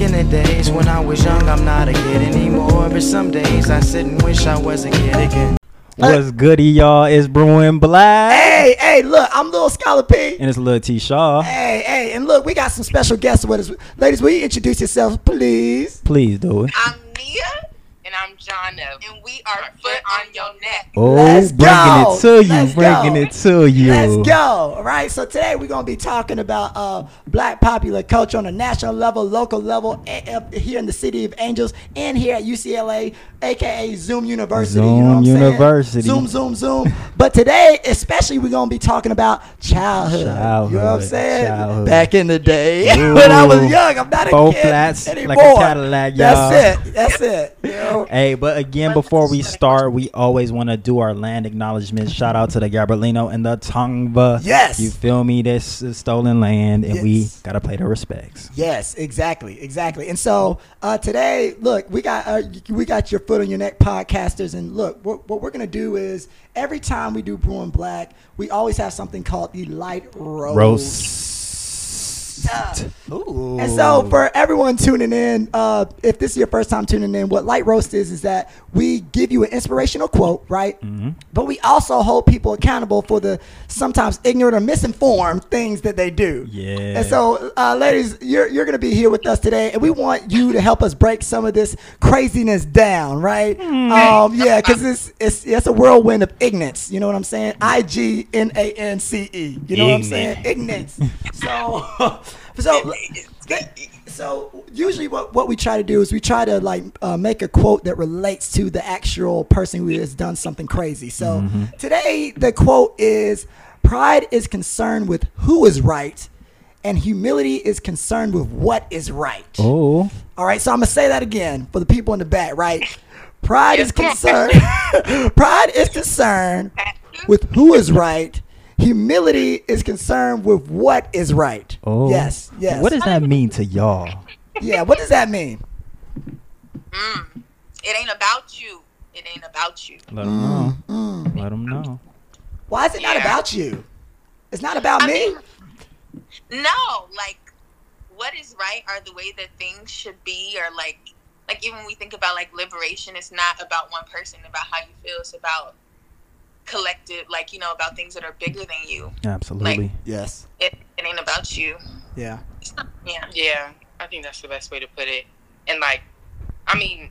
Back in the days when I was young, I'm not a kid anymore. But some days I sit and wish I was a kid again. What's goody, y'all? It's Brewing Black. Hey, hey, look, I'm Lil Scholar P. And it's Lil T Shaw. Hey, hey, and look, we got some special guests with us. Ladies, will you introduce yourselves, please? Please do it. I'm Nia. And I'm Jono. And we are Foot on Your Neck. Oh, Let's bringing go. it to you, Let's bringing go. it to you. Let's go. All right. So today we're gonna be talking about uh, black popular culture on a national level, local level, a- here in the city of Angels, and here at UCLA, aka Zoom University. you know Zoom what I'm saying? University. Zoom, Zoom, Zoom. but today, especially, we're gonna be talking about childhood. You know what I'm saying? childhood. Back in the day, when I was young, I'm not a Four kid flats like a anymore. Cadillac, y'all. That's it. That's it. You know? Hey, but again, before we start, we always want to do our land acknowledgement. Shout out to the Gabrielino and the Tongva. Yes. You feel me? This is stolen land, and we got to pay the respects. Yes, exactly, exactly. And so uh, today, look, we got uh, we got your foot on your neck, podcasters. And look, what, what we're gonna do is every time we do Brewing Black, we always have something called the light roast. Roast. Ooh. And so for everyone tuning in, uh, if this is your first time tuning in, what light roast is is that we give you an inspirational quote, right? Mm-hmm. But we also hold people accountable for the sometimes ignorant or misinformed things that they do. Yeah. And so, uh, ladies, you're you're gonna be here with us today, and we want you to help us break some of this craziness down, right? Hmm. Um, yeah, because it's it's it's a whirlwind of ignorance. You know what I'm saying? I G N A N C E. You know what I'm saying? Ignorance. So, so. So usually, what, what we try to do is we try to like uh, make a quote that relates to the actual person who has done something crazy. So today, the quote is: "Pride is concerned with who is right, and humility is concerned with what is right." Oh, All right, so I'm gonna say that again for the people in the back, right? Pride is Yes, come on. concerned. pride is concerned with who is right. Humility is concerned with what is right. oh. Yes, yes. What does that mean to y'all? Yeah, what does that mean? Mm. It ain't about you. It ain't about you. Let them know. Mm. Let them know. Why is it not about you? It's not about I me. mean, no, like what is right are the way that things should be, or like, like even when we think about like liberation, it's not about one person, about how you feel. It's about collective, like you know, about things that are bigger than you. Absolutely. yes. It, it ain't about you. Yeah. Not, yeah. Yeah, I think that's the best way to put it. And like, I mean,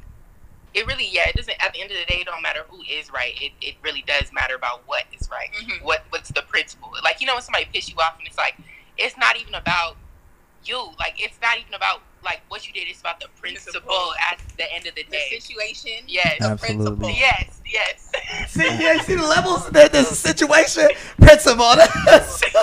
it really, yeah, it doesn't. At the end of the day, it don't matter who is right. It, it really does matter about what is right. Mhm. What what's the principle? Like, you know, when somebody piss you off, and it's like, it's not even about you. Like, it's not even about like what you did. It's about the principle Principle. at the end of the The day. situation, Yes. the Absolutely. principle. Yes, yes, See, yeah, see the levels. There, there's a situation, principle.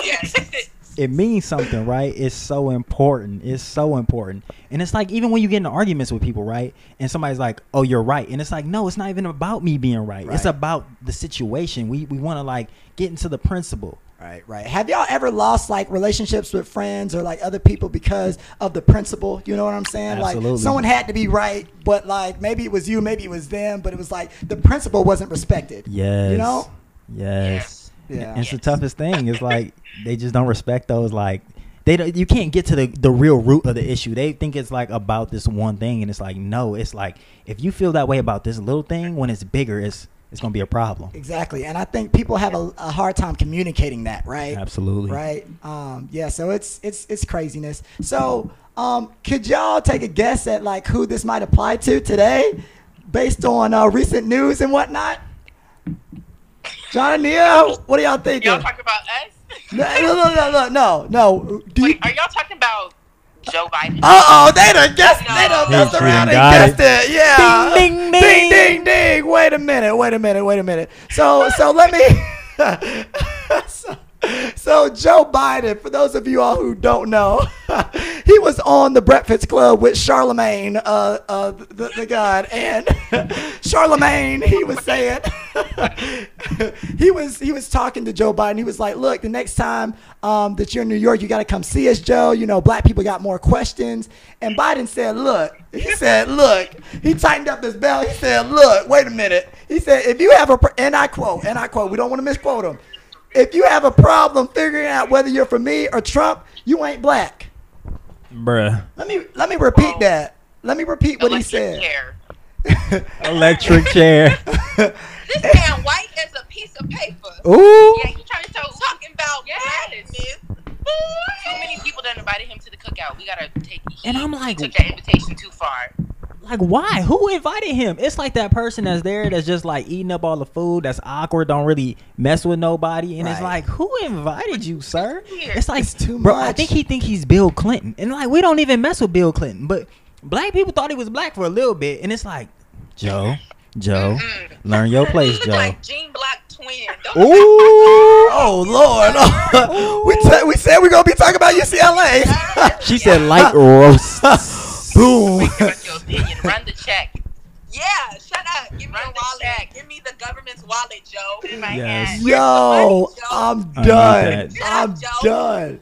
yes. it means something, right? It's so important. It's so important. And it's like even when you get into arguments with people, right? And somebody's like, "Oh, you're right," and it's like, no, it's not even about me being right. It's about the situation. We we want to like get into the principle. Right, right. Have y'all ever lost like relationships with friends or like other people because of the principle? You know what I'm saying? Like Absolutely. someone had to be right, but like maybe it was you, maybe it was them, but it was like the principle wasn't respected. Yes. You know? Yes. Yeah. And it's the toughest thing. It's like they just don't respect those. Like they don't, you can't get to the the real root of the issue. They think it's like about this one thing, and it's like no. It's like if you feel that way about this little thing, when it's bigger, it's it's gonna be a problem. Exactly. And I think people have a, a hard time communicating that, right? Absolutely. Right. Um, yeah. So it's it's it's craziness. So um, could y'all take a guess at like who this might apply to today, based on uh, recent news and whatnot? John and Nia, what are y'all thinking? y'all talking about us? No, no, no, no, no, no, no. Do you? Are y'all talking about Joe Biden? Uh oh, they done guessed. They done No. messed He around and got guessed it. Yeah. Ding, ding, ding, ding. ding, ding. Wait a minute. Wait a minute. Wait a minute. So, so let me. so, so Joe Biden, for those of you all who don't know, he was on the Breakfast Club with Charlemagne, uh, uh, the, the God, and Charlemagne, he was saying, he was he was talking to Joe Biden. He was like, "Look, the next time um, that you're in New York, you got to come see us, Joe. You know, black people got more questions." And Biden said, "Look," he said, "Look." He tightened up his belt. He said, "Look, wait a minute." He said, "If you have a," pr- and I quote, and I quote, we don't want to misquote him. If you have a problem figuring out whether you're for me or Trump, you ain't black. Bruh. Let me let me repeat Oh. that. Let me repeat what he said. chair. Electric chair. This man white as a piece of paper. Ooh. Yeah, he trying to tell Talking about Yes. blackness. too many people that invited him to the cookout. We gotta take. And I'm like- he took that invitation too far. Like why? Who invited him? It's like that person that's there that's just like eating up all the food. That's awkward. Don't really mess with nobody. And it's like, who invited you, sir? It's like, It's too bro. I think he think he's Bill Clinton, and like we don't even mess with Bill Clinton. But black people thought he was black for a little bit, and it's like, Joe, Joe, Mm-mm. learn your place, Joe. like Jean Black twin. Ooh. Oh Lord! we t- we said we're gonna be talking about UCLA. She said light roast. Boom. Give us your opinion. Run the check. Yeah, shut up. Give me Run a the wallet. check. Give me the government's wallet, Joe. In my Yes. hand. Yo, I'm I need done. that. I'm Joe. done.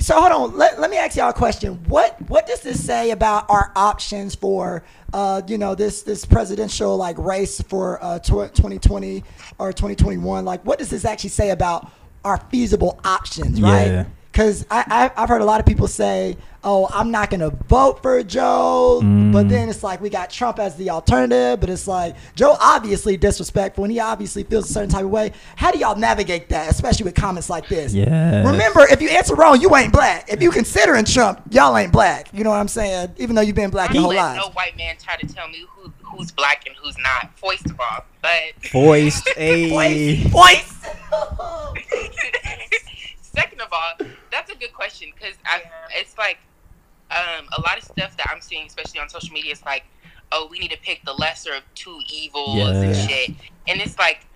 So hold on. Let, let me ask y'all a question. What what does this say about our options for uh you know this this presidential like race for uh 2020 or 2021? Like what does this actually say about our feasible options, right? Yeah. Because I, I I've heard a lot of people say, "Oh, I'm not gonna vote for Joe," Mm. but then it's like we got Trump as the alternative. But it's like Joe obviously disrespectful, and he obviously feels a certain type of way. How do y'all navigate that, especially with comments like this? Yes. Remember, if you answer wrong, you ain't black. If you considering Trump, y'all ain't black. You know what I'm saying? Even though you've been black I'm your whole letting life. no white man try to tell me who who's black and who's not. Foist of all, but Voiced a. Voice. second of all, that's a good question because it's like um, a lot of stuff that I'm seeing, especially on social media, is like, oh, we need to pick the lesser of two evils and shit, and it's like,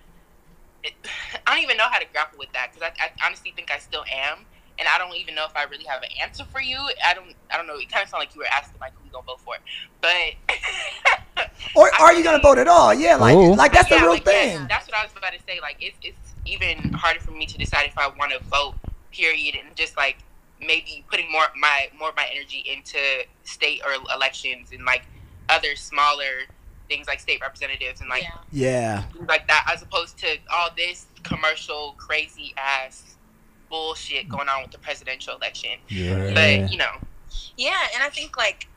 it, I don't even know how to grapple with that because I, I honestly think I still am. And I don't even know if I really have an answer for you. I don't. I don't know. It kind of sounded like you were asking like who we gonna vote for, but Or are you gonna vote at all? Yeah, like Oh. like that's the real like, yeah, thing. that's what I was about to say. Like, it's it's even harder for me to decide if I want to vote. Period, and just like maybe putting more my more of my energy into state or elections and like other smaller things like state representatives and like yeah. Yeah. things like that, as opposed to all this commercial crazy ass bullshit going on with the presidential election. Yeah. But you know, Yeah, and I think like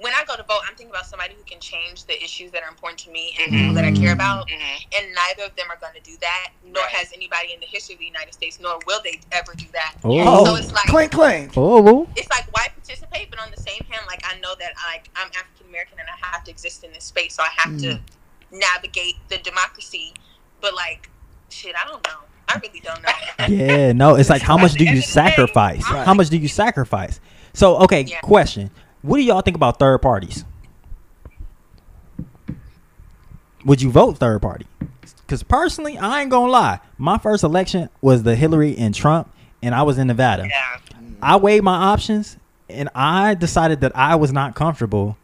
when I go to vote, I'm thinking about somebody who can change the issues that are important to me and people that I care about. mhm. And neither of them are going to do that, nor Right. has anybody in the history of the United States, nor will they ever do that. Oh. So it's like clink clink. Oh. it's like why participate, but on the same hand, like I know that like I'm African American and I have to exist in this space, so I have to navigate the democracy. But like, shit, I don't know. I really don't know. Yeah, no, it's like how much do you At the end of the day, sacrifice? Right. How much do you sacrifice? So, okay, Yeah. question. What do y'all think about third parties? Would you vote third party? Cuz personally, I ain't to lie. My first election was the Hillary and Trump and I was in Nevada. yeah, I weighed my options and I decided that I was not comfortable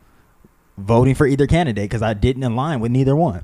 voting for either candidate because I didn't align with neither one.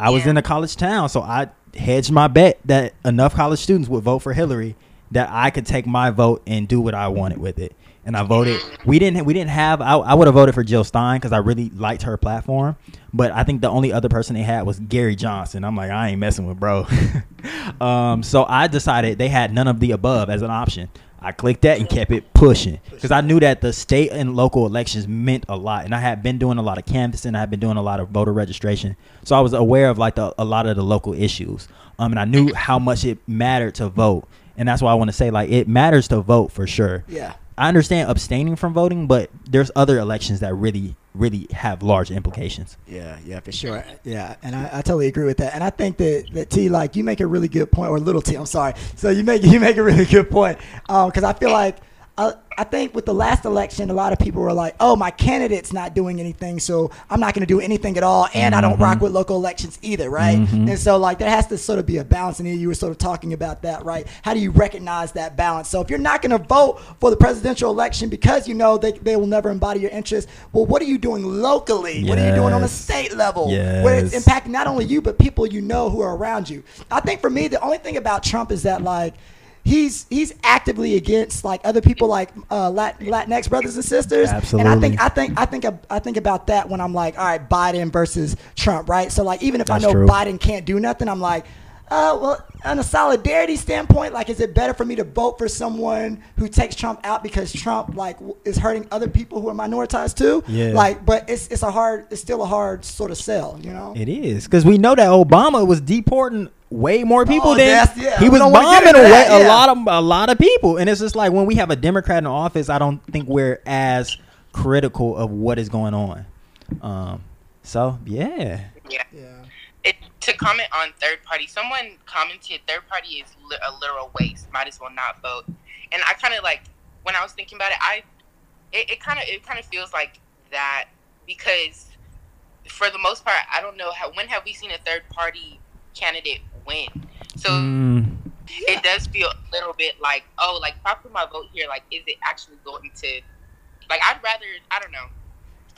I was Yeah. in a college town, so I hedged my bet that enough college students would vote for Hillary that I could take my vote and do what I wanted with it. And I voted. We didn't. We didn't have. I, I would have voted for Jill Stein because I really liked her platform. But I think the only other person they had was Gary Johnson. I'm like, I ain't messing with bro. um, so I decided they had none of the above as an option. I clicked that and kept it pushing because I knew that the state and local elections meant a lot, and I had been doing a lot of canvassing. I had been doing a lot of voter registration, so I was aware of like the, a lot of the local issues. Um, and I knew how much it mattered to vote, and that's why I want to say like it matters to vote for sure. Yeah. I understand abstaining from voting, but there's other elections that really, really have large implications. Yeah, yeah, for sure. Yeah, and I, I totally agree with that. And I think that, that T, like, you make a really good point, or little T, I'm sorry. So you make you make a really good point um, because I feel like uh, I think with the last election, a lot of people were like, "Oh, my candidate's not doing anything, so I'm not going to do anything at all, and I don't rock with local elections either, right?" And so, like, there has to sort of be a balance. And you were sort of talking about that, right? How do you recognize that balance? So if you're not going to vote for the presidential election because you know they, they will never embody your interests, well, what are you doing locally? What are you doing on a state level where it's impacting not only you but people you know who are around you? I think for me, the only thing about Trump is that like he's he's actively against like other people like uh, Lat- Latinx brothers and sisters. And I think I think I think I think about that when I'm like, all right, Biden versus Trump, right? So like even if That's I know true. Biden can't do nothing, I'm like. Uh, well, on a solidarity standpoint, like, is it better for me to vote for someone who takes Trump out because Trump like w- is hurting other people who are minoritized too? Yeah. Like, but it's it's a hard, it's still a hard sort of sell, you know. It is because we know that Obama was deporting way more people Oh, than yeah, he was don't wanna get bombing away that, a lot of a lot of people, and it's just like when we have a Democrat in office, I don't think we're as critical of what is going on. Um, so yeah, Yeah. Yeah. It, to comment on third party, someone commented third party is li- a literal waste. Might as well not vote. And I kind of like when I was thinking about it, I it, it kind of it kind of feels like that because for the most part, I don't know how when have we seen a third party candidate win. So Mm, it does feel a little bit like oh like if I put my vote here, like is it actually going to like I'd rather I don't know.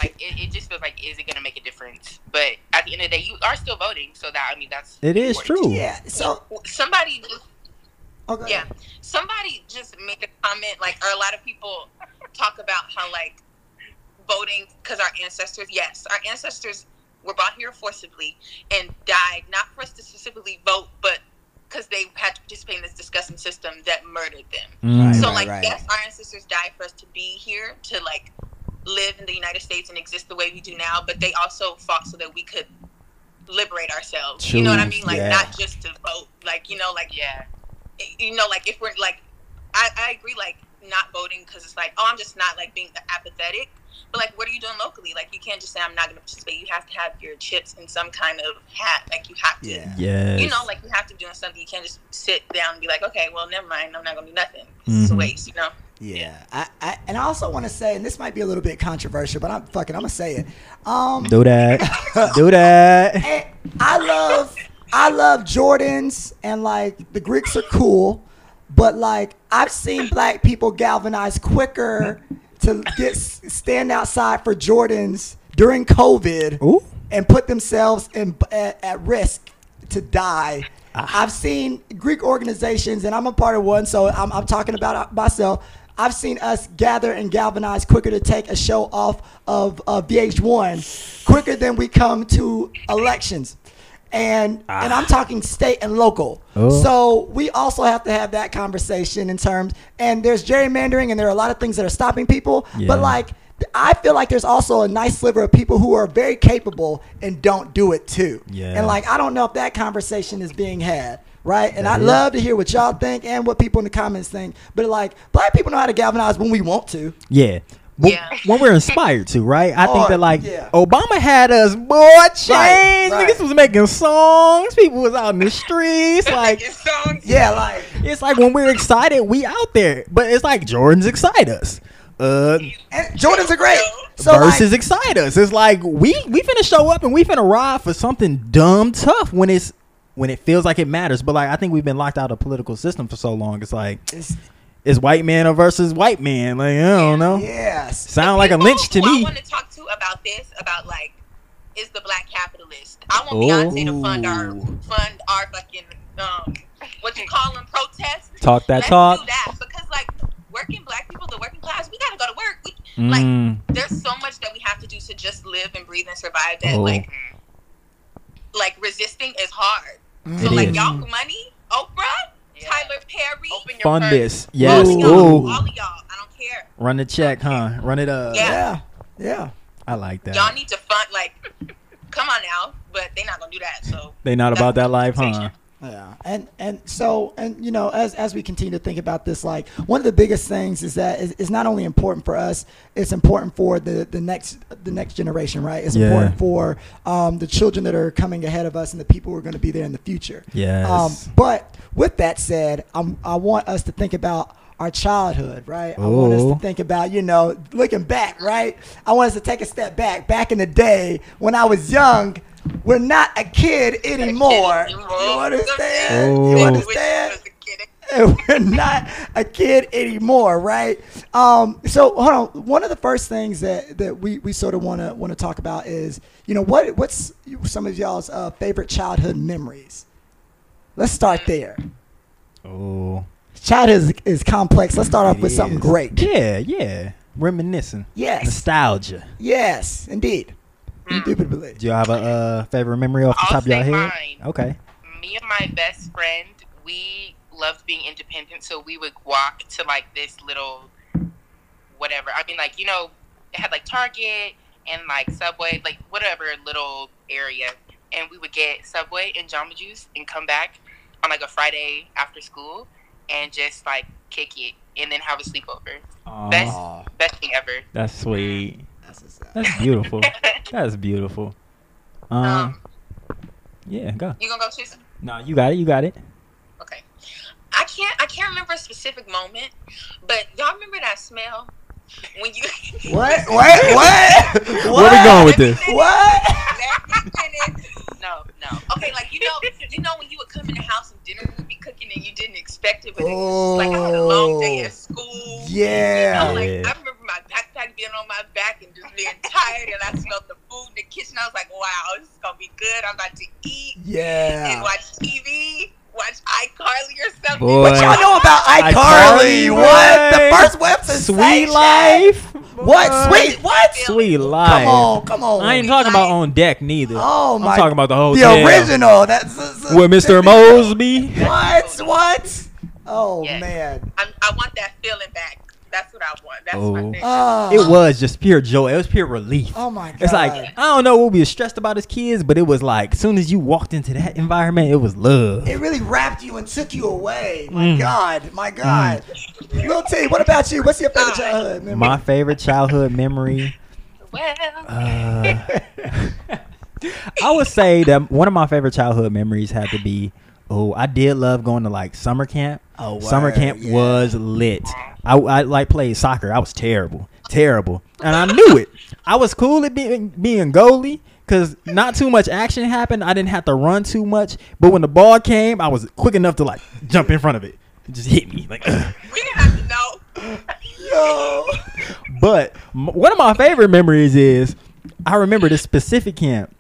Like it, it just feels like is it gonna make a difference? But at the end of the day, you are still voting, so that I mean that's it is important. true. Yeah. So, somebody just okay. yeah somebody just made a comment like or a lot of people talk about how like voting because our ancestors yes our ancestors were brought here forcibly and died not for us to specifically vote but because they had to participate in this disgusting system that murdered them Mm. so right, like right. yes our ancestors died for us to be here to like live in the united states and exist the way we do now but they also fought so that we could liberate ourselves you know what i mean like yeah. not just to vote like you know like Yeah, you know, like if we're like, I, I agree, like not voting because it's like, oh, I'm just not like being apathetic. But like, what are you doing locally? Like, you can't just say I'm not going to participate. You have to have your chips in some kind of hat. Like, you have to, Yeah. Yes. you know, like you have to do something. You can't just sit down and be like, okay, well, never mind. I'm not going to do nothing. It's a Mhm. waste, you know. Yeah, I, I and I also want to say, and this might be a little bit controversial, but I'm fucking, I'm gonna say it. Um, do that. do that. I love, I love Jordans, and like the Greeks are cool, but like I've seen black people galvanize quicker to get stand outside for Jordans during COVID Ooh. and put themselves in at, at risk to die. I've seen Greek organizations, and I'm a part of one, so I'm, I'm talking about myself. I've seen us gather and galvanize quicker to take a show off of uh, VH1 quicker than we come to elections. And and I'm ah. talking state and local. Oh. So we also have to have that conversation in terms and there's gerrymandering and there are a lot of things that are stopping people. Yeah. But like I feel like there's also a nice sliver of people who are very capable and don't do it too. Yeah. And like I don't know if that conversation is being had. Right, and That I'd love to hear what y'all think and what people in the comments think. But like, black people know how to galvanize when we want to. Yeah. But Yeah. When we're inspired to, right? I think that like yeah. Obama had us boy changed. right. Niggas was making songs. People was out in the streets. Like It sounds Yeah, like it's like when we're excited, we out there. But it's like Jordans excite us. Uh and Jordans are great. So versus like, excite us. It's like we we finna show up and we finna ride for something dumb tough when it's when it feels like it matters. But like I think we've been locked out of political system for so long. It's like it's, it's white man or versus white man. Like I don't know. yes, Sound like a lynch to who I want to talk to about this, about like, is the black capitalist. I want Beyonce to fund our fund our fucking um, what you call them protests. Talk that Let's talk. do that because like working black people, the working class, we gotta go to work. We, Mm. Like there's so much that we have to do to just live and breathe and survive. That Oh. like like resisting is hard. Mm. So It like is. y'all for money, Oprah, Yeah. Tyler Perry, Open your Fund this. all Yes. of y'all, all of y'all. I don't care. Run the check, huh? Run it up. Yeah. yeah, yeah. I like that. Y'all need to fund like, come on now, but they're not gonna do that. So they not about that life, huh? Yeah, and and so and you know as as we continue to think about this, like one of the biggest things is that is, is not only important for us, it's important for the the next the next generation, right? It's Yeah. important for um, the children that are coming ahead of us and the people who are going to be there in the future. Yes. Um, but with that said, I'm, I want us to think about our childhood, right? I want us to think about, you know, looking back, right? I want us to take a step back. Back in the day when I was young, we're not a kid anymore. You understand? Oh. You understand? And we're not a kid anymore, right? Um, so hold on. One of the first things that, that we, we sort of want to want to talk about is, you know, what what's some of y'all's uh, favorite childhood memories? Let's start there. oh. Childhood is, is complex. Let's start off It with something great. Yeah, yeah. Reminiscing. Yes. Nostalgia. Yes, indeed. Hmm. Indubitably. Do you have a uh, favorite memory off the I'll top of your head? mine. Okay. me and my best friend, we loved being independent, so we would walk to like this little whatever. I mean, like you know, it had like Target and like Subway, like whatever little area, and we would get Subway and Jamba Juice and come back on like a Friday after school and just like kick it and then have a sleepover. Aw, Best best thing ever. that's sweet. That's what's up. That's beautiful. That's beautiful. Um, Um, yeah, go. you gonna go, Susan? No, you got it. You got it. Okay. I can't. I can't remember a specific moment, but y'all remember that smell when you. What? What? What? Where we going with this? What? Let me finish. No, no. Okay, like you know, you know when you would come in the house and dinner would be cooking and you didn't expect it, but it was like I had a long day oh, at school. Oh. Yeah. You know, like Yeah. I remember my backpack being on my back and just being tired, and I smelled the food in the kitchen. I was like, "Wow, this is gonna be good. I'm about to eat Yeah. and watch TV, watch iCarly or something." Boy. What y'all know about iCarly? iCarly, What? The first web sensation. Sweet life. What? Sweet? What? Sweet life. Come on, come on. I ain't talking about on deck neither. Oh my. I'm talking about the whole the original. That's with Mr. Moseby. What? What? Oh Yes. man. I'm, I want that feeling back. That's what I want. That's my Oh. thing. Oh. It was just pure joy. It was pure relief. Oh my god. It's like I don't know what we were stressed about as kids, but it was like as soon as you walked into that environment, it was love. it really wrapped you and took you away. My Mm. God, my God. Lil T, what about you? What's your favorite childhood memory? My favorite childhood memory. Well, Uh, I would say that one of my favorite childhood memories had to be. Oh, I did love going to like summer camp. Oh, summer camp yeah. was lit. I, I like played soccer. I was terrible, terrible, and I knew it. I was cool at being being goalie because not too much action happened. I didn't have to run too much, but when the ball came, I was quick enough to like jump in front of it. It just hit me like. ugh. We didn't have to know. Yo. But m- one of my favorite memories is I remember this specific camp.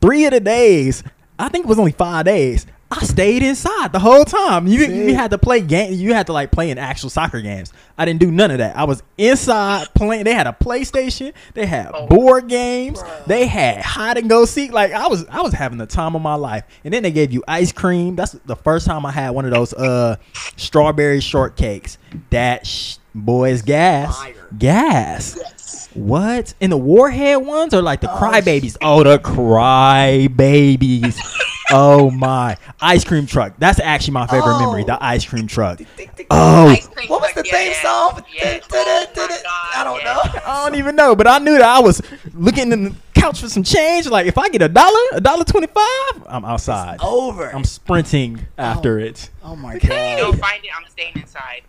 Three of the days, I think it was only five days. I stayed inside the whole time. You you had to play game. You had to like play in actual soccer games. I didn't do none of that. I was inside playing. They had a PlayStation. They had board games. They had hide and go seek. Like I was I was having the time of my life. And then they gave you ice cream. That's the first time I had one of those uh strawberry shortcakes. That sh- boys gas Fire. gas. Yes. What? In the warhead ones or like the Oh, crybabies? Oh, the crybabies. oh my. Ice cream truck. That's actually my favorite Oh. memory. The oh. ice cream truck. Oh, cream What was truck, the theme yeah. song? Yeah. Oh my God, I don't yeah. know. I don't even know, but I knew that I was looking in the couch for some change. Like if I get a dollar, a dollar twenty-five, I'm outside. Over. I'm sprinting oh. after it. oh my god! you god. don't find it, I'm staying inside.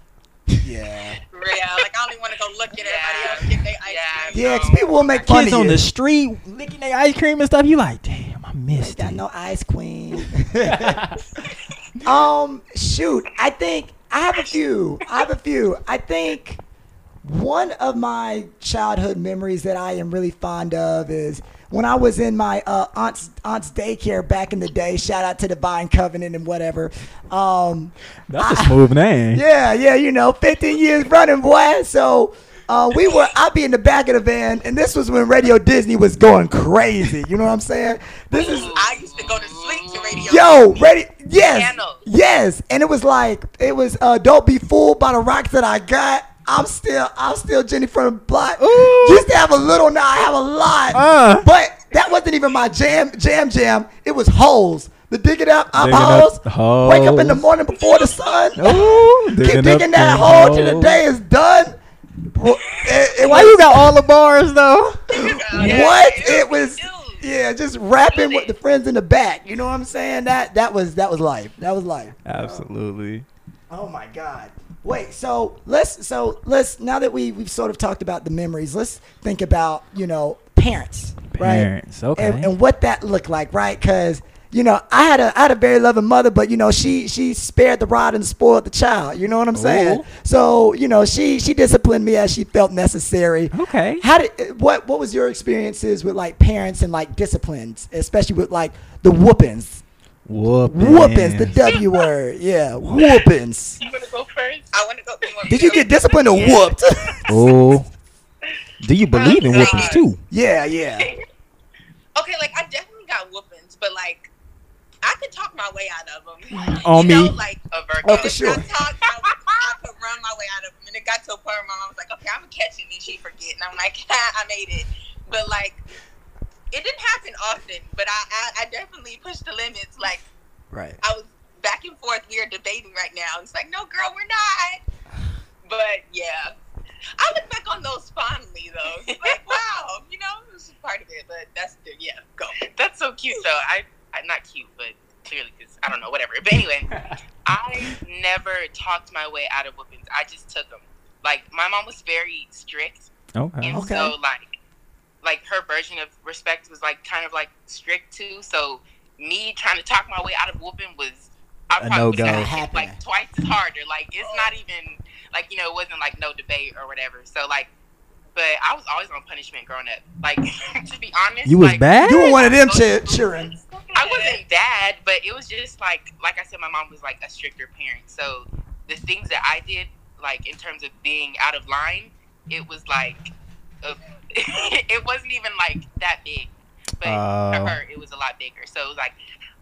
Yeah. Real. Like I don't even want to go look at everybody Yeah. else get their ice Yeah. cream. Yeah, 'cause people will make fun Kids on the street licking their ice cream and stuff. You like, damn, I missed Got it. no ice queen. um, shoot, I think I have a few. I have a few. I think one of my childhood memories that I am really fond of is when I was in my uh, aunt's aunt's daycare back in the day. Shout out to Divine Covenant and whatever. Um, That's a smooth name. yeah, yeah, you know, 15 years running, boy. So uh, we were, I'd be in the back of the van, and this was when Radio Disney was going crazy. You know what I'm saying? This is, I used to go to sleep to radio. yo, ready? Yes, Channel. yes. And it was like, it was, uh, don't be fooled by the rocks that I got. I'm still, I'm still Jenny from the block. Ooh. Used to have a little, now I have a lot. Uh. But that wasn't even my jam, jam, jam. It was holes. The dig it up, up Digging up holes. Wake up in the morning before the sun. Ooh, Keep digging up digging that hole till the day is done. Well, it- it Why was- you got all the bars though? Yeah. what? Yeah. It was yeah, just rapping with the friends in the back. You know what I'm saying? That that was that was life. That was life. Absolutely. Oh my god. Wait, so let's so let's now that we we've sort of talked about the memories, let's think about, you know, parents, right? Parents, okay. And, and what that looked like, right? Cuz you know, I had a I had a very loving mother, but you know, she she spared the rod and spoiled the child. You know what I'm oh. saying? Ooh. So you know, she she disciplined me as she felt necessary. Okay. How did what what was your experiences with like parents and like disciplines, especially with like the whoopings, Whoopings. whoopings, the W word, yeah, whoopings. You want to go first? I want to go. you want me Did you get disciplined or whooped? Oh. Do you believe in oh, whoopings too? yeah, yeah. Okay, like I definitely got whoopings, but like I could talk my way out of them. On you me? Know, like A Virgo. Oh, for sure. I talk, I, would- I could run my way out of them. And it got to a point where my mom was like, "Okay, I'm catching and she forget." And I'm like, "I made it," but like. It didn't happen often, but I, I, I definitely pushed the limits. Like Right. I was back and forth. We are debating right now. It's like, no, girl, we're not. But yeah, I look back on those fondly, though. It's like, wow, you know, it was part of it. But that's the yeah, go. That's so cute though. I, I not cute, but clearly because I don't know, whatever. But anyway, I never talked my way out of whoopings. I just took them. Like my mom was very strict, Okay. and Okay. so like, like her version of respect was like kind of like strict too. So me trying to talk my way out of whooping was I A probably no-go. got hit, like twice as harder. Like it's not even like you know it wasn't like no debate or whatever. So like. But I was always on punishment growing up. Like to be honest, You was like, bad. You were one of them cheer- cheering. I wasn't bad, but it was just like like I said, my mom was like a stricter parent. So the things that I did, like in terms of being out of line, it was like a, it wasn't even like that big. But Oh. for her, it was a lot bigger. So it was like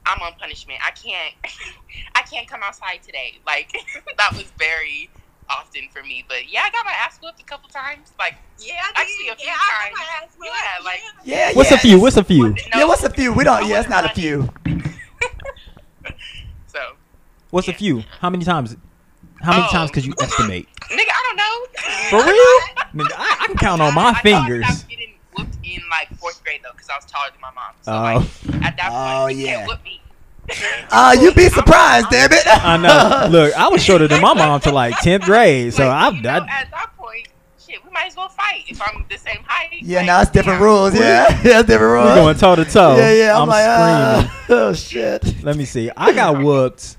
I'm on punishment. I can't I can't come outside today. Like that was very often for me. But yeah, I got my ass whooped a couple times. Like Yeah, I Actually, a few yeah, I times. got my ass whooped. Yeah, like- Yeah, What's yeah. a few? What's a few? Yeah, what's a few? We don't. Yeah, it's not a few. so What's a few? How many times? How many Oh. times um, could you estimate? nigga, I don't know. For real? Nigga, I, I can count on my I know I fingers. stopped getting whooped in like fourth grade though, because I was taller than my mom. So Oh. like at that Oh, point, you yeah. can't whoop me. Uh, you'd be surprised, damn it. I know. Look, I was shorter than my mom to like tenth grade, so Like, I've know, I at that point, shit, we might as well fight if I'm the same height. Yeah, Like, now it's different yeah. rules. Yeah, yeah, different rules. we're going toe to toe. Yeah, yeah. I'm, I'm like, uh, oh shit. Let me see. I got whooped.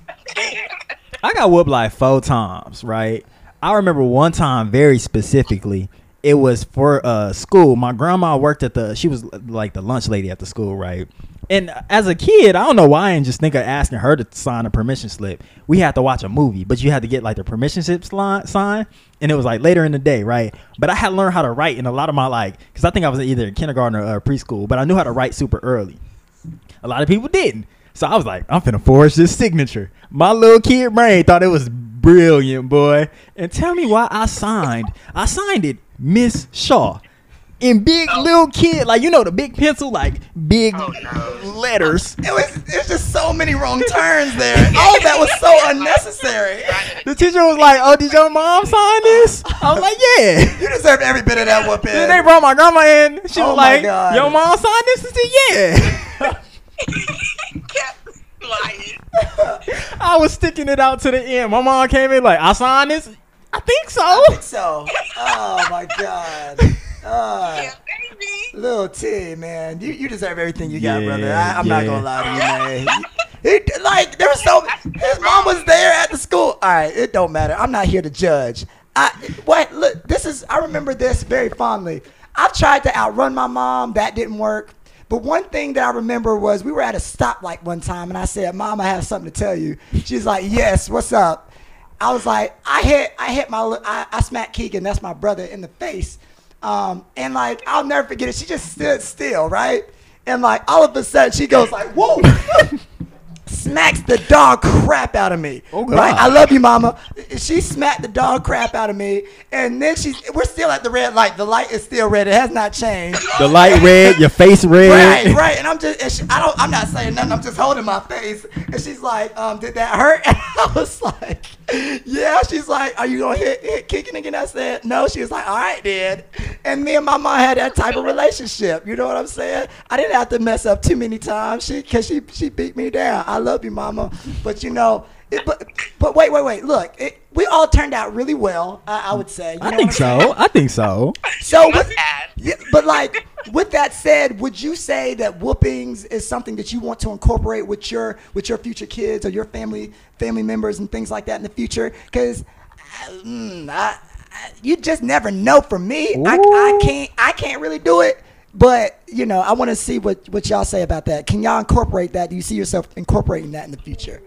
I got whooped like four times, right? I remember one time very specifically. It was for uh school. My grandma worked at the she was like the lunch lady at the school, right? And as a kid, I don't know why I didn't just think of asking her to sign a permission slip. We had to watch a movie, but you had to get like the permission slip sli- sign, and it was like later in the day, right? But I had learned how to write in a lot of my like, because I think I was either in kindergarten or uh, preschool, but I knew how to write super early. A lot of people didn't. So I was like, I'm finna forge this signature. My little kid brain thought it was brilliant, boy. And tell me why I signed. I signed it, Miss Shaw. In big little kid, like you know the big pencil, like big Oh, no. letters. It was. There's just so many wrong turns there. All oh, that was so unnecessary. The teacher was like, "Oh, did your mom sign this?" I was like, "Yeah." You deserve every bit of that whooping. Then they brought my grandma in. She Oh was my like, God. "Your mom signed this?" I said, "Yeah." I was sticking it out to the end. My mom came in like, "I signed this." I think so. I think so. Oh my god. Uh, Yeah, baby. little T, man, you, you deserve everything you got, brother. I, I'm not gonna lie to you, man. It, like there was so his mom was there at the school. All right, it don't matter. I'm not here to judge. I what look. This is I remember this very fondly. I've tried to outrun my mom. That didn't work. But one thing that I remember was we were at a stoplight one time, and I said, "Mom, I have something to tell you." She's like, "Yes, what's up?" I was like, I hit, I hit my, I, I smacked Keegan, that's my brother, in the face, um, and like I'll never forget it. She just stood still, right, and like all of a sudden she goes like, "Whoa!" smacks the dog crap out of me. Oh, God. Right? I love you, mama. She smacked the dog crap out of me, and then she's. We're still at the red light. The light is still red. It has not changed. The light red, your face red. Right, right, and I'm just, and she, I don't, I'm not saying nothing. I'm just holding my face, and she's like, um, "Did that hurt?" And I was like, "Yeah." She's like, "Are you gonna hit, hit Keegan again?" I said, "No." She was like, "All right, then." And me and my mom had that type of relationship. You know what I'm saying? I didn't have to mess up too many times. She, cause she, she beat me down. I love you, mama, but you know. It, but, but wait, wait, wait. Look, it, we all turned out really well. I, I would say. You I know think what I'm saying? so. I think so. So Not with, yeah, but like with that said, would you say that whoopings is something that you want to incorporate with your with your future kids or your family family members and things like that in the future? Because mm, I, I, you just never know. For me, I, I can't I can't really do it. But you know, I want to see what what y'all say about that. Can y'all incorporate that? Do you see yourself incorporating that in the future?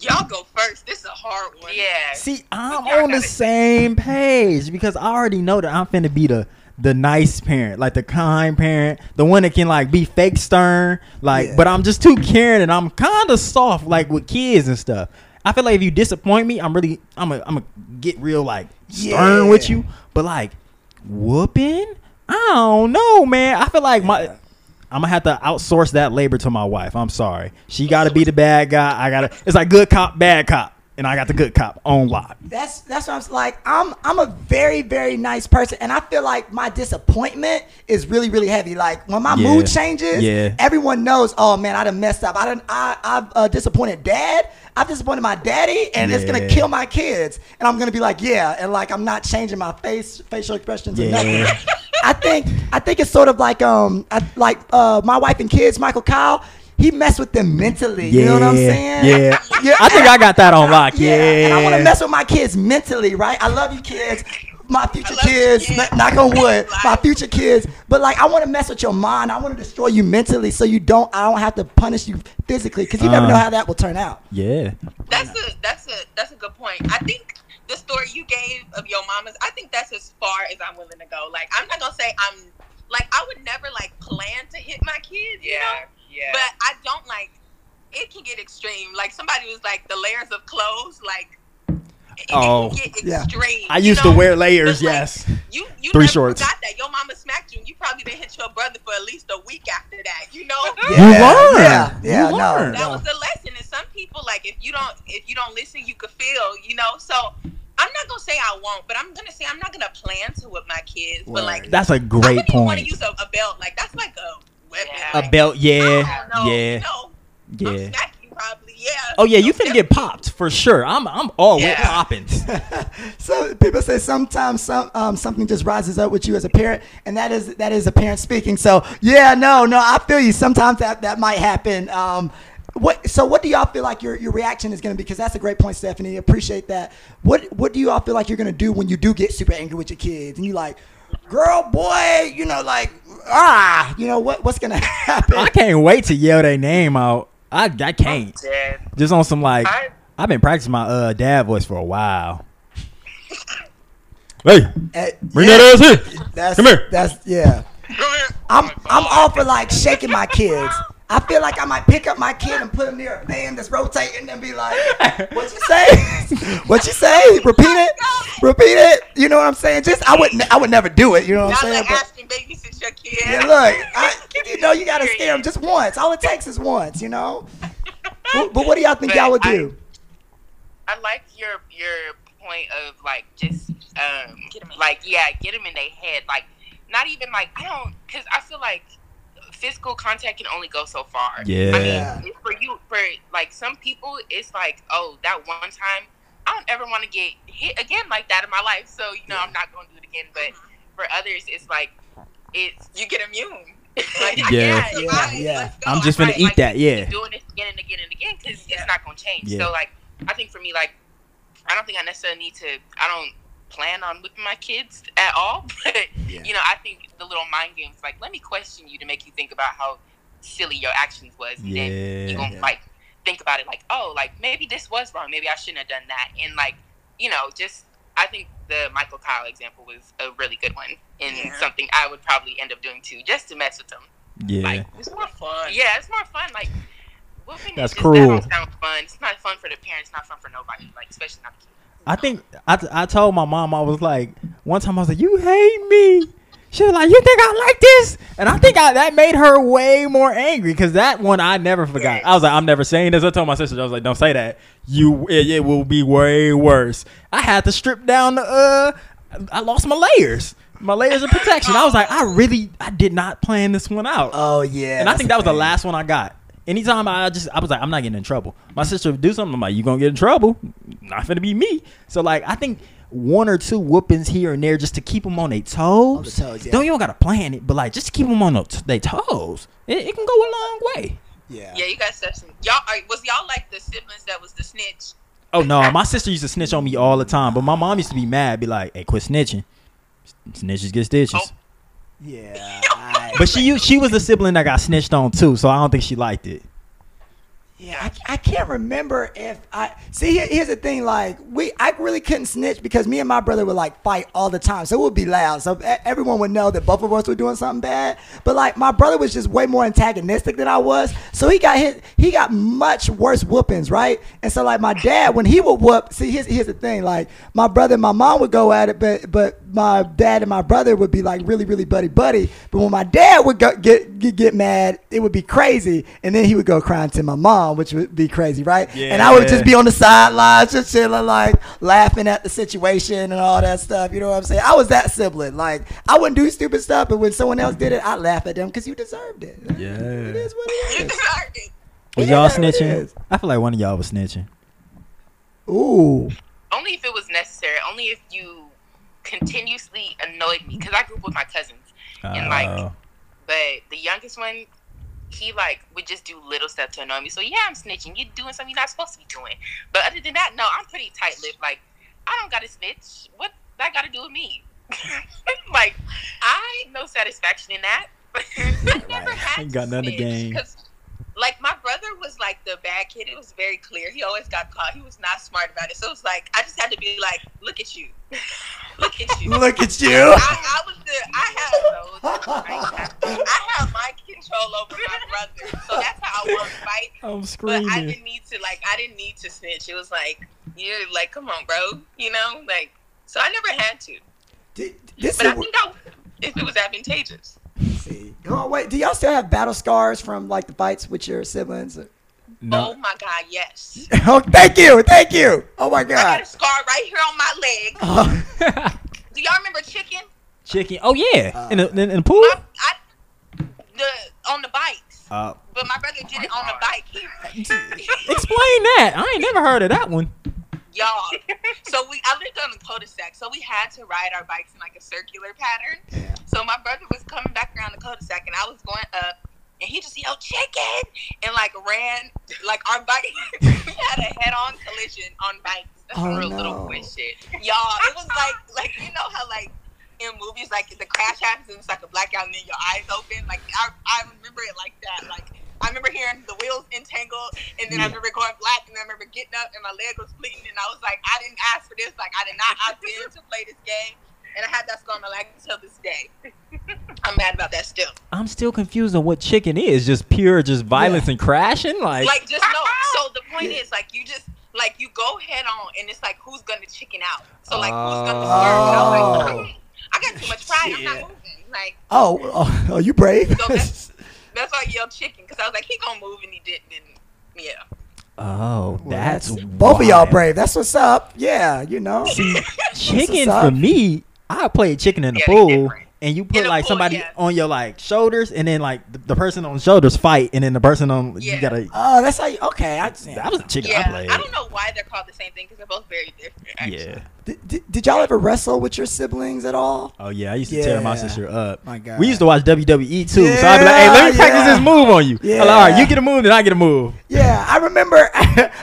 Y'all go first. This is a hard one. Yeah. See, I'm Y'all on the it. same page because I already know that I'm finna be the the nice parent, like the kind parent, the one that can like be fake stern, like Yeah. but I'm just too caring and I'm kind of soft like with kids and stuff. I feel like if you disappoint me, I'm really I'm a, I'm gonna get real like stern with you, but like whooping, I don't know, man. I feel like my I'm gonna have to outsource that labor to my wife. I'm sorry. She got to be the bad guy. I gotta. It's like good cop, bad cop, and I got the good cop on lock. That's that's what I'm like. I'm I'm a very very nice person, and I feel like my disappointment is really really heavy. Like when my Yeah. mood changes, Yeah. everyone knows. Oh man, I done messed up. I done I I've uh, disappointed dad. I've disappointed my daddy, and it's gonna kill my kids. And I'm gonna be like, yeah, and like I'm not changing my face facial expressions or Yeah. nothing. I think I think it's sort of like um I, like uh my wife and kids, Michael Kyle. He messed with them mentally. You know what I'm saying? Yeah. Yeah. I think I got that on lock. Yeah. And I want to mess with my kids mentally, right? I love you kids. My future kids, kids. kn- knock on wood, my future kids. But like, I want to mess with your mind. I want to destroy you mentally, so you don't. I don't have to punish you physically, because you never Uh. know how that will turn out. Yeah. That's a that's a that's a good point. I think the story you gave of your mama's, I think that's as far as I'm willing to go. Like I'm not gonna say I'm like I would never like plan to hit my kids, you know. Yeah, yeah. But I don't like it can get extreme. Like somebody was like the layers of clothes, like it, it Oh. can get Yeah. extreme. I you used to wear layers. But, like, Yes. You you Three never shorts. forgot that your mama smacked you. You probably didn't hit your brother for at least a week after that. You know. You learn. Yeah, yeah, You no, learn. that no. was the lesson and some people like if you don't if you don't listen you could feel you know so i'm not gonna say i won't but i'm gonna say i'm not gonna plan to with my kids but like That's a great wouldn't even want to use a, a belt like that's like a weapon Yeah. A like, belt. I Yeah. don't know, Yeah. you know, I'm Yeah. probably yeah Oh yeah, you So finna get popped for sure. I'm I'm all with Yeah. poppings. So people say sometimes some um, something just rises up with you as a parent, and that is that is a parent speaking. So yeah, no, no, I feel you. Sometimes that that might happen. Um, what so what do y'all feel like your, your reaction is going to be? Because that's a great point, Stephanie. Appreciate that. What what do you all feel like you're going to do when you do get super angry with your kids and you like, girl, boy, you know, like ah, you know what what's going to happen? I can't wait to yell their name out. I I can't. Dead. Just on some like I- I've been practicing my uh dad voice for a while. Hey, Eh, bring yeah, that ass here. That's Come here. That's yeah. I'm I'm all for like shaking my kids. I feel like I might pick up my kid and put him near a fan that's rotating and be like, "What you say? what you say? Repeat it. Repeat it. You know what I'm saying? Just I would I would never do it. You know what I'm saying? like But, Ashton babysit your kid yeah, look, I, you know you gotta scare them just once. All it takes is once. You know. But, but what do y'all think But y'all would I- do? I like your your point of like just um Get 'em like yeah get them in their head like not even like I don't because I feel like physical contact can only go so far. Yeah. I mean for you for like some people it's like oh that one time I don't ever want to get hit again like that in my life so you know I'm not going to do it again but for others it's like it's you get immune like, Yeah. Yeah, fine, yeah. I'm just gonna find, eat like, that, yeah. doing this again and again and again because Yeah. it's not gonna change. Yeah. So like, I think for me, like, I don't think I necessarily need to. I don't plan on whipping my kids at all, but Yeah. you know, I think the little mind games, like, let me question you to make you think about how silly your actions was, and then Yeah. you gonna like think about it, like, oh, like maybe this was wrong, maybe I shouldn't have done that, and like, you know, just I think the Michael Kyle example was a really good one, and Yeah. something I would probably end up doing too, just to mess with them. Yeah. Like, it's more fun yeah, it's more fun. Like whooping That's is just, cruel. That sound fun. It's not fun for the parents. Not fun for nobody. Like especially not the kids. I think I, I told my mom I was like one time I was like you hate me. She was like you think I like this, and I think I, that made her way more angry because that one I never forgot. I was like I'm never saying this. I told my sister I was like don't say that. You it, it will be way worse. I had to strip down the uh I lost my layers. My layers of protection. I was like, I really, I did not plan this one out. Oh yeah. and I think that was the last one I got. Anytime I just, I was like, I'm not getting in trouble. My sister would do something. I'm like, you gonna get in trouble? Not gonna be me. So like, I think one or two whoopings here and there just to keep them on their toes. On the toes, yeah. Don't you don't gotta plan it, but like just to keep them on their toes. It, it can go a long way. Yeah. yeah you guys said some y'all are, was y'all like the siblings that was the snitch Oh no, my sister used to snitch on me all the time, but my mom used to be mad, be like, "Hey, quit snitching. Snitches get stitches." Oh. Yeah. I- But she she was the sibling that got snitched on too, so I don't think she liked it. Yeah, I, I can't remember if I see. Here's the thing: like we, I really couldn't snitch because me and my brother would like fight all the time, so it would be loud. So everyone would know that both of us were doing something bad. But like my brother was just way more antagonistic than I was, so he got hit. He got much worse whoopings, right? And so like my dad, when he would whoop, see, here's here's the thing: like my brother and my mom would go at it, but but my dad and my brother would be like really really buddy buddy. But when my dad would go, get, get get mad, it would be crazy, and then he would go crying to my mom, which would be crazy, right? And I would just be on the sidelines, just chilling, like laughing at the situation and all that stuff. You know what I'm saying? I was that sibling. Like I wouldn't do stupid stuff, but when someone else did it, I'd laugh at them because you deserved it. Yeah. it is what You it is. deserved it. Was Yeah, y'all snitching? is. I feel like one of y'all was snitching. Ooh, Only if it was necessary. Only if you continuously annoyed me. Because I grew up with my cousins. And, like, Oh. But the youngest one, he like would just do little stuff to annoy me. So yeah, I'm snitching. You're doing something you're not supposed to be doing. But other than that, no, I'm pretty tight lipped. Like I don't gotta snitch. What that got to do with me? like I no satisfaction in that. I never Right. had Ain't got nothing to. 'cause, Like my brother was like the bad kid. It was very clear. He always got caught. He was not smart about it. So it's like I just had to be like, look at you, look at you. look at you. I, I was the I had those. I, I had my control over my brother, so that's how I won the fight. I'm But I didn't need to like I didn't need to snitch. It was like you're like, come on, bro, you know, like so I never had to. D- This But is. I think I if it was advantageous. See. Oh wait, do y'all still have battle scars from like the fights with your siblings? No. Oh my god, yes. Oh, thank you, thank you. Oh my God. I got a scar right here on my leg. Oh, Do y'all remember chicken? Chicken. Oh yeah. Uh, in, the, in, in the pool. My, I, the on the bikes. Uh, But my brother did it on the bike. Explain that. I ain't never heard of that one. Y'all. So we, I lived on the cul-de-sac, so we had to ride our bikes in like a circular pattern. Yeah. So my brother was coming back around the cul-de-sac, and I was going up, and he just yelled "chicken" and like ran like our bike. we had a head-on collision on bikes. That's Oh, real no. little quick shit, y'all. It was like like you know how like. In movies, like the crash happens and it's like a blackout, and then your eyes open. Like I, I remember it like that. Like I remember hearing the wheels entangled, and then I remember going black, and I remember getting up, and my leg was bleeding, and I was like, I didn't ask for this. Like I did not opt in to play this game, and I had that scar on my leg until this day. I'm mad about that still. I'm still confused on what chicken is. Just pure, just violence and crashing. Like, Like just no. So the point is, like you just like you go head on, and it's like who's gonna chicken out. So like who's gonna swerve? And I was like, Oh. "Mm, I got too much pride. I'm not moving. Like oh, oh, oh, you brave. So that's- that's why I yelled chicken because I was like, he gonna move, and he didn't. And yeah. oh, that's, both of y'all wild. brave. That's what's up. Yeah, you know. See, chicken for me, I played chicken in the Yeah, they pool, different. and you put the like pool, somebody yeah. on your like shoulders, and then like the, the person on the shoulders fight, and then the person on you Yeah. gotta. Oh, that's how. You, okay, I. That was the chicken Yeah, I played. I don't know why they're called the same thing because they're both very different. Actually. yeah. Did, did, did y'all ever wrestle with your siblings at all? Oh yeah, I used to tear my sister up. My God. We used to watch WWE too, so I'd be like, "Hey, let me practice this move on you." yeah. Like, all right, you get a move, then I get a move. Yeah, I remember.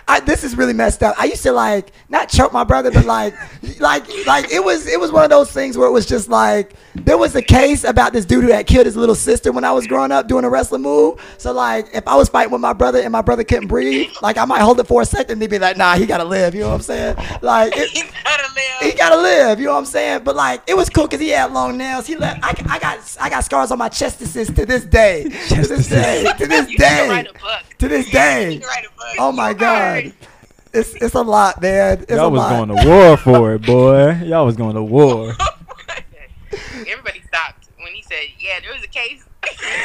I, this is really messed up. I used to like not choke my brother, but like, like, like it was. It was one of those things where it was just like there was a case about this dude who had killed his little sister when I was growing up doing a wrestling move. So like, if I was fighting with my brother and my brother couldn't breathe, like I might hold it for a second, they'd be like, "Nah, he gotta live." You know what I'm saying? Like, it, He gotta live. he gotta live. You know what I'm saying? But like, it was cool because he had long nails. He left. I, I got I got scars on my chest to this day. to this day. To this you can write day. To this day. can write a book. Oh my You god. heard. It's it's a lot, man. It's Y'all a was lot. going to war for it, boy. Y'all was going to war. Everybody stopped when he said, "Yeah, there was a case."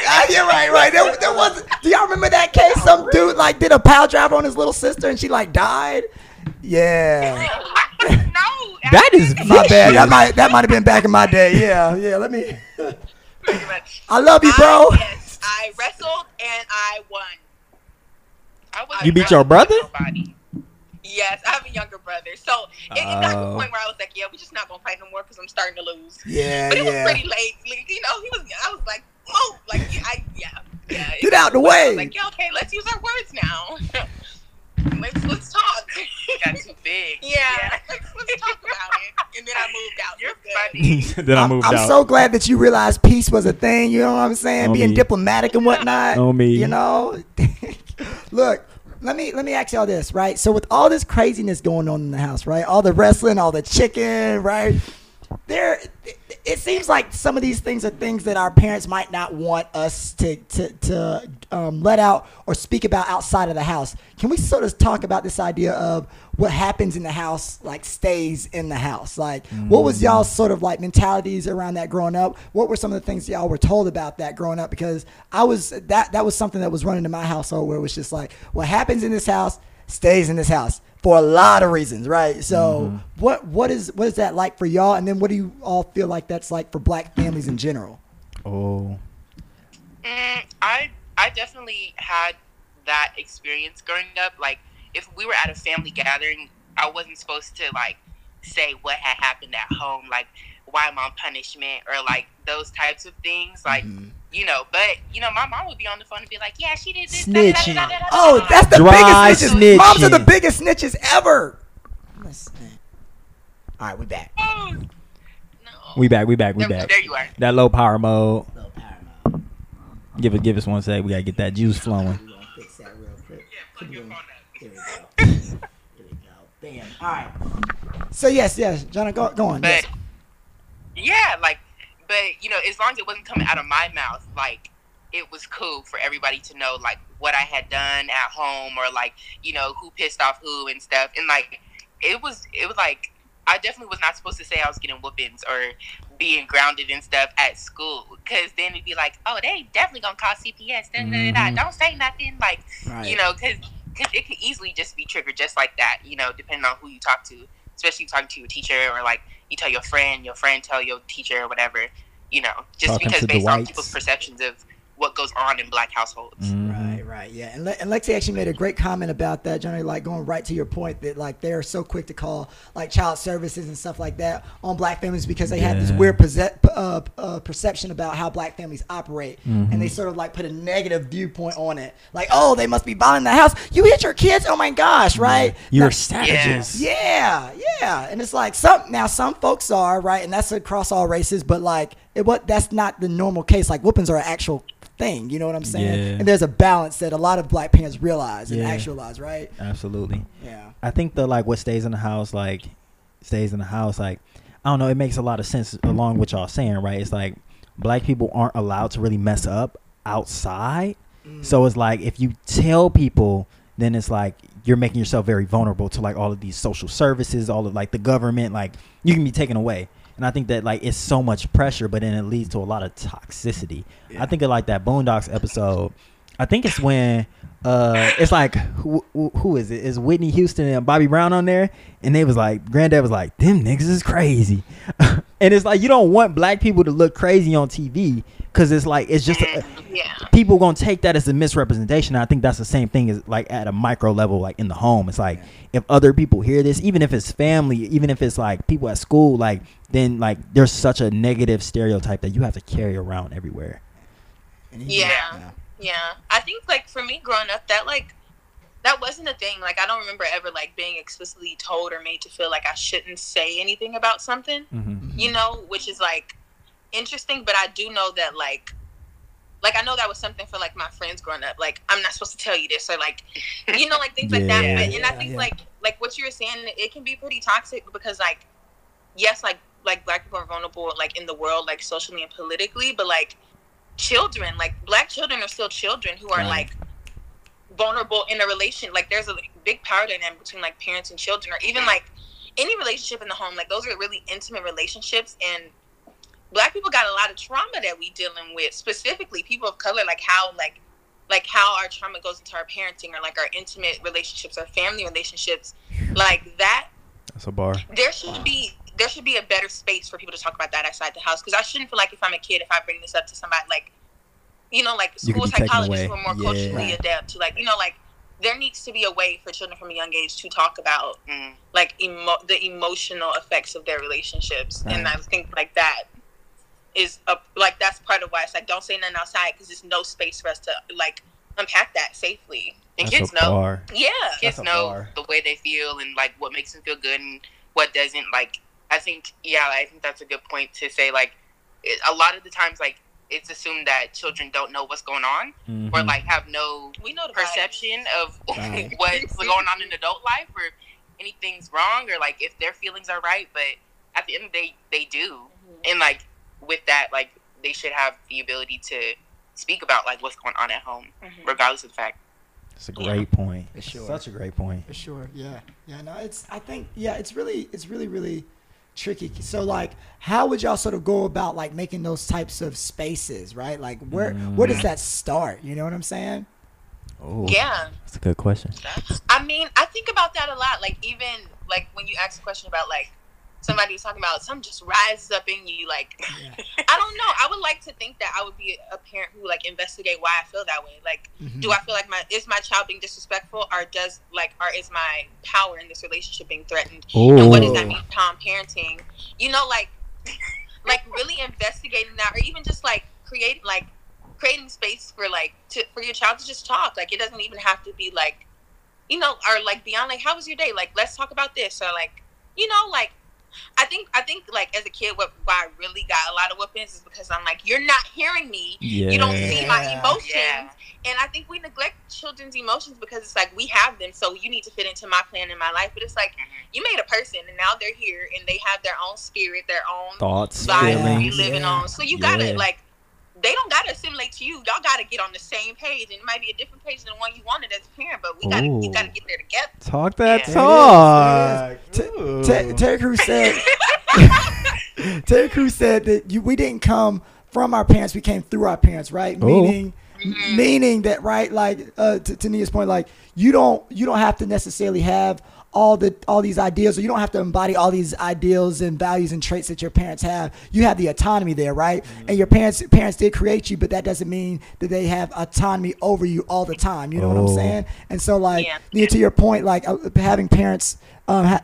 Ah, you're right, right. There, there was. Do y'all remember that case? Some dude like did a pile driver on his little sister, and she like died. Yeah. no, That is My bad. That might that might have been back in my day. Yeah, yeah. Let me. pretty much. I love you, bro. I, yes, I wrestled and I won. I wasn't You beat your brother? nobody. Yes, I have a younger brother. So it, it got to Oh. the point where I was like, yeah, we're just not gonna fight no more because I'm starting to lose. Yeah, But it was pretty late. Like, you know, he was. I was like, move. Like, yeah, I, yeah, yeah. Get out the I way. was like, yeah, okay, let's use our words now. let's let's talk. got too big. Yeah, Let's, let's talk about it. And then I moved out. You're funny. then I I'm, moved I'm so glad that you realized peace was a thing. You know what I'm saying? On Being me. diplomatic and whatnot. On me. You know. Look, let me let me ask y'all this, right? So with all this craziness going on in the house, right? All the wrestling, all the chicken, right? There, it seems like some of these things are things that our parents might not want us to to, to um, let out or speak about outside of the house. Can we sort of talk about this idea of what happens in the house, like stays in the house? Like, what was y'all sort of like mentalities around that growing up? What were some of the things y'all were told about that growing up? Because I was that that was something that was running in my household where it was just like, what happens in this house stays in this house for a lot of reasons, right? So, what what is what is that like for y'all? And then what do you all feel like that's like for black families in general? Oh, Mm, I I definitely had that experience growing up. Like, if we were at a family gathering, I wasn't supposed to like say what had happened at home, like why I'm on punishment or like those types of things. Like, you know, but you know, my mom would be on the phone and be like, "Yeah, she did this." da, da, da, Snitching. da, da, da, oh, da, Oh, that's the Dry biggest snitches. Moms are the biggest snitches ever. Listen. All right, we back. Oh, no. we back, we back, we There, back. there you are. That low power mode. Give it, give us one sec. We gotta get that juice flowing. Fix that real quick. Yeah, plug your phone up. Here we go. Here we go. Bam. All right. So yes, yes, John, go, go on. Yes. Yeah, like, but you know, as long as it wasn't coming out of my mouth, like it was cool for everybody to know like what I had done at home or like you know who pissed off who and stuff. And like it was, it was like I definitely was not supposed to say I was getting whoopings or being grounded and stuff at school because then it'd be like, oh, they definitely gonna call CPS. Da, da, da, Mhm. da. Don't say nothing. Like Right. you know, because it could easily just be triggered just like that, you know, depending on who you talk to, especially talking to your teacher or like you tell your friend, your friend tell your teacher or whatever, you know, just Talking because based on people's perceptions of what goes on in black households. Mhm. Right, right, yeah. And, Le- and Lexi actually made a great comment about that, Johnny, like going right to your point that like they're so quick to call like child services and stuff like that on black families because they have this weird perce- uh, uh, perception about how black families operate. Mm-hmm. And they sort of like put a negative viewpoint on it. Like, oh, they must be buying the house. You hit your kids? Oh my gosh, right? You're Now- savages. Yeah, yeah, and it's like some now some folks are right, and that's across all races. But like, it what that's not the normal case. Like, whoopings are an actual thing. You know what I'm saying? Yeah. And there's a balance that a lot of black parents realize and Yeah. actualize, right? Absolutely. Yeah. I think the like what stays in the house like stays in the house like I don't know it makes a lot of sense along what y'all saying right it's like black people aren't allowed to really mess up outside mm. so it's like if you tell people then it's like you're making yourself very vulnerable to like all of these social services all of like the government like you can be taken away and I think that like it's so much pressure but then it leads to a lot of toxicity I think of like that Boondocks episode I think it's when uh it's like who, who who is it? Is Whitney Houston and Bobby Brown on there? And they was like, Granddad was like, them niggas is crazy. and it's like you don't want black people to look crazy on TV because it's like it's just a, Yeah. people gonna take that as a misrepresentation. I think that's the same thing as like at a micro level, like in the home. It's like if other people hear this, even if it's family, even if it's like people at school, like then like there's such a negative stereotype that you have to carry around everywhere. And he- Yeah. Yeah. I think like for me growing up that like that wasn't a thing. Like I don't remember ever like being explicitly told or made to feel like I shouldn't say anything about something. Mm-hmm. You know, which is like interesting, but I do know that like like I know that was something for like my friends growing up. Like I'm not supposed to tell you this or like you know like things like that. Yeah. But, and I think yeah. like like what you were saying, it can be pretty toxic because like yes, like like black people are vulnerable like in the world, like socially and politically, but like children, like black children are still children who are Right. like vulnerable in a relation. Like there's a big power dynamic between like parents and children, or even like any relationship in the home. Like those are really intimate relationships, and black people got a lot of trauma that we dealing with. Specifically, people of color, like how like like how our trauma goes into our parenting or like our intimate relationships, our family relationships, like that That's a bar. there should be there should be a better space for people to talk about that outside the house because I shouldn't feel like if I'm a kid if I bring this up to somebody like you know like school psychologists away. who are more Yeah. culturally Right. adept to like you know like there needs to be a way for children from a young age to talk about Mm. like emo- the emotional effects of their relationships and Right. I think like that is a, like that's part of why it's like don't say nothing outside because there's no space for us to like unpack that safely And That's kids know. bar. yeah Kids That's know bar. the way they feel and like what makes them feel good and what doesn't. Like I think, yeah, I think that's a good point to say. Like it, a lot of the times, like it's assumed that children don't know what's going on or Mhm. like have no We know the perception of Right. what's going on in adult life or anything's wrong or like if their feelings are right but at the end of the day they do Mhm. and like with that like they should have the ability to speak about like what's going on at home Mhm. regardless of the fact It's a great point. For sure. Such a great point. For sure. Yeah. Yeah. No, it's. I think. Yeah. It's really. It's really. Really tricky. So like, how would y'all sort of go about like making those types of spaces, right? Like, where where does that start? You know what I'm saying? Oh, Yeah. that's a good question. I mean, I think about that a lot. Like even like when you ask a question about like somebody was talking about some just rises up in you. Like Yeah. I don't know. I would like to think that I would be a parent who like investigate why I feel that way. Like, Mhm. do I feel like my is my child being disrespectful, or does like, or is my power in this relationship being threatened? And what does that mean for parenting? You know, like, like really investigating that, or even just like creating like creating space for like to for your child to just talk. Like, it doesn't even have to be like, you know, or like beyond like, how was your day? Like, let's talk about this, or like, you know, like. I think I think like as a kid, what why I really got a lot of whoopings is because I'm like, you're not hearing me. Yeah. You don't see my emotions. Yeah. And I think we neglect children's emotions because it's like we have them, so you need to fit into my plan in my life. But it's like Mhm. you made a person, and now they're here, and they have their own spirit, their own Thoughts, vibe to be feelings. living Yeah. on. So you gotta like, they don't gotta assimilate to you. Y'all gotta get on the same page, and it might be a different page than the one you wanted as a parent, but we gotta Ooh. you gotta get there together. Talk that Yeah. talk. There it Ooh. Terry Crews said. Terry Crews said that you, we didn't come from our parents; we came through our parents, right? Oh. Meaning, Mhm. meaning that, right? Like uh, to, to Nia's point, like you don't you don't have to necessarily have all the all these ideals, or you don't have to embody all these ideals and values and traits that your parents have. You have the autonomy there, right? And your parents parents did create you, but that doesn't mean that they have autonomy over you all the time. You know what I'm Oh. saying? And so, like, Yeah. Nia, to your point, like uh, having parents, um, ha-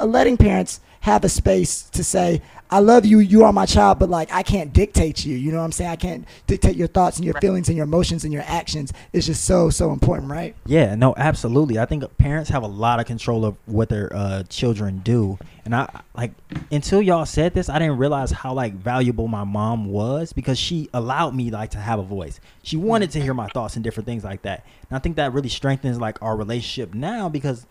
letting parents have a space to say, I love you, you are my child, but like I can't dictate you. You know what I'm saying? I can't dictate your thoughts and your Right. feelings and your emotions and your actions. It's just so, so important, right? Yeah, no, absolutely. I think parents have a lot of control of what their uh, children do, and I like until y'all said this, I didn't realize how like valuable my mom was because she allowed me like to have a voice. She wanted to hear my thoughts and different things like that, and I think that really strengthens like our relationship now because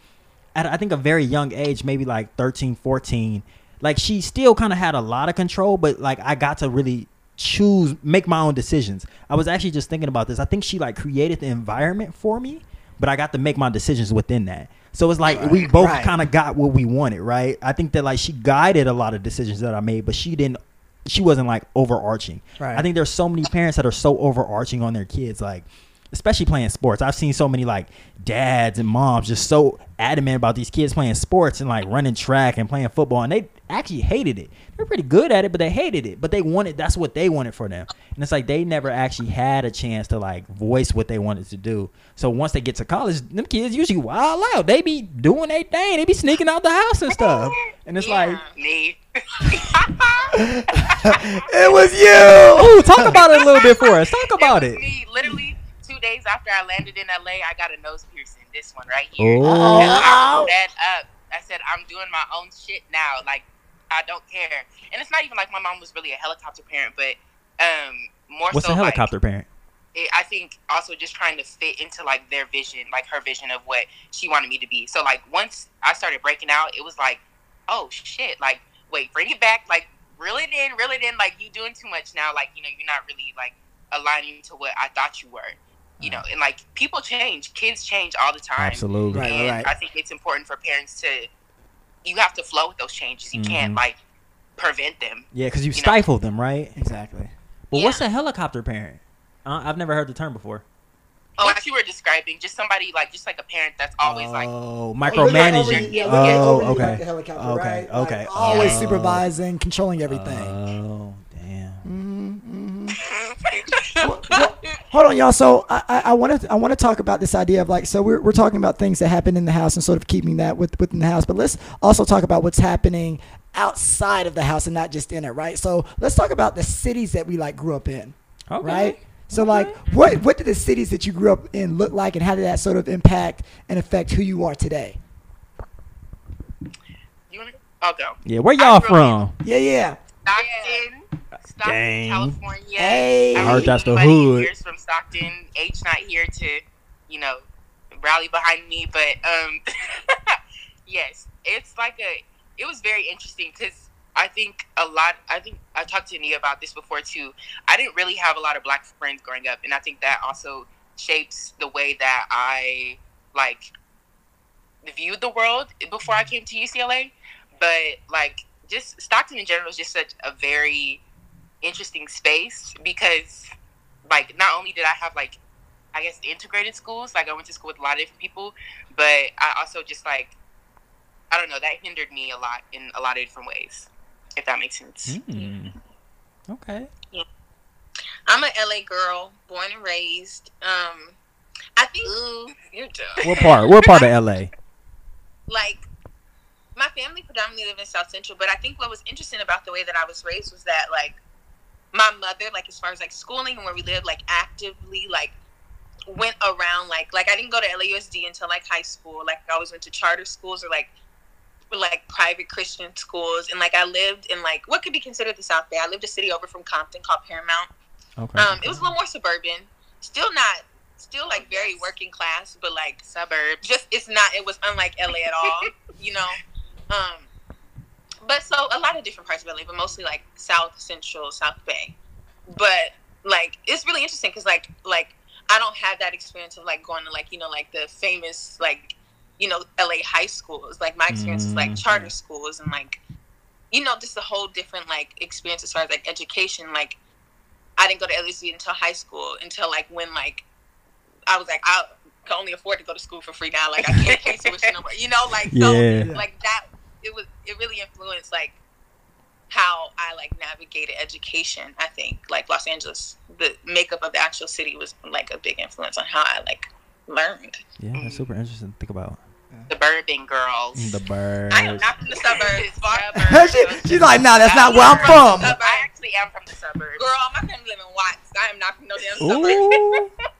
at I think a very young age, maybe like 13, 14, like she still kind of had a lot of control, but like I got to really choose, make my own decisions. I was actually just thinking about this. I think she like created the environment for me, but I got to make my decisions within that. So it's like we both right. kind of got what we wanted, right? I think that like she guided a lot of decisions that I made, but she didn't. She wasn't like overarching. Right. I think there's so many parents that are so overarching on their kids, like especially playing sports. I've seen so many like dads and moms just so adamant about these kids playing sports and like running track and playing football, and they actually hated it. They're pretty good at it, but they hated it. But they wanted that's what they wanted for them, and it's like they never actually had a chance to like voice what they wanted to do. So once they get to college, them kids usually wild out. They be doing their thing. They be sneaking out the house and stuff, and it's like. me it was you. Ooh, talk about it a little bit for us. Talk about it. me literally days after I landed in LA I got a nose piercing this one right here Oh. And I that up. I said, I'm doing my own shit now. Like, I don't care. And it's not even like my mom was really a helicopter parent, but um, more What's so a helicopter parent? It, I think also just trying to fit into like their vision, like her vision of what she wanted me to be. So like once I started breaking out, it was like, oh shit, like wait, bring it back, like reel it in, reel it in. Like you doing too much now. Like you know, you're not really like aligning to what I thought you were. You know, and like people change, kids change all the time. Absolutely. Right, and right. I think it's important for parents to you have to flow with those changes. You can't Mhm. like prevent them. Yeah, because you You know. stifle them, right? Exactly. But what's a helicopter parent? Uh, I've never heard the term before. Oh, what you were describing, just somebody like just like a parent that's always like oh, Overly- micromanaging. yeah, we get oh, overly like okay. helicopter, Okay, right? Like, okay. always Oh. supervising, controlling everything. Oh, damn. Well, well, hold on, y'all. So I, I, I want to I want to talk about this idea of like so we're, we're talking about things that happen in the house and sort of keeping that with, within the house, but let's also talk about what's happening outside of the house and not just in it, right? So let's talk about the cities that we like grew up in, Okay. right? So like what what did the cities that you grew up in look like, and how did that sort of impact and affect who you are today? you wanna go? I'll go. Yeah, where y'all I grew from? Yeah, yeah. Stockton, Stockton, Dang. California. Hey. I I heard that's the hood. Here's from Stockton. H not here to, you know, rally behind me, but um, yes, it's like a. It was very interesting because I think a lot. I think I talked to Nia about this before too. I didn't really have a lot of black friends growing up, and I think that also shapes the way that I like viewed the world before I came to UCLA. But like, just Stockton in general is just such a very interesting space because, like, not only did I have like, I guess integrated schools, like I went to school with a lot of different people, but I also just like, I don't know, that hindered me a lot in a lot of different ways. If that makes sense. Hmm. Okay. I'm a LA girl, born and raised. Um, I think ooh, you're dumb. What part? What part of LA? like my family predominantly live in South Central, but I think what was interesting about the way that I was raised was that like my mother, like as far as like schooling and where we lived, like actively like went around like like I didn't go to LAUSD until like high school. Like I always went to charter schools or like like private Christian schools, and like I lived in like what could be considered the South Bay. I lived a city over from Compton called Paramount. Okay. Um, it was a little more suburban, still not, still like very working class, but like Suburbs. just it's not it was unlike LA at all, you know. Um but so a lot of different parts of LA, but mostly like South Central, South Bay. But like it's really interesting because like like I don't have that experience of like going to like you know like the famous like you know LA high schools. Like my experience is like Mhm. charter schools and like you know just a whole different like experience as far as like education. Like I didn't go to LSU until high school until like when like I was like I can only afford to go to school for free now. Like I can't pay tuition no more. You know, like so Yeah. like that it was it really influenced like how I like navigated education. I think like Los Angeles, the makeup of the actual city was like a big influence on how I like learned. Yeah, that's super interesting to think about. The suburban girls. The birds. I am not from the suburbs. Fuck. Suburbs. she, she's like, nah, that's not I'm where I'm from from. I actually am from the suburbs. Girl, my family live in Watts. I am not from no damn suburbs.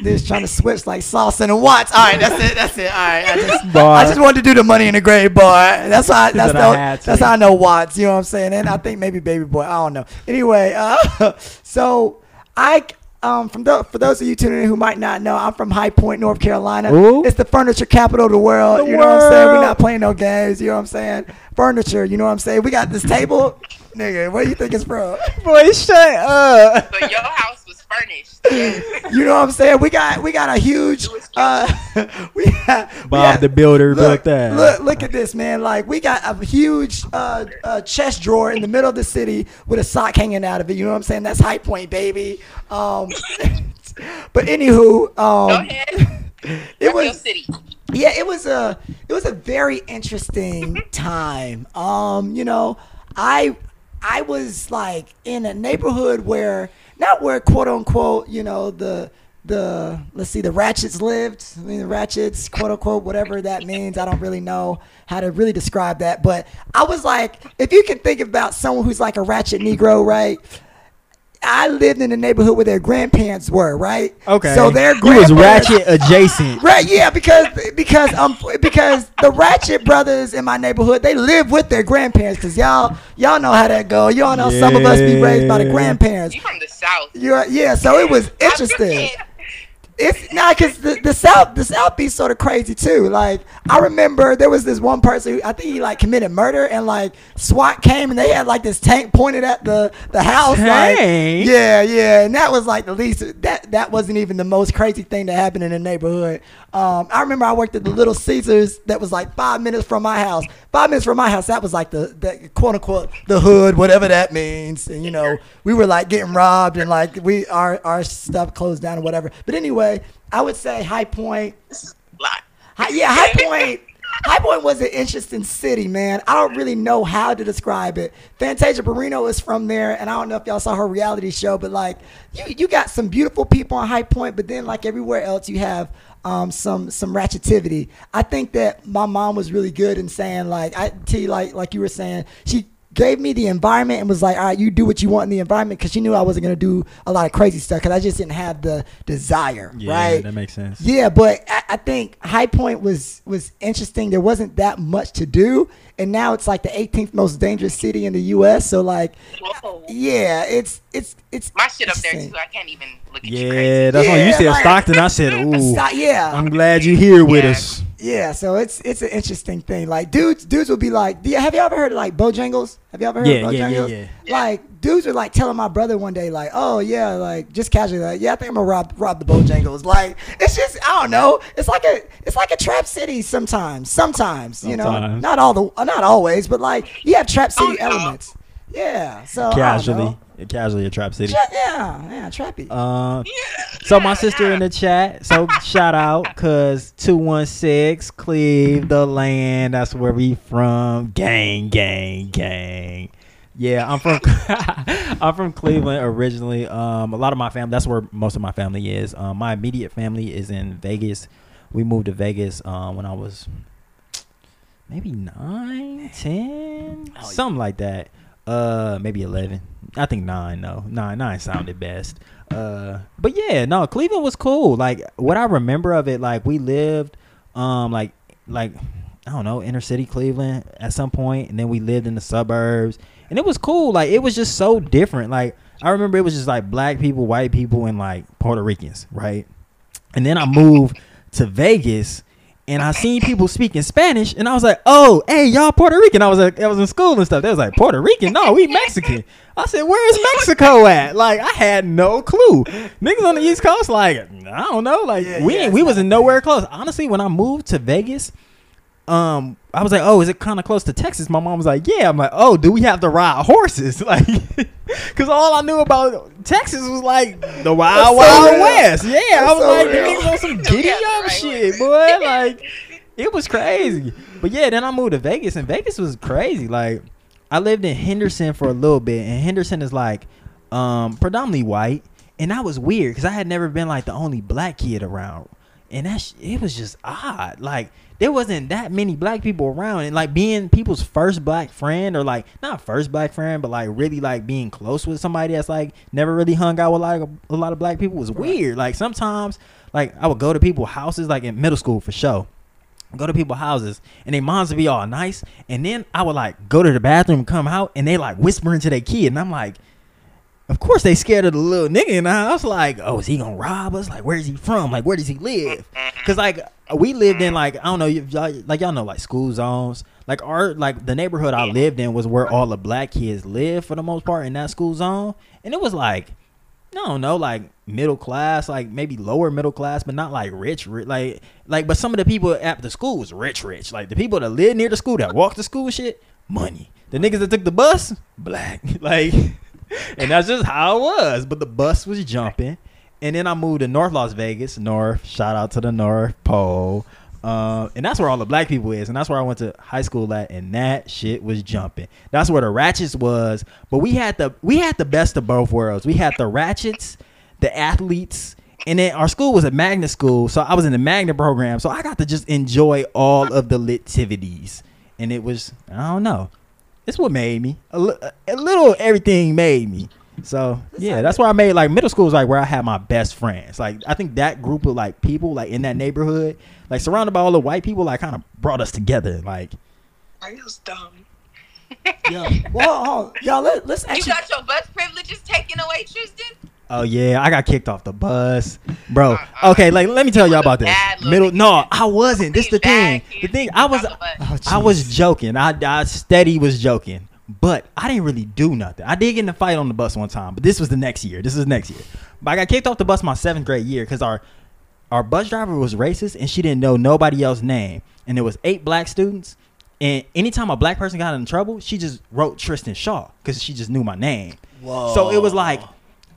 Ooh. This trying to switch like sauce and Watts. All right, that's it. That's it. All right. I just, Bar. I just wanted to do the money in the grave bar. That's how. That's That I the, had. That's how I know Watts. You know what I'm saying? And I think maybe Baby Boy. I don't know. Anyway, uh, so I. Um, from the, for those of you tuning in who might not know, I'm from High Point, North Carolina. Ooh. It's the furniture capital of the world. The you know what I'm saying? We're not playing no games. You know what I'm saying? Furniture. You know what I'm saying? We got this table, nigga. Where you think it's from? Boy, shut up. So your house was furnished. You know what I'm saying? We got we got a huge uh we got we Bob got- the Builder look, built that. Look look at this man. Like we got a huge uh, uh chest drawer in the middle of the city with a sock hanging out of it. You know what I'm saying? That's high point, baby. Um but anywho, Go um ahead. it Rep your was city. yeah, it was a it was a very interesting time. Um, you know, I I was like in a neighborhood where not where quote unquote, you know, the the let's see the ratchets lived. I mean the ratchets, quote unquote, whatever that means. I don't really know how to really describe that. But I was like, if you can think about someone who's like a ratchet Negro, right? I lived in the neighborhood where their grandparents were, right? Okay. So their you was ratchet adjacent. Right, yeah, because because um because the Ratchet brothers in my neighborhood they live with their grandparents because y'all y'all know how that go. Y'all know some of us be raised by the grandparents. You from the south. You're, yeah, so it was interesting. It's not because the, the South the South be sort of crazy too. Like I remember there was this one person who I think he like committed murder and like SWAT came and they had like this tank pointed at the the house. Like, Tank? yeah, yeah, and that was like the least. That that wasn't even the most crazy thing that happened in the neighborhood. Um, I remember I worked at the Little Caesars that was like five minutes from my house. Five minutes from my house, that was like the, the quote unquote the hood, whatever that means. And you know, we were like getting robbed and like we our our stuff closed down or whatever. But anyway, I would say High Point. Lot. Hi, yeah, High Point. High Point was an interesting city, man. I don't really know how to describe it. Fantasia Barrino is from there, and I don't know if y'all saw her reality show, but like, you you got some beautiful people on High Point, but then like everywhere else, you have um, some some ratchetivity. I think that my mom was really good in saying like I T like like you were saying she gave me the environment and was like, all right, you do what you want in the environment because she knew I wasn't gonna do a lot of crazy stuff because I just didn't have the desire, Yeah, right? that makes sense. Yeah, but I, I think High Point was was interesting. There wasn't that much to do, and now it's like the 18th most dangerous city in the U.S. So like, Whoa. yeah, it's it's it's My shit up there too. I can't even look at you Yeah, crazy. that's when you said like- Stockton. I said, ooh, Stop- yeah, I'm glad you're here with Yeah. us. Yeah. So it's it's an interesting thing. Like dudes, dudes will be like, do you, have you ever heard of like Bojangles? Have you ever heard Yeah, of Bojangles? yeah, yeah. Like dudes were like telling my brother one day, like, oh yeah, like just casually, like, yeah, I think I'm gonna rob rob the Bojangles. Like it's just I don't know. It's like a it's like a trap city sometimes. Sometimes, you know, not all the uh, not always, but like you have trap city Oh, no. Elements. Yeah. So Casually, know. casually a trap city. Tra- yeah, yeah, trappy. Uh, so my sister in the chat. So shout out, cause two one six Cleve the land. That's where we from. Gang, gang, gang. Yeah, I'm from I'm from Cleveland originally. Um, a lot of my family. That's where most of my family is. Um, my immediate family is in Vegas. We moved to Vegas um, when I was maybe nine, ten, Oh, something like that. Uh, maybe eleven. I think nine. No, nine. Nine sounded best. Uh, but yeah, no, Cleveland was cool. Like what I remember of it, like we lived, um, like like I don't know, inner city Cleveland at some point, and then we lived in the suburbs, and it was cool. Like it was just so different. Like I remember it was just like black people, white people, and like Puerto Ricans, right? And then I moved to Vegas and I seen people speaking Spanish and I was like, "Oh, hey, y'all Puerto Rican." I was like I was in school and stuff. They was like, "Puerto Rican? No, we Mexican." I said, "Where is Mexico at?" Like I had no clue. Niggas on the East Coast like, I don't know, like Yeah, we yeah, we wasn't nowhere close. Honestly, when I moved to Vegas, um, I was like, "Oh, is it kind of close to Texas?" My mom was like, "Yeah." I'm like, "Oh, do we have to ride horses?" Like, because all I knew about Texas was like the Wild so Wild real. West. Yeah, I was so like, niggas on some giddy up right, shit, boy. Like, it was crazy. But yeah, then I moved to Vegas, and Vegas was crazy. Like, I lived in Henderson for a little bit, and Henderson is like, um, predominantly white, and that was weird because I had never been like the only black kid around, and that sh- it was just odd. Like, there wasn't that many black people around, and like being people's first black friend, or like not first black friend, but like really like being close with somebody that's like never really hung out with like a, a lot of black people was weird. Like sometimes, like I would go to people's houses, like in middle school for sure. Go to people's houses and their moms would be all nice. And then I would like go to the bathroom come out and they like whispering to their kid. And I'm like of course they scared of the little nigga in the house. Like oh is he gonna rob us? Like where is he from? Like where does he live? Because like uh, we lived in like I don't know y'all like y'all know like school zones. Like our like the neighborhood I lived in was where all the black kids lived for the most part in that school zone. And it was like I don't know, like middle class, like maybe lower middle class, but not like rich, rich like like. But some of the people at the school was rich, rich. Like the people that live near the school that walk to school, and shit, money. The niggas that took the bus, black, like, and that's just how it was. But the bus was jumping, and then I moved to North Las Vegas, North. Shout out to the North Pole. Uh, and that's where all the black people is, and that's where I went to high school at, and that shit was jumping. That's where the ratchets was, but we had the we had the best of both worlds. We had the ratchets, the athletes, and then our school was a magnet school, so I was in the magnet program, so I got to just enjoy all of the litivities, and it was I don't know, it's what made me a, li- a little everything made me. So yeah, that's why I made like middle school is like where I had my best friends. Like I think that group of like people like in that neighborhood, like surrounded by all the white people, like kind of brought us together. Like Mario's dumb. Yo, well, hold on. y'all, let, let's You got your bus privileges taken away, Tristan? Oh yeah, I got kicked off the bus, bro. Uh-uh. Okay, like let me tell You y'all about this. Middle, no, I wasn't. This the thing. The thing, I was, On the bus. Oh, I was joking. I, I steady was joking, but I didn't really do nothing. I did get in a fight on the bus one time, but this was the next year. This is next year. But I got kicked off the bus my seventh grade year because our our bus driver was racist and she didn't know nobody else's name, and there was eight black students. And anytime a black person got in trouble, she just wrote Tristan Shaw because she just knew my name. Whoa. So it was like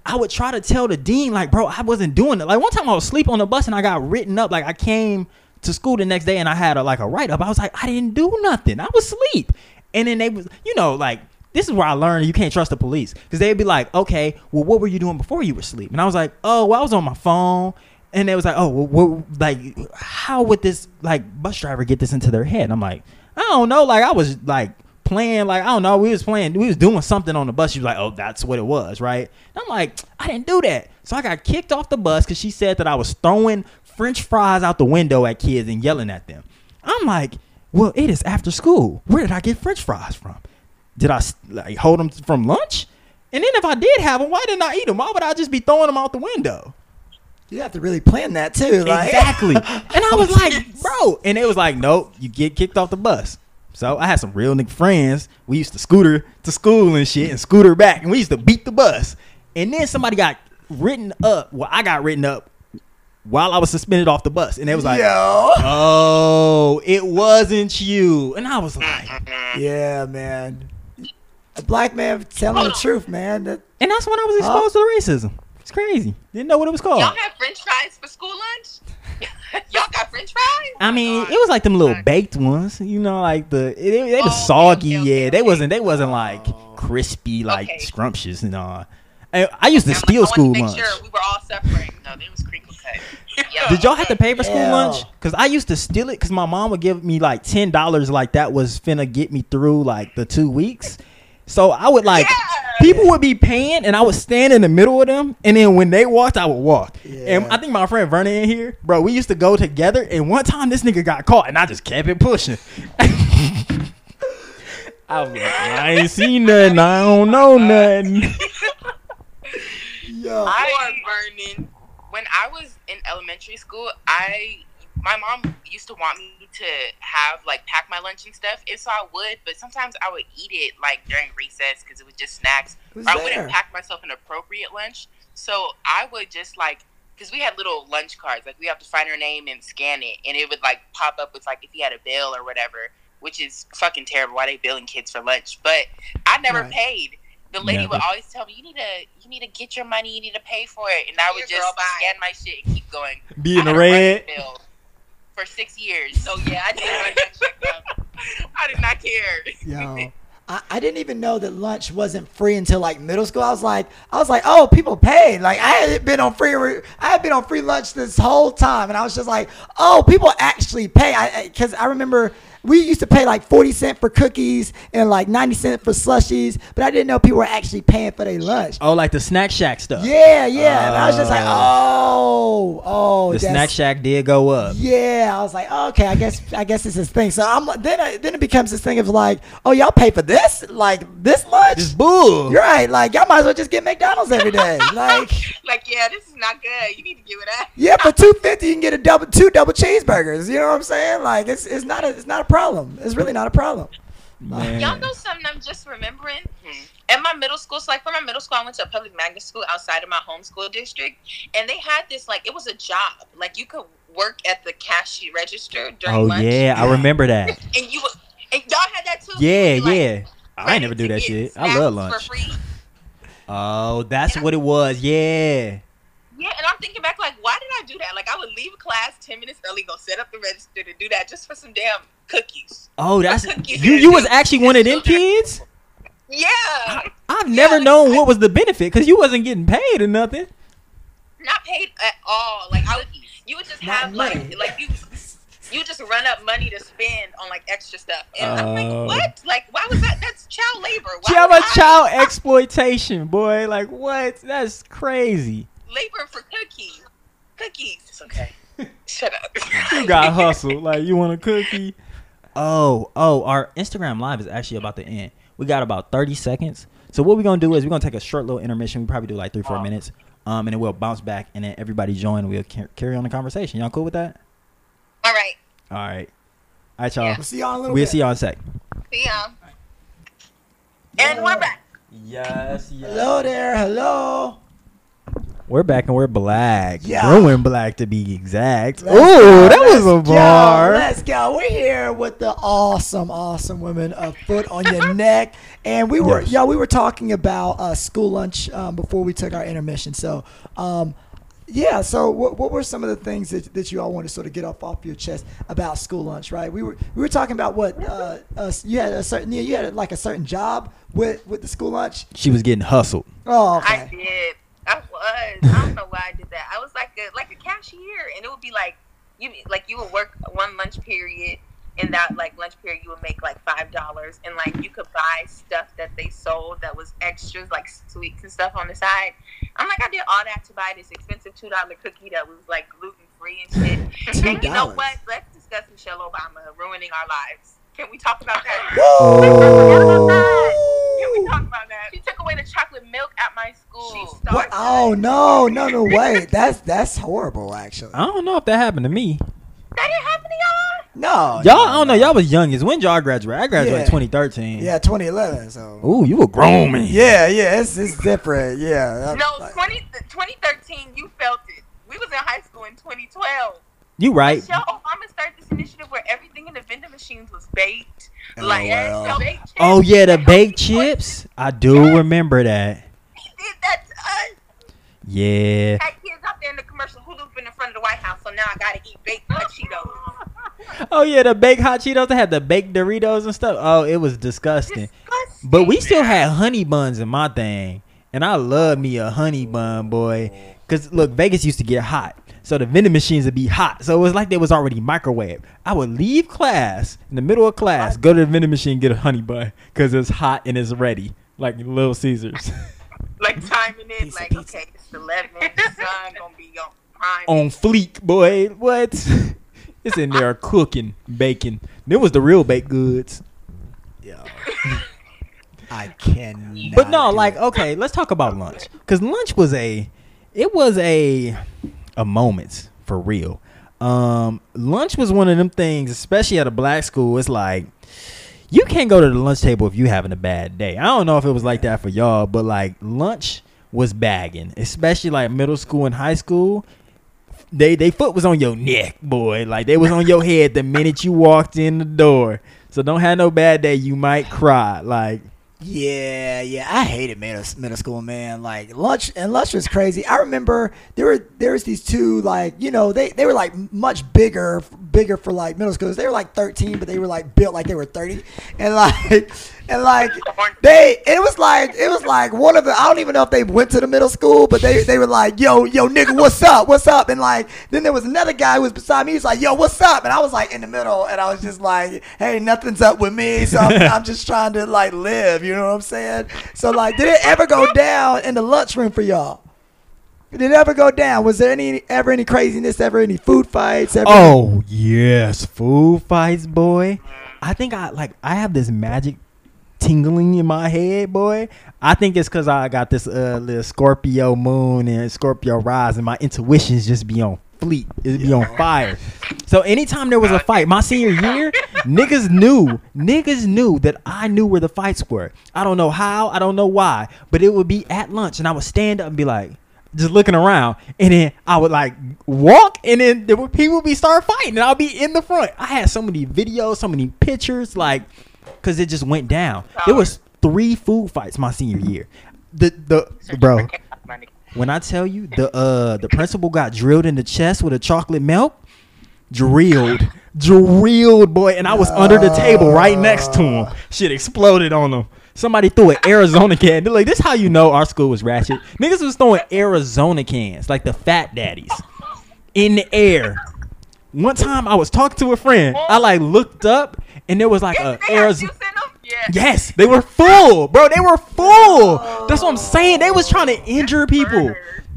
I would try to tell the dean, like, bro, I wasn't doing it. Like one time I was asleep on the bus and I got written up. Like I came to school the next day and I had a, like a write up. I was like, I didn't do nothing. I was asleep. And then they was, you know, like this is where I learned you can't trust the police because they'd be like, okay, well, what were you doing before you were asleep? And I was like, oh, well, I was on my phone. And they was like, oh, well, what, like, how would this like bus driver get this into their head? And I'm like, I don't know. Like I was like playing like I don't know. We was playing. We was doing something on the bus. She was like, "Oh, that's what it was, right?" And I'm like, "I didn't do that." So I got kicked off the bus because she said that I was throwing French fries out the window at kids and yelling at them. I'm like, "Well, it is after school. Where did I get French fries from? Did I like hold them from lunch?" And then if I did have them, why didn't I eat them? Why would I just be throwing them out the window? You have to really plan that too. Like, Exactly. and I was like, bro. And it was like, nope, you get kicked off the bus. So I had some real nigga friends. We used to scooter to school and shit and scooter back. And we used to beat the bus. And then somebody got written up. Well, I got written up while I was suspended off the bus. And it was like, Yo. oh, it wasn't you. And I was like, Yeah, man. A black man telling the truth, man. That, and that's when I was exposed to the racism. It's crazy. Didn't know what it was called. Y'all have French fries for school lunch? Y'all got French fries? I oh mean, God. it was like them little God. baked ones, you know, like the they, they Oh, was soggy, okay, okay, yeah. They okay. wasn't they wasn't like oh. crispy, like Okay. scrumptious, you know. I, I used to I'm steal I school to make lunch. Sure we were all suffering. No, they was crinkle cut. Yeah. Did y'all have to pay for school Yeah. lunch? Cause I used to steal it because my mom would give me like ten dollars, like that was finna get me through like the two weeks. So I would like Yeah. People would be paying, and I would stand in the middle of them, and then when they walked, I would walk. And I think my friend Vernon in here, bro, we used to go together. And one time this nigga got caught, and I just kept it pushing. I was like, I ain't seen nothing. I don't know nothing. yo. I- Poor Vernon. when I was in elementary school, I my mom used to want me to have like pack my lunch and stuff, If so I would. But sometimes I would eat it like during recess because it was just snacks. Or I wouldn't pack myself an appropriate lunch, so I would just like because we had little lunch cards, like we have to find her name and scan it, and it would like pop up with like if you had a bill or whatever, which is fucking terrible. Why they billing kids for lunch? But I never Right. paid. The lady Never. would always tell me, "You need to, you need to get your money. You need to pay for it," and I would Here, just girl, scan my shit and keep going. Be I in the had a running red. bill for six years. So yeah, I did run that check up. I did not care. Yo, I, I didn't even know that lunch wasn't free until like middle school. I was like, I was like, oh, people paid. Like I had been on free, I had been on free lunch this whole time, and I was just like, oh, people actually pay. I because I, remember we used to pay like forty cent for cookies and like ninety cent for slushies, but I didn't know people were actually paying for their lunch. Oh, like the snack shack stuff. Yeah, yeah. and I was just like, ah. oh, oh, the snack shack did go up. yeah, I was like, oh, okay, I guess I guess it's this thing. So I'm then I, then it becomes this thing of like, oh, y'all pay for this, like this much. This bull. You're right. Like y'all might as well just get McDonald's every day. Like Like yeah, this is not good. You need to give it up. yeah, for two fifty you can get a double two double cheeseburgers. You know what I'm saying? Like it's it's not a it's not a problem. It's really not a problem. Man. Y'all know something I'm just remembering? Hmm. At my middle school, so like for my middle school, I went to a public magnet school outside of my home school district, and they had this like it was a job. Like you could work at the cash register during Oh lunch, yeah, I remember that. and you and y'all had that too. Yeah, You like, yeah. I ain't never do that shit. I love lunch. for free. Oh, that's what it was. Yeah. Yeah, and I'm thinking back, like, why did I do that? Like, I would leave class ten minutes early, go set up the register to do that just for some damn cookies. Oh, that's cookies you. You was actually one of them kids. Yeah, I've never like, known I- what was the benefit because you wasn't getting paid or nothing. not paid at all. Like, I would, you would just Not have like, money. like you, you just run up money to spend on like extra stuff, and I'm Oh. like, what? Like, why was that? That's child labor. Why Child, I child exploitation, boy. Like what? That's crazy. Labor for cookies, cookies. It's okay. Shut up. You got hustled. Like you want a cookie? Oh, oh. Our Instagram live is actually about to end. We got about thirty seconds. So what we're gonna do is we're gonna take a short little intermission. We probably do like three, four Oh. minutes. Um, and then we'll bounce back, and then everybody join. We'll carry on the conversation. Y'all cool with that? All right, All right. All right, y'all. Yeah. We'll see y'all in a little We'll bit. see y'all in a sec. see ya. And we're back. Yes, yes. Hello there. Hello. We're back and we're black. Yeah. Brewing black to be exact. Let's Ooh, go, that was a let's go, bar. Let's go. We're here with the awesome, awesome women of Foot on Your Neck, and we were, Yes. y'all, we were talking about uh, school lunch um, before we took our intermission. So, um, yeah. So, what, what were some of the things that, that you all want to sort of get off off your chest about school lunch? Right. We were we were talking about what uh, uh, you had a certain you had like a certain job with with the school lunch. She was getting hustled. Oh, I did. I was. I don't know why I did that. I was like a like a cashier, and it would be like you like you would work one lunch period, in that like lunch period you would make like five dollars and like you could buy stuff that they sold that was extras like sweets and stuff on the side. I'm like I did all that to buy this expensive two dollar cookie that was like gluten free and shit. and you know what? Let's discuss Michelle Obama ruining our lives. Can we talk about that? Can we talk about that? She took away the chocolate milk at my school. She What? Oh no, no, no! way. that's that's horrible. Actually, I don't know if that happened to me. That didn't happen to y'all. no, Y'all, no, I don't know. Y'all was youngest. When y'all graduated? I graduated Yeah. 2013. Yeah, 2011. So. Ooh, you a grown man. Yeah, yeah, it's it's different. Yeah. No, Like- 20, 2013, you felt it. We was in high school in 2012. You right. Michelle Obama started this initiative where everything in the vending machines was baked. Oh, like, well. baked. Oh yeah, the baked chips. I do remember that. He did that to us. Yeah. Had kids out there in the commercial who loop in front of the White House, so now I gotta eat baked hot Cheetos. Oh yeah, the baked hot Cheetos. They had the baked Doritos and stuff. Oh, it was disgusting. Disgusting. But we still had honey buns in my thing, and I love me a honey bun, boy. Cause look, Vegas used to get hot, so the vending machines would be hot. So it was like they was already microwave. I would leave class in the middle of class, go to the vending machine, get a honey bun, cause it's hot and it's ready, like Little Caesars like timing it, like pizza. okay, it's 11, the sun gonna be on prime. on fleek, boy. What? It's in there cooking, baking. Them was the real baked goods. Yeah. I can. But no, like okay, let's talk about lunch because lunch was a, it was a, a moment for real. Um, lunch was one of them things, especially at a black school. It's like you can't go to the lunch table if you having a bad day. I don't know if it was like that for y'all, but like lunch was bagging, especially like middle school and high school. They they foot was on your neck, boy. Like they was on your head the minute you walked in the door. So don't have no bad day. You might cry. Like Yeah, yeah, I hated middle middle school, man. Like lunch and lunch was crazy. I remember there were there was these two like you know they they were like much bigger bigger for like middle schools. They were like thirteen, but they were like built like they were thirty, and like and like they it was like it was like one of the I don't even know if they went to the middle school, but they they were like yo yo nigga what's up what's up and like then there was another guy who was beside me. he's like yo what's up and I was like in the middle and I was just like hey nothing's up with me, so I'm, I'm just trying to like live. You know what I'm saying? So like, did it ever go down in the lunchroom for y'all? Did it ever go down? Was there any ever any craziness? Ever any food fights? Ever Oh yes, food fights, boy. I think I like I have this magic tingling in my head, boy. I think it's because I got this uh little Scorpio moon and Scorpio rise, and my intuitions just be on fleet. It be on fire. So anytime there was a fight, my senior year, niggas knew, niggas knew that I knew where the fights were. I don't know how, I don't know why, but it would be at lunch, and I would stand up and be like, just looking around, and then I would like walk, and then there would people would be start fighting, and I'll be in the front. I had so many videos, so many pictures, like, cause it just went down. There was three food fights my senior year. The the bro, when I tell you the uh the principal got drilled in the chest with a chocolate milk, drilled, drilled, boy, and I was under the table right next to him. Shit exploded on him. Somebody threw an Arizona can. They're like, this how you know our school was ratchet. Niggas was throwing Arizona cans, like the fat daddies, in the air. One time I was talking to a friend. I like looked up and there was like a They had Arizona. juice in them? Yeah. Yes, they were full, bro. They were full. That's what I'm oh. saying. They was trying to injure people.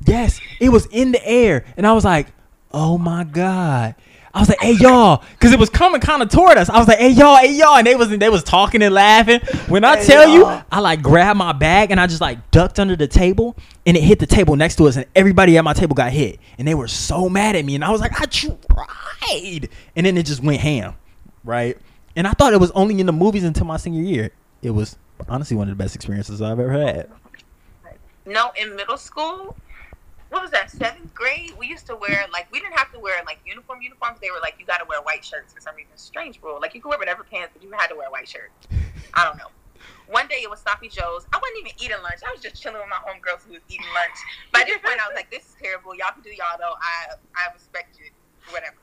Yes, it was in the air, and I was like, "Oh my god!" I was like, "Hey y'all," because it was coming kind of toward us. I was like, "Hey y'all, hey y'all," and they was they was talking and laughing. When I Hey, tell you, y'all. I like grabbed my bag and I just like ducked under the table, and it hit the table next to us, and everybody at my table got hit, and they were so mad at me, and I was like, "I tried," and then it just went ham, right? And I thought it was only in the movies until my senior year. It was honestly one of the best experiences I've ever had. No, in middle school, what was that? Seventh grade, we used to wear like we didn't have to wear like uniform uniforms. They were like you got to wear white shirts for some reason. Strange rule. Like you could wear whatever pants, but you had to wear a white shirt. I don't know. One day it was Sloppy Joe's. I wasn't even eating lunch. I was just chilling with my homegirls who was eating lunch. By this point, I was like, "This is terrible. Y'all can do y'all though. I I respect you. Whatever."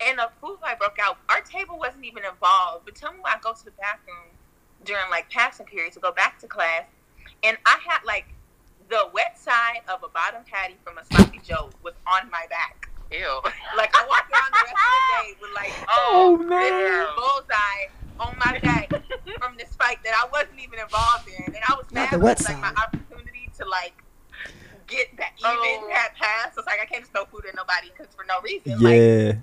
and a food fight broke out. Our table wasn't even involved. But tell me why I go to the bathroom during like passing period to go back to class, and I had like the wet side of a bottom patty from a sloppy joe was on my back. Ew. Like I walked around the rest of the day with like oh, oh man. bullseye on my back from this fight that I wasn't even involved in, and I was mad. The wet like my opportunity to like get that even oh. that pass. It's like I can't just throw food at nobody because for no reason. Yeah. Like,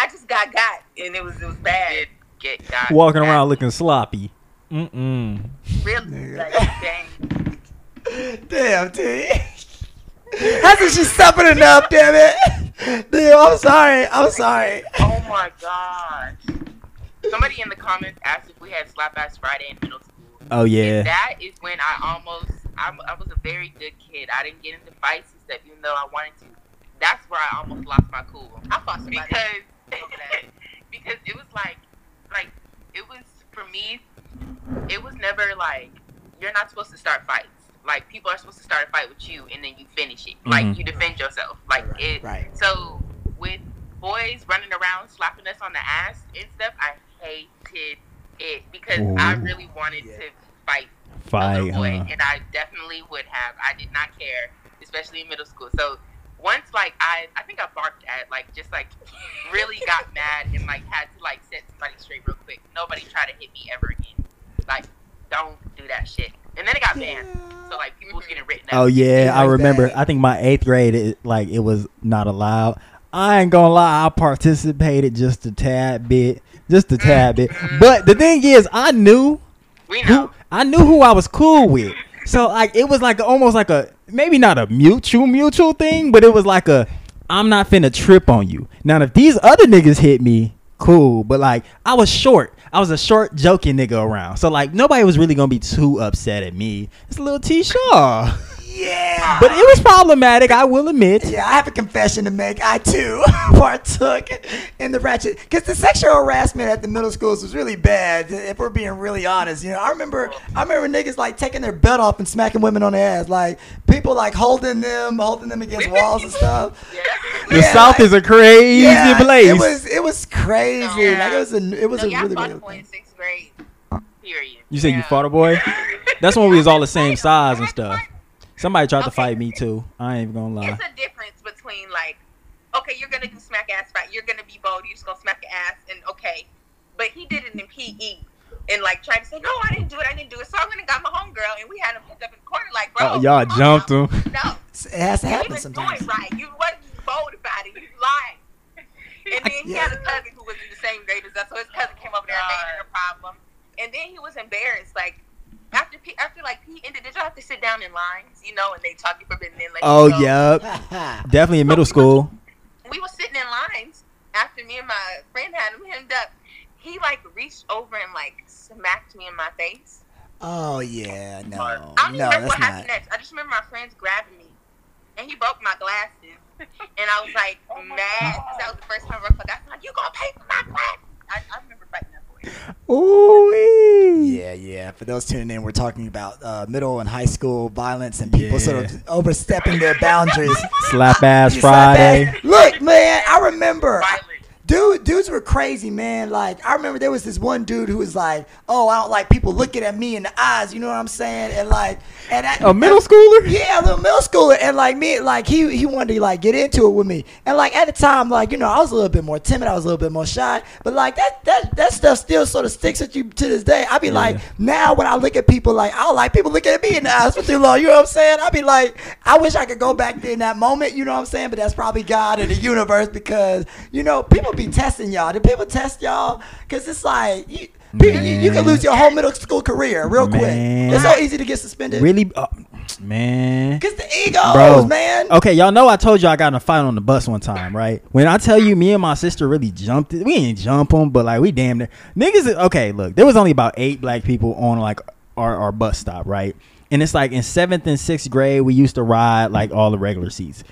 I just got got, and it was it was bad. Did get got walking around at- looking sloppy. Mm-mm. Really, like dang. Damn, T. Hasn't she suffered enough, damn it? Damn, I'm sorry. I'm sorry. Oh my gosh. Somebody in the comments asked if we had Slap Ass Friday in middle school. Oh And yeah. that is when I almost, I, I was a very good kid. I didn't get into fights and stuff, even though I wanted to. That's where I almost lost my cool. I fought somebody. Because, because it was like, like, it was, for me, it was never like, you're not supposed to start fights. Like, people are supposed to start a fight with you and then you finish it. Like, Mhm. you defend yourself. Like, it, Right. so with boys running around slapping us on the ass and stuff, I hated it because I really wanted Yeah. to fight Fight, boy, huh? and I definitely would have. I did not care, especially in middle school. So once like I, I think I barked at like just like really got mad and like had to like set somebody straight real quick. Nobody try to hit me ever again. Like don't do that shit. And then it got banned. So like people was getting written. Oh yeah, I remember. I think my eighth grade, it, like it was not allowed. I ain't gonna lie, I participated just a tad bit, just a tad bit. Mm-hmm. But the thing is, I knew we know. who I knew who I was cool with. So like it was like almost like a maybe not a mutual mutual thing, but it was like a I'm not finna trip on you. Now if these other niggas hit me, cool. But like I was short. I was a short joking nigga around. So like nobody was really gonna be too upset at me. It's a little T Shaw. Yeah. But it was problematic, I will admit. Yeah, I have a confession to make. I too partook in the ratchet because the sexual harassment at the middle schools was really bad. If we're being really honest, you know, I remember, I remember niggas like taking their belt off and smacking women on the ass, like people like holding them, holding them against walls and stuff. Yeah. The Yeah, South like- is a crazy Yeah, place. it was it was crazy. Yeah. Like it was a it was no, a yeah, really I fought really a boy in sixth grade. Period. you said you fought a boy? That's when we was all the same size and stuff. What- Somebody tried to fight me too. I ain't even gonna lie. It's a difference between like, okay, you're gonna do smack ass fight. You're gonna be bold. You're just gonna smack your ass, and okay, but he did it in PE. And like trying to say, no, I didn't do it. I didn't do it. So I went and got my homegirl, and we had him picked up in the corner, like, bro, Oh, y'all jumped him. No, It has to happen was sometimes. doing right. You wasn't bold about it. You lied. And then he Yeah. had a cousin who was in the same grade as us, so his cousin came over there and made it a problem. And then he was embarrassed, like. After P, after like P ended, did y'all have to sit down in lines, you know, and they talk you for a bit and then let Oh you go? yep. Definitely in middle school. we were sitting in lines after me and my friend had him hemmed up. He like reached over and like smacked me in my face. oh yeah, no, I don't even no, remember that's what not. happened next. I just remember my friends grabbing me, and he broke my glasses, and I was like Oh mad because that was the first time I broke my glasses. I'm like, you gonna pay for my glasses? I, I remember fighting that boy. Ooh. Yeah, yeah. For those tuning in, we're talking about uh, middle and high school violence and people sort of overstepping their boundaries. Slap ass You slap Friday. ass. Look, man, I remember. Violent. Dude, dudes were crazy, man. Like, I remember there was this one dude who was like, "Oh, I don't like people looking at me in the eyes." You know what I'm saying? And like, and I, A middle schooler? yeah, a little middle schooler, and like me, like he he wanted to like get into it with me, and like at the time, like you know, I was a little bit more timid, I was a little bit more shy, but like that that that stuff still sort of sticks with you to this day. I be like, now when I look at people, like I don't like people looking at me in the eyes for too long. You know what I'm saying? I be like, I wish I could go back in that moment. You know what I'm saying? But that's probably God and the universe because you know people be testing y'all. Did people test y'all? Because it's like. You, people- you, you can lose your whole middle school career real quick. It's so easy to get suspended. Really? Uh, man. Cause the egos, Bro, man. Okay, y'all know I told you I got in a fight on the bus one time, right? When I tell you, me and my sister really jumped it. We ain't jump them, but like we damn near niggas. Okay, look, there was only about eight black people on like our, our bus stop, right? And it's like in seventh and sixth grade, we used to ride like all the regular seats.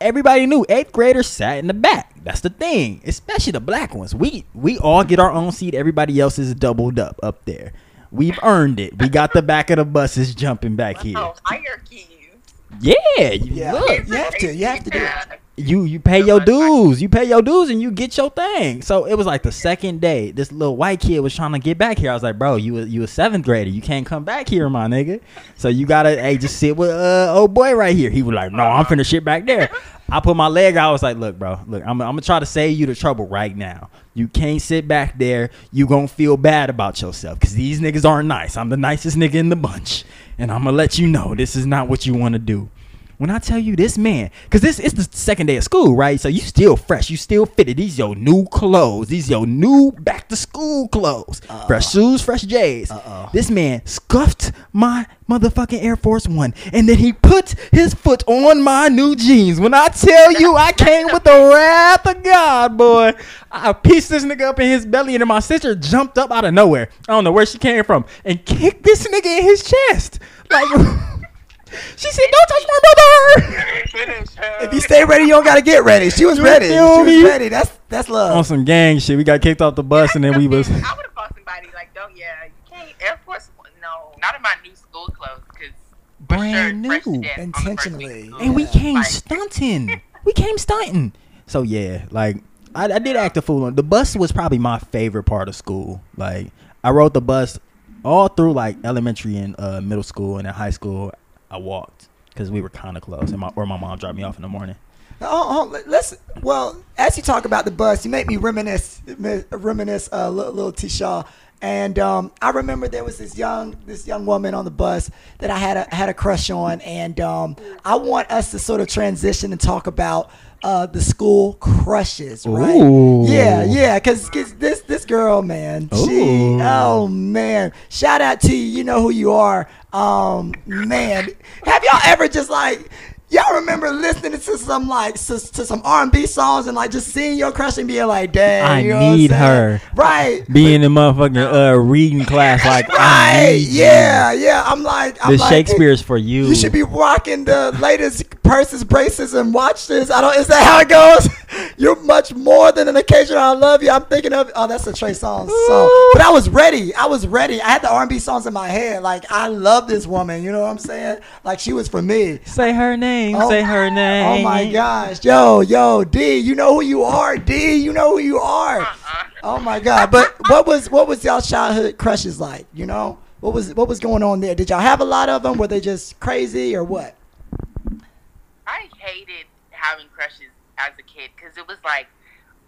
Everybody knew eighth graders sat in the back. That's the thing, especially the black ones. We we all get our own seat. Everybody else is doubled up up there. We've earned it. We got the back of the buses jumping back here. Oh, hierarchies. Yeah, you, Yeah. look, You have to. You have to do it. you you pay your dues. You pay your dues and you get your thing. So it was like the second day. This little white kid was trying to get back here. I was like, bro, you a, you a seventh grader. You can't come back here, my nigga. So you gotta hey just sit with uh old boy right here. He was like, no, I'm finna shit back there. I put my leg out. I was like, look, bro, look, I'm, I'm gonna try to save you the trouble right now. You can't sit back there. You gonna feel bad about yourself because these niggas aren't nice. I'm the nicest nigga in the bunch. and I'm gonna let you know this is not what you want to do. When I tell you this man, cause this is the second day of school, right? So you still fresh, you still fitted. These your new clothes, these your new back to school clothes, fresh shoes, fresh J's. Uh-oh. This man scuffed my motherfucking Air Force One, and then he put his foot on my new jeans. When I tell you, I came with the wrath of God, boy. I pieced this nigga up in his belly, and then my sister jumped up out of nowhere. I don't know where she came from, and kicked this nigga in his chest. Like, she said, "Don't touch my brother." If you stay ready, you don't gotta get ready. She was You ready. She was me? ready. That's that's love. On some gang shit, we got kicked off the bus, and then we was. I would have fought somebody like, don't, yeah, you can't. Air Force One, no, not in my new school clothes, because Brand fresh to new. death on the first week of Intentionally. school. And we came Like, stunting. We came stunting. So yeah, like I, I did act a fool on the bus was probably my favorite part of school. Like I rode the bus all through like elementary and uh, middle school and in high school. I walked because we were kind of close, and my or my mom dropped me off in the morning. Oh, oh, let's. Well, as you talk about the bus, you make me reminisce, reminisce a uh, little, little T. Shaw. And um, I remember there was this young, this young woman on the bus that I had a had a crush on, and um, I want us to sort of transition and talk about uh, the school crushes, right? Ooh. Yeah, yeah, because this this girl, man, she, oh man, shout out to you. You know who you are, um, man. Have y'all ever just like? Y'all remember listening to some like to, to some R and B songs and like just seeing your crush and being like, "Dang, I you know need her. right?" Being in motherfucking uh, reading class, like I Right, need you. yeah, yeah. I'm like, I'm The like, Shakespeare's for you. You should be rocking the latest purses, braces, and watch this. I don't. Is that how it goes? You're much more than an occasional I love you. I'm thinking of. Oh, that's a Trey song. So, but I was ready. I was ready. I had the R&B songs in my head. Like I love this woman. You know what I'm saying? Like she was for me. Say her name. Oh, say her name. Oh my gosh, yo, yo, D, you know who you are, D, you know who you are. Uh-uh. Oh my God! But what was what was y'all childhood crushes like? You know, what was what was going on there? Did y'all have a lot of them? Were they just crazy or what? I hated having crushes as a kid because it was like,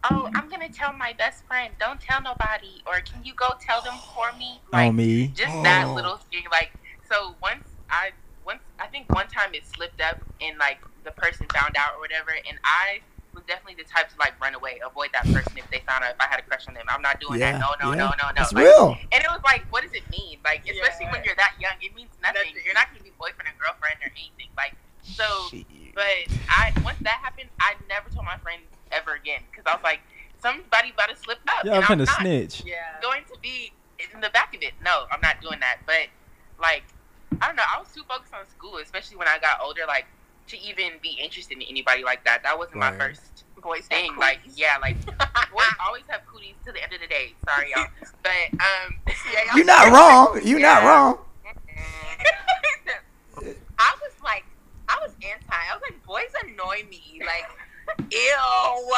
oh, I'm gonna tell my best friend, don't tell nobody, or can you go tell them for me? Like, On me. just that Oh. little thing. Like, so once I, once I think one time it slipped up and like the person found out or whatever, and I was definitely the type to like run away, avoid that person if they found out if I had a crush on them. I'm not doing that. No, no, yeah. no, no, no. That's Like, real. And it was like, what does it mean? Like, especially when you're that young, it means nothing. You're not gonna be boyfriend and girlfriend or anything. Like, so. But I once that happened, I never told my friends ever again because I was like, somebody about to slip up. Y'all and I'm finna not snitch. Yeah. going to be in the back of it. No, I'm not doing that. But like, I don't know. I was too focused on school, especially when I got older. Like to even be interested in anybody like that. That wasn't my first Boys thing. have Like, yeah, like boys always have cooties to the end of the day. Sorry, y'all. But um, yeah, y'all- You're not wrong. You're not wrong. I was like, I was anti. I was like, boys annoy me. Like, ew.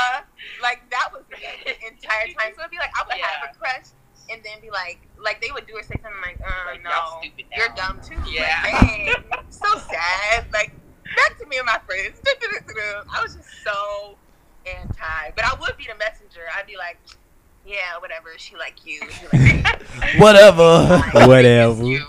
Like that was me the entire time. So it'd be like, I would have a crush, and then be like, like they would do or say something like, uh, Like, no, y'all stupid now. you're dumb too. Yeah. Like, dang, so sad. Like, back to me and my friends. I was just so anti. But I would be the messenger. I'd be like, yeah, whatever. She like you. She like me. Whatever. Whatever. You.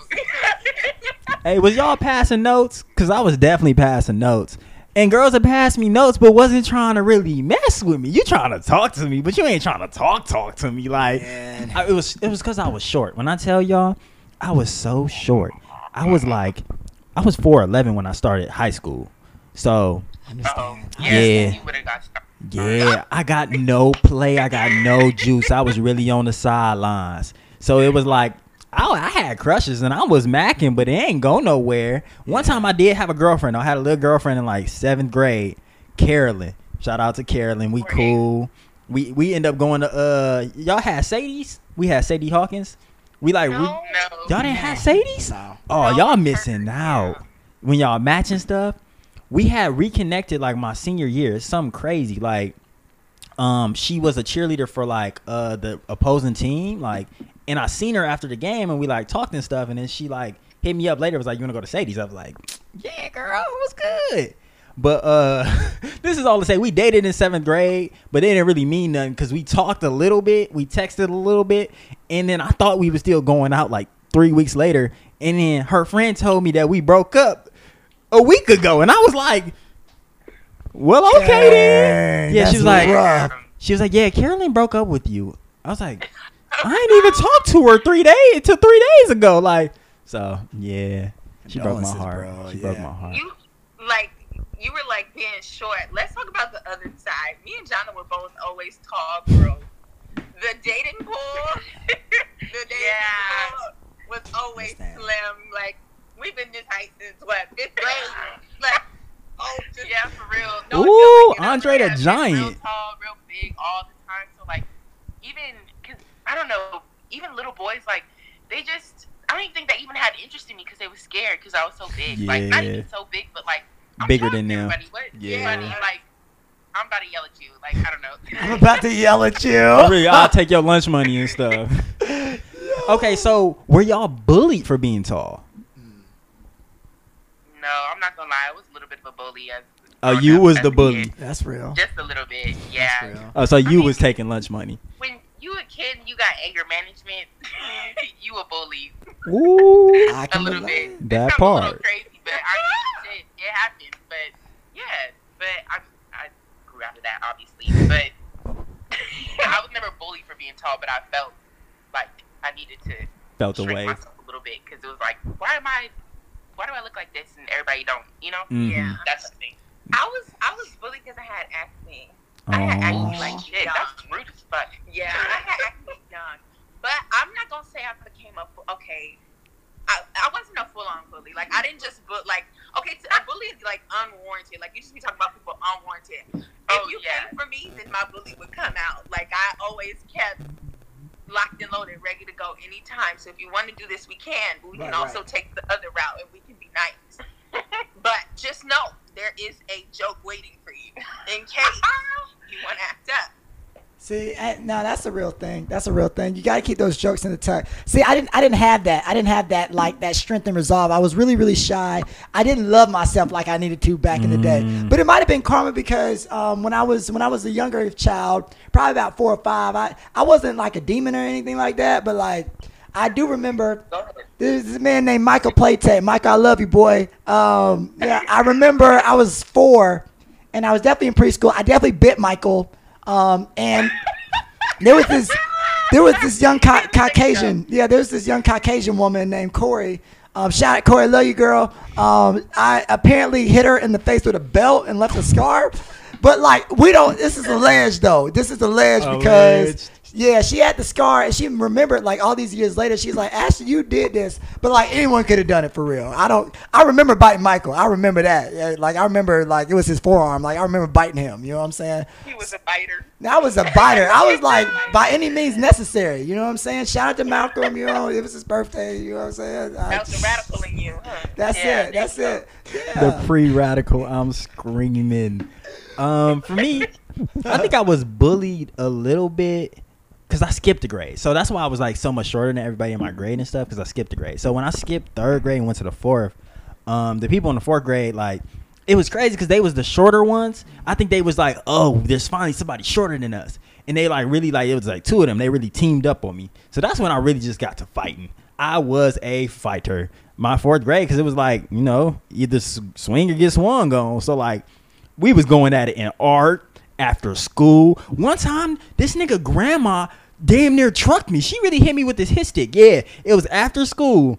Hey, was y'all passing notes? Cause I was definitely passing notes. And girls had passed me notes, but wasn't trying to really mess with me. You trying to talk to me, but you ain't trying to talk talk to me. Like I, it was it was cause I was short. When I tell y'all, I was so short. I was like I was four eleven when I started high school. So. Understand. Yeah. Yeah. You would have got yeah, I got no play. I got no juice. I was really on the sidelines. So it was like I, I had crushes and I was macking, but it ain't go nowhere. One time I did have a girlfriend. I had a little girlfriend in like seventh grade, Carolyn. Shout out to Carolyn. We cool. We we end up going to uh y'all had Sadie's. We had Sadie Hawkins. We like we, No. No. y'all didn't have Sadie's. No. Oh, No. y'all missing out. When y'all matching stuff, we had reconnected like my senior year. It's something crazy. Like, um, she was a cheerleader for like uh the opposing team. Like, and I seen her after the game, and we like talked and stuff. And then she like hit me up later. Was like, "You wanna go to Sadie's?" I was like, "Yeah, girl, it was good." But uh, this is all to say we dated in seventh grade, but it didn't really mean nothing because we talked a little bit, we texted a little bit, and then I thought we were still going out like three weeks later, and then her friend told me that we broke up a week ago, and I was like, "Well, okay then." Yeah, she was like, rough. she was like, "Yeah, Carolyn broke up with you." I was like, "I ain't even talked to her three days to three days ago." Like, so yeah, she broke my heart. bro, she broke my heart. You like you were like being short. Let's talk about the other side. Me and Jonna were both always tall girls. The dating pool, the dating Yeah. pool was always slim. Like we've been this height since what fifth grade. like oh, just Yeah, for real. Ooh, it like, Andre the yeah, been Real Giant. tall, real big all the time. So like, even because I don't know, even little boys like they just. I don't even think they even had interest in me because they were scared because I was so big. Like not even so big, but like I'm Bigger than them. everybody. What? Yeah. Funny, like I'm about to yell at you. Like I don't know. I'm about to yell at you. Really, I'll take your lunch money and stuff. Okay, so were y'all bullied for being tall? no, I'm not gonna lie. I was a little bit of a bully as. Oh, growing you was the bully. kid. That's real. Just a little bit, yeah. real. Oh, so you mean- was taking lunch money. When you a kid and you got anger management, you a bully Ooh, I a little bit. That It sounds a part. crazy, but I mean, shit, it happens. But yeah, but I I grew out of that obviously. But I was never bullied for being tall, but I felt like I needed to felt the shrink way. myself a little bit because it was like, why am I? Why do I look like this and everybody don't? You know, Mhm. Yeah. that's the thing. I was I was bullied because I had acne. I had Aw. acne like Shit, that's rude as fuck. Yeah, I had acne young. But I'm not gonna say I became a fu- okay. I, I wasn't a full on bully. Like I didn't just but like okay, t- a bully is like unwarranted. Like you just be talking about people unwarranted. Oh, if you yeah. came for me, then my bully would come out. Like I always kept locked and loaded, ready to go anytime. So if you want to do this, we can. But we Right, can also right. take the other route and we can be nice. but just know there is a joke waiting for you in case uh-huh. you want to act up. See, I, no, that's a real thing. That's a real thing. You got to keep those jokes in the tuck. See, I didn't, I didn't have that. I didn't have that like that strength and resolve. I was really, really shy. I didn't love myself like I needed to back in the day. Mm. But it might have been karma because um, when I was when I was a younger child, probably about four or five, I I wasn't like a demon or anything like that. But like, I do remember there's this man named Michael Playtech. Michael, I love you, boy. Um, yeah, I remember I was four, and I was definitely in preschool. I definitely bit Michael, um, and there was this there was this young ca- Caucasian. Yeah, there was this young Caucasian woman named Corey. Um, shout out Corey, love you, girl. Um, I apparently hit her in the face with a belt and left a scar. But like, we don't. This is alleged, though. This is alleged because Alleged. Yeah, she had the scar and she remembered like all these years later. She's like, Ashley, you did this, but like anyone could have done it for real. I don't. I remember biting Michael. I remember that. Yeah, Like I remember like it was his forearm. Like I remember biting him. You know what I'm saying? He was a biter. I was a biter. I was like by any means necessary. You know what I'm saying? Shout out to Malcolm. You know it was his birthday. You know what I'm saying? I- That was the radical in you, huh? that's Yeah, it. That's there it. the Yeah. pre-radical i'm screaming um for me i think i was bullied a little bit because i skipped a grade. So that's why i was like so much shorter than everybody in my grade and stuff because i skipped a grade. So when i skipped third grade and went to the fourth um the people in the fourth grade like it was crazy because they was the shorter ones. I think they was like oh there's finally somebody shorter than us. And they like really like it was like two of them. They really teamed up on me. So that's when i really just got to fighting. I was a fighter. My fourth grade, because it was like you know either swing or get swung on. So like we was going at it in art after school. One time, this nigga grandma damn near trucked me. She really hit me with this hit stick. Yeah, it was after school,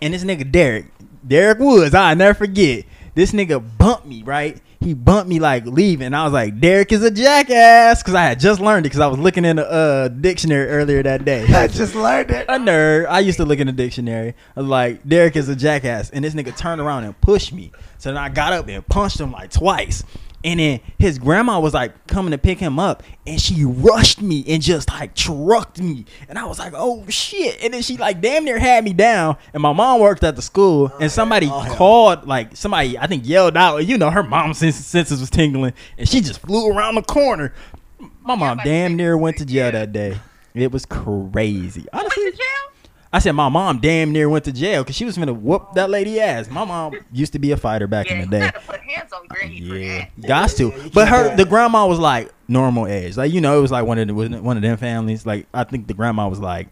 and this nigga Derek, Derek Woods, I never forget. This nigga bumped me right. He bumped me like leaving. I was like, Derek is a jackass, because I had just learned it because I was looking in a uh, dictionary earlier that day. I just learned it. a nerd. I used to look in the dictionary. I was like, Derek is a jackass. And this nigga turned around and pushed me. So then I got up and punched him like twice. And then his grandma was like coming to pick him up and she rushed me and just like trucked me. And I was like, oh shit. And then she like damn near had me down. And my mom worked at the school oh, and somebody Oh, called, like somebody I think yelled out. You know, her mom's senses was tingling and she just flew around the corner. My mom damn near went to jail that day. It was crazy. Went Honestly, to jail? I said my mom damn near went to jail because she was gonna whoop that lady ass. My mom used to be a fighter back Yeah, in the day. put hands on Granny Yeah, got to. But her, the grandma was like normal age. Like you know, it was like one of the wasn't one of them families. Like I think the grandma was like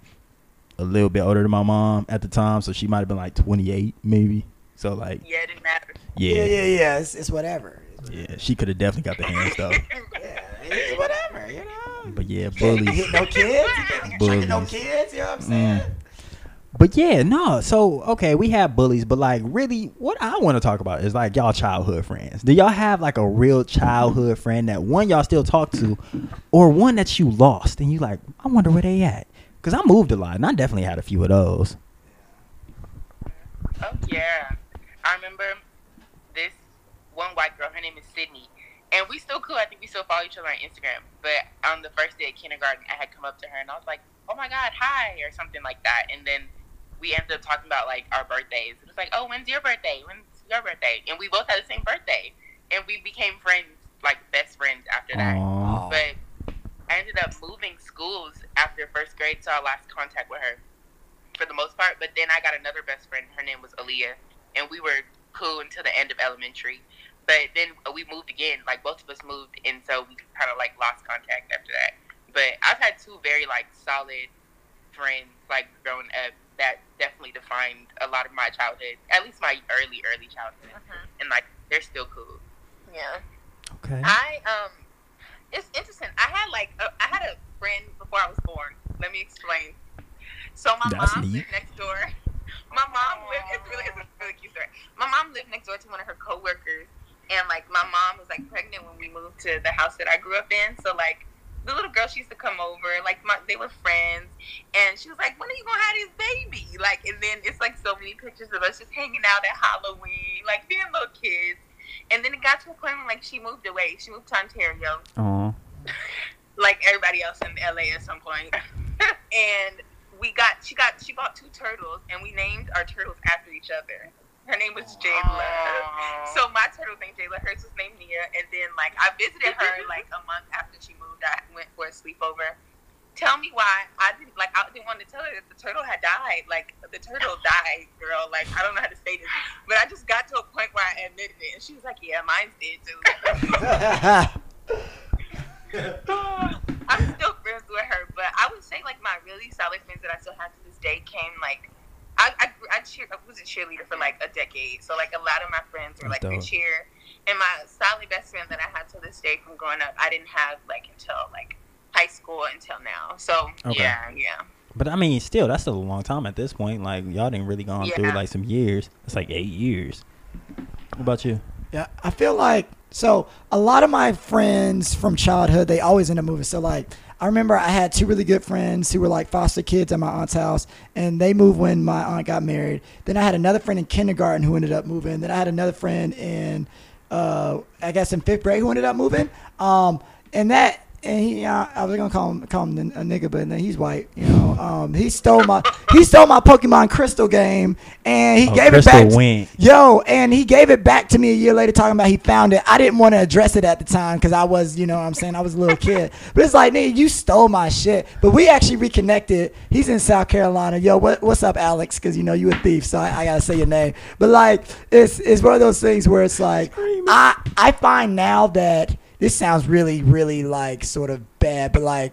a little bit older than my mom at the time, so she might have been like 28 maybe. So like, Yeah, it didn't matter. Yeah, yeah, yeah, yeah. It's, it's whatever. yeah, she could have definitely got the hands though. Yeah, it's whatever. You know. But yeah, Can't bullies. no kids. You can't be tricking no kids. You know what I'm mm. saying? But yeah, no. So okay, we have bullies, but like really, what I want to talk about is like y'all childhood friends. Do y'all have like a real childhood friend that one y'all still talk to, or one that you lost and you like, I wonder where they at? Because I moved a lot, and I definitely had a few of those. Oh yeah, I remember this one white girl. Her name is Sydney, and we still cool. I think we still follow each other on Instagram. But on the first day of kindergarten, I had come up to her and I was like, "Oh my god, hi," or something like that. And then we ended up talking about like our birthdays. It was like, "Oh, when's your birthday? When's your birthday?" And we both had the same birthday, and we became friends, like best friends after that. Aw. But I ended up moving schools after first grade, so I lost contact with her for the most part. But then I got another best friend. Her name was Aaliyah, and we were cool until the end of elementary. But then we moved again. Like both of us moved, and so we kind of like lost contact after that. But I've had two very like solid friends like growing up that definitely defined a lot of my childhood, at least my early early childhood, Mhm. and like they're still cool. Yeah. Okay. I um, it's interesting. I had like a, I had a friend before I was born. Let me explain. So my That's mom neat. lived next door. My mom lived. It's really, it's a really cute story. My mom lived next door to one of her coworkers, and like my mom was like pregnant when we moved to the house that I grew up in. So like the little girl, she used to come over. Like my, they were friends, and she was like, "When are you gonna have this baby?" Like, and then it's like so many pictures of us just hanging out at Halloween, like being little kids. And then it got to a point where like she moved away. She moved to Ontario like everybody else in LA at some point. and we got she got she bought two turtles and we named our turtles after each other. Her name was Jayla. Aw. So my turtle was named Jayla, hers was named Nia, and then like I visited her like a month after she moved. I went for a sleepover. Tell me why I didn't like I didn't want to tell her that the turtle had died. Like the turtle died, girl. Like I don't know how to say this, but I just got to a point where I admitted it, and she was like, "Yeah, mine's dead too." I'm still friends with her, but I would say like my really solid friends that I still have to this day came like I I, I, cheer, I was a cheerleader for like a decade, so like a lot of my friends were That's like the dope. cheer, and my solid best friend that I had to this day from growing up, I didn't have like until like high school until now. So Okay. yeah, yeah. But I mean, still, that's still a long time at this point. Like y'all didn't really gone through like some years. It's like eight years. What about you? Yeah, I feel like so a lot of my friends from childhood they always end up moving. So like I remember I had two really good friends who were like foster kids at my aunt's house, and they moved when my aunt got married. Then I had another friend in kindergarten who ended up moving. Then I had another friend in, uh, I guess in fifth grade who ended up moving. Um, and that. And he, uh, I was gonna call him call him a nigga, but then he's white. You know, um, he stole my he stole my Pokemon Crystal game, and he Oh, gave Crystal it back. went. Yo, and he gave it back to me a year later talking about he found it. I didn't want to address it at the time because I was, you know what I'm saying, I was a little kid. But it's like, nigga, you stole my shit. But we actually reconnected. He's in South Carolina. Yo, what, what's up, Alex? Because, you know, you a thief, so I, I got to say your name. But, like, it's, it's one of those things where it's like, I, I find now that this sounds really, really, like, sort of bad, but, like,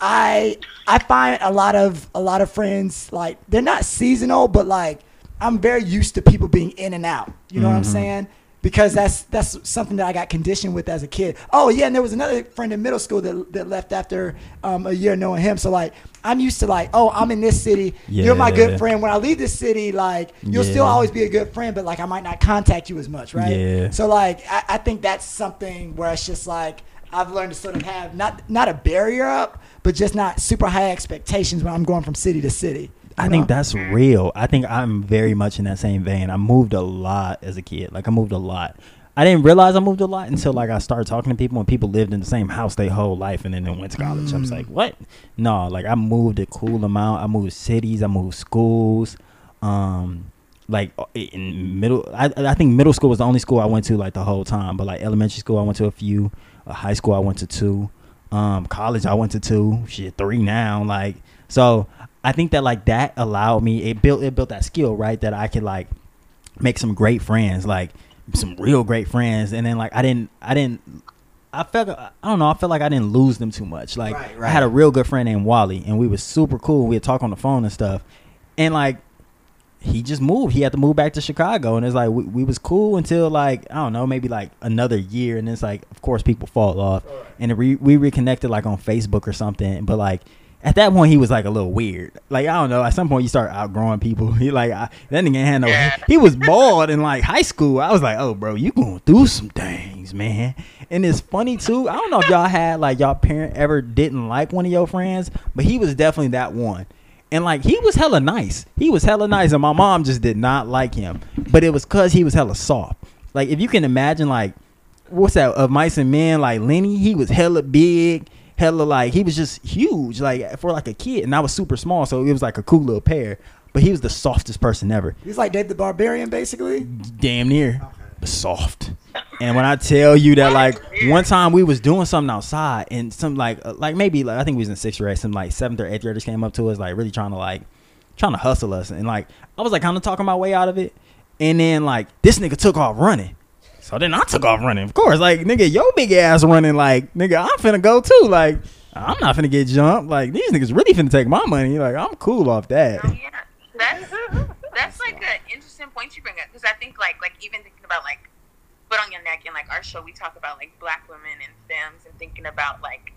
I I find a lot of a lot of friends like they're not seasonal, but like I'm very used to people being in and out. You know what I'm Mhm. saying? Because that's that's something that I got conditioned with as a kid. Oh yeah, and there was another friend in middle school that that left after um, a year knowing him. So like I'm used to like, oh, I'm in this city. You're my good friend. When I leave this city, like you'll still always be a good friend, but like I might not contact you as much, right? Yeah. So like I, I think that's something where it's just like I've learned to sort of have not not a barrier up, but just not super high expectations when I'm going from city to city. I think that's real. I think I'm very much in that same vein. I moved a lot as a kid. Like I moved a lot. I didn't realize I moved a lot until like I started talking to people and people lived in the same house their whole life and then they went to college. I was Mm. like, what? No, like I moved a cool amount. I moved cities. I moved schools. Um, like uh, in middle, I I think middle school was the only school I went to like the whole time. But like elementary school, I went to a few. Uh, high school, I went to two. Um, college, I went to two. Shit, three now. Like so, I think that like that allowed me. It built it built that skill right that I could like make some great friends, like some real great friends. And then like I didn't I didn't I felt I don't know. I felt like I didn't lose them too much. Like Right, I had a real good friend named Wally, and we was super cool. We'd talk on the phone and stuff, and like he just moved. He had to move back to Chicago, and it's like we, we was cool until like I don't know, maybe like another year, and it's like of course people fall off, and re- we reconnected like on Facebook or something. But like at that point, he was like a little weird. Like I don't know. At some point, you start outgrowing people. He like I, that nigga had no. Yeah. He was bald in like high school. I was like, oh bro, you going through some things, man. And it's funny too. I don't know if y'all had like y'all parent ever didn't like one of your friends, but he was definitely that one. And like he was hella nice. He was hella nice, and my mom just did not like him. But it was cause he was hella soft. Like if you can imagine, like what's that of mice and men? Like Lennie, he was hella big, hella like he was just huge, like for like a kid, and I was super small, so it was like a cool little pair. But he was the softest person ever, He's like Dave the Barbarian, basically. damn near, but soft. And when I tell you that, like one time we was doing something outside, and some like uh, like maybe like I think we was in sixth grade, some like seventh or eighth graders came up to us, like really trying to like trying to hustle us, and like I was like kind of talking my way out of it, and then like this nigga took off running. So then I took off running. Of course, like nigga, your big ass running. Like nigga, I'm finna go too. Like I'm not finna get jumped. Like these niggas really finna take my money. Like I'm cool off that. Oh, yeah, that's that's like an interesting point you bring up because I think like like even thinking about like foot on your neck and like our show we talk about like black women and femmes and thinking about like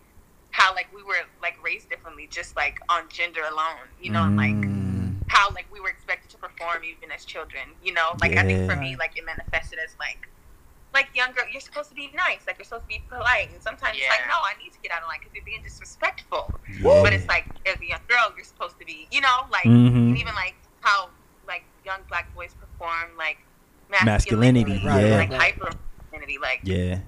how like we were like raised differently just like on gender alone, you know, and like Mm, how like we were expected to perform even as children, you know. Like I think for me like it manifested as like like younger you're supposed to be nice, like you're supposed to be polite, and sometimes it's like no, I need to get out of line because you're being disrespectful. yeah. But it's like as a young girl, you're supposed to be, you know, like Mhm. and even like how like young black boys perform like Masculinity, masculinity, yeah. like hyper masculinity. Like yeah.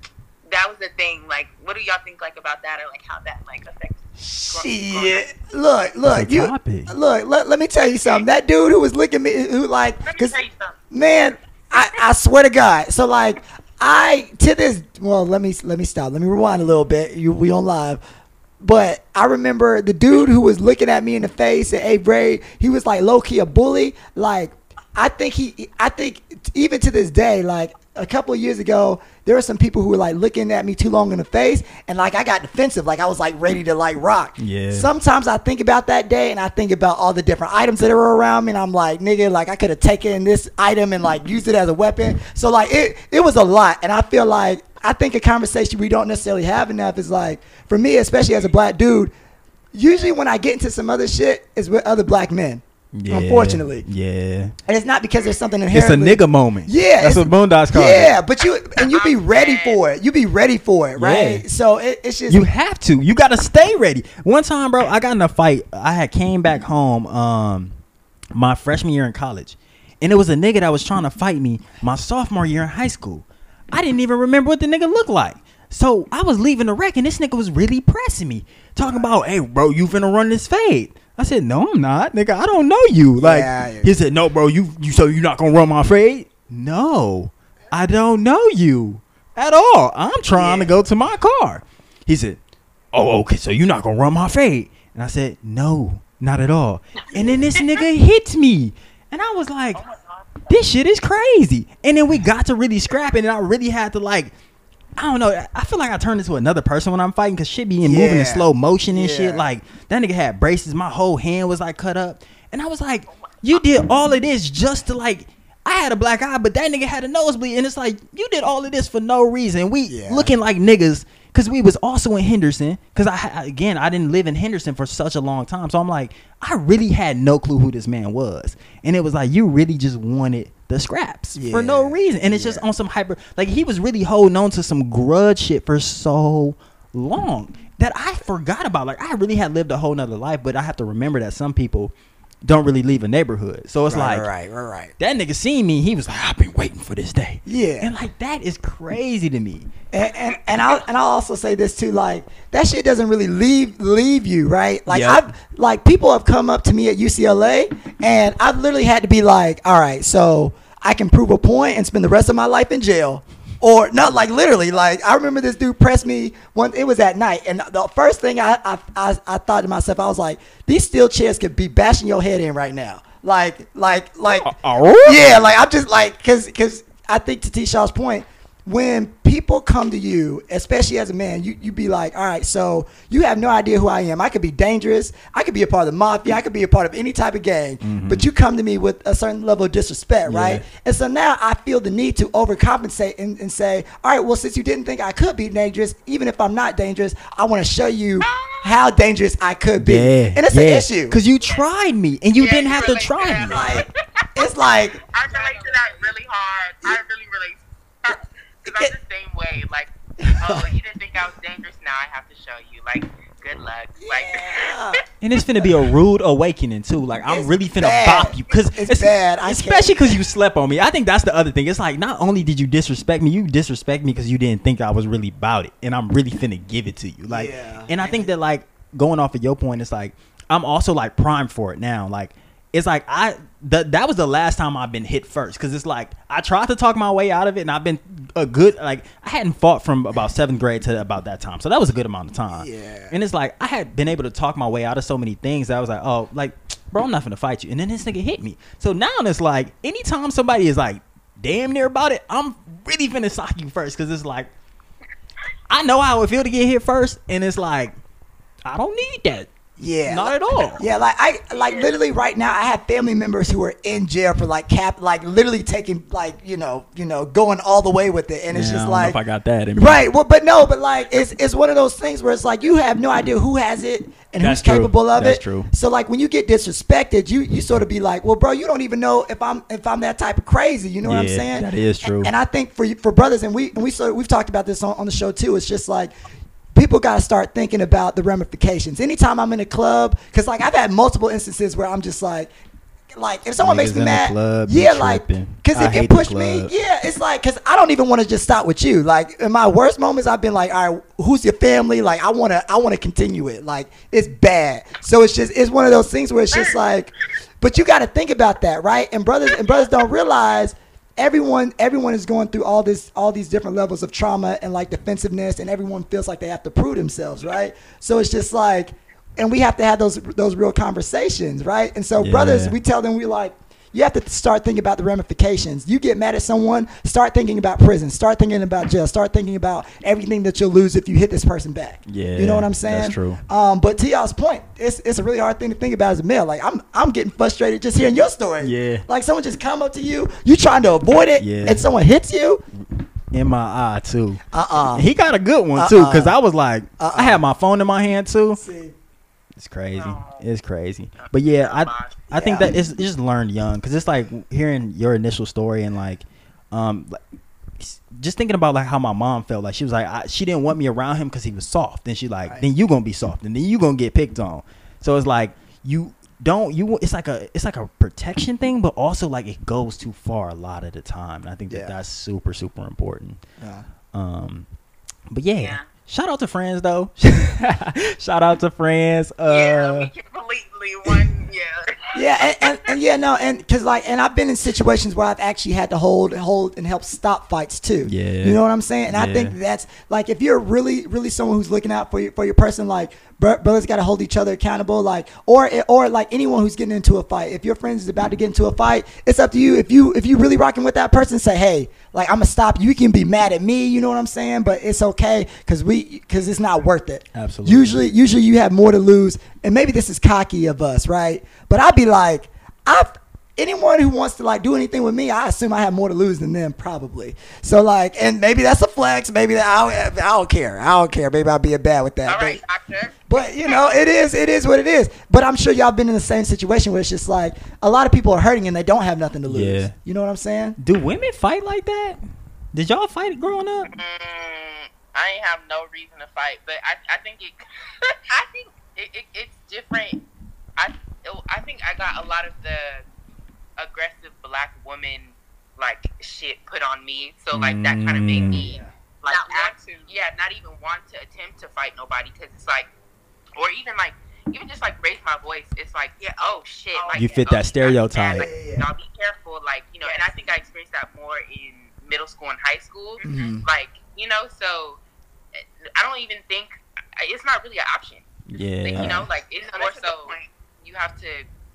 that was the thing. Like, what do y'all think like about that, or like how that like affects? Shit. Look, look, you topic. look. Let, let me tell you something. That dude who was looking at me, who like, cause tell you something. man, I, I swear to God. So like, I to this. Well, let me let me stop. Let me rewind a little bit. You we on live. But I remember the dude who was looking at me in the face at eighth grade. He was like low key a bully. Like I think he. I think even to this day, like a couple of years ago, there were some people who were like looking at me too long in the face, and like I got defensive. Like I was like ready to like rock. Yeah. Sometimes I think about that day, and I think about all the different items that are around me, and I'm like, nigga, like I could have taken this item and like used it as a weapon. So like it, it was a lot, and I feel like I think a conversation we don't necessarily have enough is like for me, especially as a black dude. Usually, when I get into some other shit, is with other black men. Yeah. Unfortunately, Yeah. and it's not because there's something in hand. It's a nigga moment. Yeah, That's it's- what Boondocks call Yeah, it. but you and you be ready for it. You be ready for it, right? Yeah. So it, it's just You have to. You gotta stay ready. One time, bro, I got in a fight. I had came back home um my freshman year in college. And it was a nigga that was trying to fight me my sophomore year in high school. I didn't even remember what the nigga looked like. So I was leaving the rec and this nigga was really pressing me. Talking about, hey bro, you finna run this fade. I said, No, I'm not, nigga. I don't know you. Like Yeah. he said, No, bro, you you so you not gonna run my fade? No, I don't know you at all. I'm trying to go to my car. He said, Oh, okay, so you're not gonna run my fade. And I said, No, not at all. And then this nigga hits me. And I was like, This shit is crazy. And then we got to really scrapping, and I really had to like I don't know. I feel like I turned into another person when I'm fighting because shit be in moving in slow motion and Yeah. shit. Like that nigga had braces. My whole hand was like cut up, and I was like, "You did all of this just to like." I had a black eye, but that nigga had a nosebleed, and it's like you did all of this for no reason. We Yeah. looking like niggas because we was also in Henderson. Because I again, I didn't live in Henderson for such a long time, so I'm like, I really had no clue who this man was, and it was like you really just wanted the scraps for no reason, and it's just on some hyper. Like he was really holding on to some grudge shit for so long that I forgot about. Like I really had lived a whole nother life, but I have to remember that some people don't really leave a neighborhood. So it's right, like right, right, right. that nigga seen me. He was like, I've been waiting for this day. Yeah. and like that is crazy to me. And and, and I'll and I'll also say this too, like that shit doesn't really leave leave you, right? Like Yep. I've like people have come up to me at UCLA and I've literally had to be like, all right, so I can prove a point and spend the rest of my life in jail. Or not like literally, like I remember this dude pressed me one it was at night and the first thing I I, I, I thought to myself, I was like, these steel chairs could be bashing your head in right now. Like like like Oh. yeah, like I'm just like, cause, cause I think to T. Shaw's point, when people come to you, especially as a man, you you be like, all right, so you have no idea who I am. I could be dangerous. I could be a part of the mafia. I could be a part of any type of gang. Mm-hmm. But you come to me with a certain level of disrespect, right? And so now I feel the need to overcompensate and, and say, all right, well, since you didn't think I could be dangerous, even if I'm not dangerous, I want to show you how dangerous I could be. Yeah, and it's yeah. an issue. because you tried me and you Yeah, didn't you have to try me. like, it's like, I relate to that really hard. I really relate. Because I'm the same way. Like, oh, you didn't think I was dangerous. Now I have to show you. Like, good luck. yeah. Like, And it's finna be a rude awakening too. Like I'm It's really finna bad. bop you because It's bad. I especially because you slept on me. I think that's the other thing. It's like not only did you disrespect me, you disrespect me because you didn't think I was really about it, and I'm really finna give it to you. Like, Yeah. and I think that like going off of your point, it's like I'm also like primed for it now. Like it's like I that that was the last time I've been hit first because it's like I tried to talk my way out of it, and I've been a good like I hadn't fought from about seventh grade to about that time, so that was a good amount of time. Yeah. And it's like I had been able to talk my way out of so many things that I was like, oh, like, bro, I'm not gonna fight you. And then this nigga hit me. So now it's like, anytime somebody is like damn near about it, I'm really finna sock you first because it's like, I know how it feel to get hit first, and it's like, I don't need that. Yeah, not at all. Yeah, like I like literally right now I have family members who are in jail for like cap like literally taking like, you know, you know, going all the way with it. And it's Yeah, I just know like if I got that in. Right. Well but no, but like it's it's one of those things where it's like you have no idea who has it and That's who's true. capable of it. That's it. true. So like when you get disrespected, you you sort of be like, Well bro, you don't even know if I'm if I'm that type of crazy, you know what I'm Yeah, saying? that is true. And, and I think for for brothers and we and we sort of, we've talked about this on, on the show too, it's just like people got to start thinking about the ramifications. Anytime I'm in a club, because like I've had multiple instances where I'm just like, like if someone makes me mad, club yeah, like because if you push me, yeah, it's like because I don't even want to just stop with you. Like in my worst moments, I've been like, all right, who's your family? Like I want to, I want to continue it. Like it's bad. So it's just it's one of those things where it's just like, but you got to think about that, right? And brothers and brothers don't realize everyone everyone is going through all this all these different levels of trauma and like defensiveness and everyone feels like they have to prove themselves right? So it's just like and we have to have those those real conversations right? And so brothers we tell them we like you have to start thinking about the ramifications. You get mad at someone, start thinking about prison, start thinking about jail, start thinking about everything that you'll lose if you hit this person back. Yeah, you know what I'm saying? that's true. Um, but to y'all's point, it's it's a really hard thing to think about as a male. Like I'm I'm getting frustrated just hearing your story. Yeah. Like someone just come up to you, you trying to avoid it, Yeah. and someone hits you. in my eye too. Uh uh He got a good one too, Uh-uh. because I was like, Uh-uh. I had my phone in my hand too. See, It's crazy. No. It's crazy. But yeah, I I think Yeah. that it's, it's just learned young because it's like hearing your initial story and like, um, like, just thinking about like how my mom felt. Like she was like I, she didn't want me around him because he was soft. Then she like Right. then you gonna be soft and then you gonna get picked on. So it's like you don't you it's like a it's like a protection thing, but also like it goes too far a lot of the time. And I think that Yeah. that's super super important. Yeah. Um, but yeah. Yeah. Shout out to friends though. Shout out to friends. Uh, yeah, we completely one. Yeah. Yeah, and, and, and yeah, no, and because like, and I've been in situations where I've actually had to hold, hold, and help stop fights too. Yeah. you know what I'm saying. And I think that's like if you're really, really someone who's looking out for your for your person, like brothers got to hold each other accountable, like or or like anyone who's getting into a fight. If your friend is about to get into a fight, it's up to you. If you if you really rocking with that person, say, hey, like I'm gonna stop. You can be mad at me, you know what I'm saying, but it's okay because we because it's not worth it. Absolutely. Usually, usually you have more to lose, and maybe this is cocky of us, right? But I'd be like, I've anyone who wants to like do anything with me, I assume I have more to lose than them, probably. So like, and maybe that's a flex. Maybe that I, don't- I don't care. I don't care. Maybe I'll be a bad with that. All right, But, doctor. but you know, it is it is what it is. But I'm sure y'all been in the same situation where it's just like a lot of people are hurting and they don't have nothing to lose. Yeah. You know what I'm saying? Do women fight like that? Did y'all fight growing up? Mm, I ain't have no reason to fight, but I, I think it, I think it, it, it's different. I, I think I got a lot of the aggressive black woman like shit put on me, so like that kind of made me like Not not want to. yeah, not even want to attempt to fight nobody because it's like, or even like. Even just like raise my voice, it's like, yeah, oh shit, like You fit oh, that shit, stereotype. Like, Yeah, yeah, yeah. y'all be careful, like you know. And I think I experienced that more in middle school and high school Mhm. like you know so i don't even think it's not really an option Like, Yeah. you know like it's No, more that's a good so you have to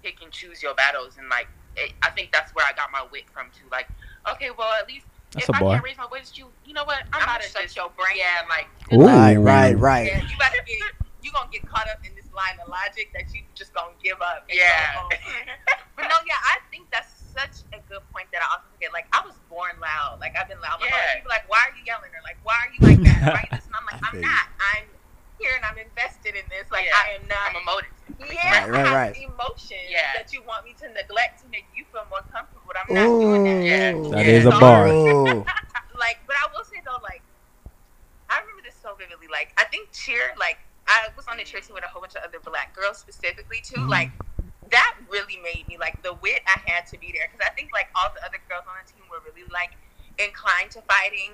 pick and choose your battles and like it, i think that's where i got my wit from too like okay well at least That's if a I bar. can't raise my voice you, you know what? I'm, I'm about gonna shut your brain Yeah, like Ooh. Right, right, right. Yeah, you better get you gonna get caught up in this line of logic that you just gonna give up. Yeah. go but no, yeah, I think that's such a good point that I also forget. Like I was born loud. Like I've been loud. My whole life. Yeah. People are like, why are you yelling? Or like, why are you like that? Why are you this? And I'm like, I I'm feel you. not. I'm here and I'm invested in this. Like Yeah. I am not. I'm emotive. yeah, Right, right, I right. emotions Yeah. that you want me to neglect to make you feel more comfortable. But I'm not doing that. Yeah. That Yeah. is a bar. Like, but I will say though, like, I remember this so vividly. Like, I think cheer, like, I was on the cheer team with a whole bunch of other black girls specifically too. Mhm. Like, that really made me like the wit I had to be there because I think like all the other girls on the team were really like inclined to fighting,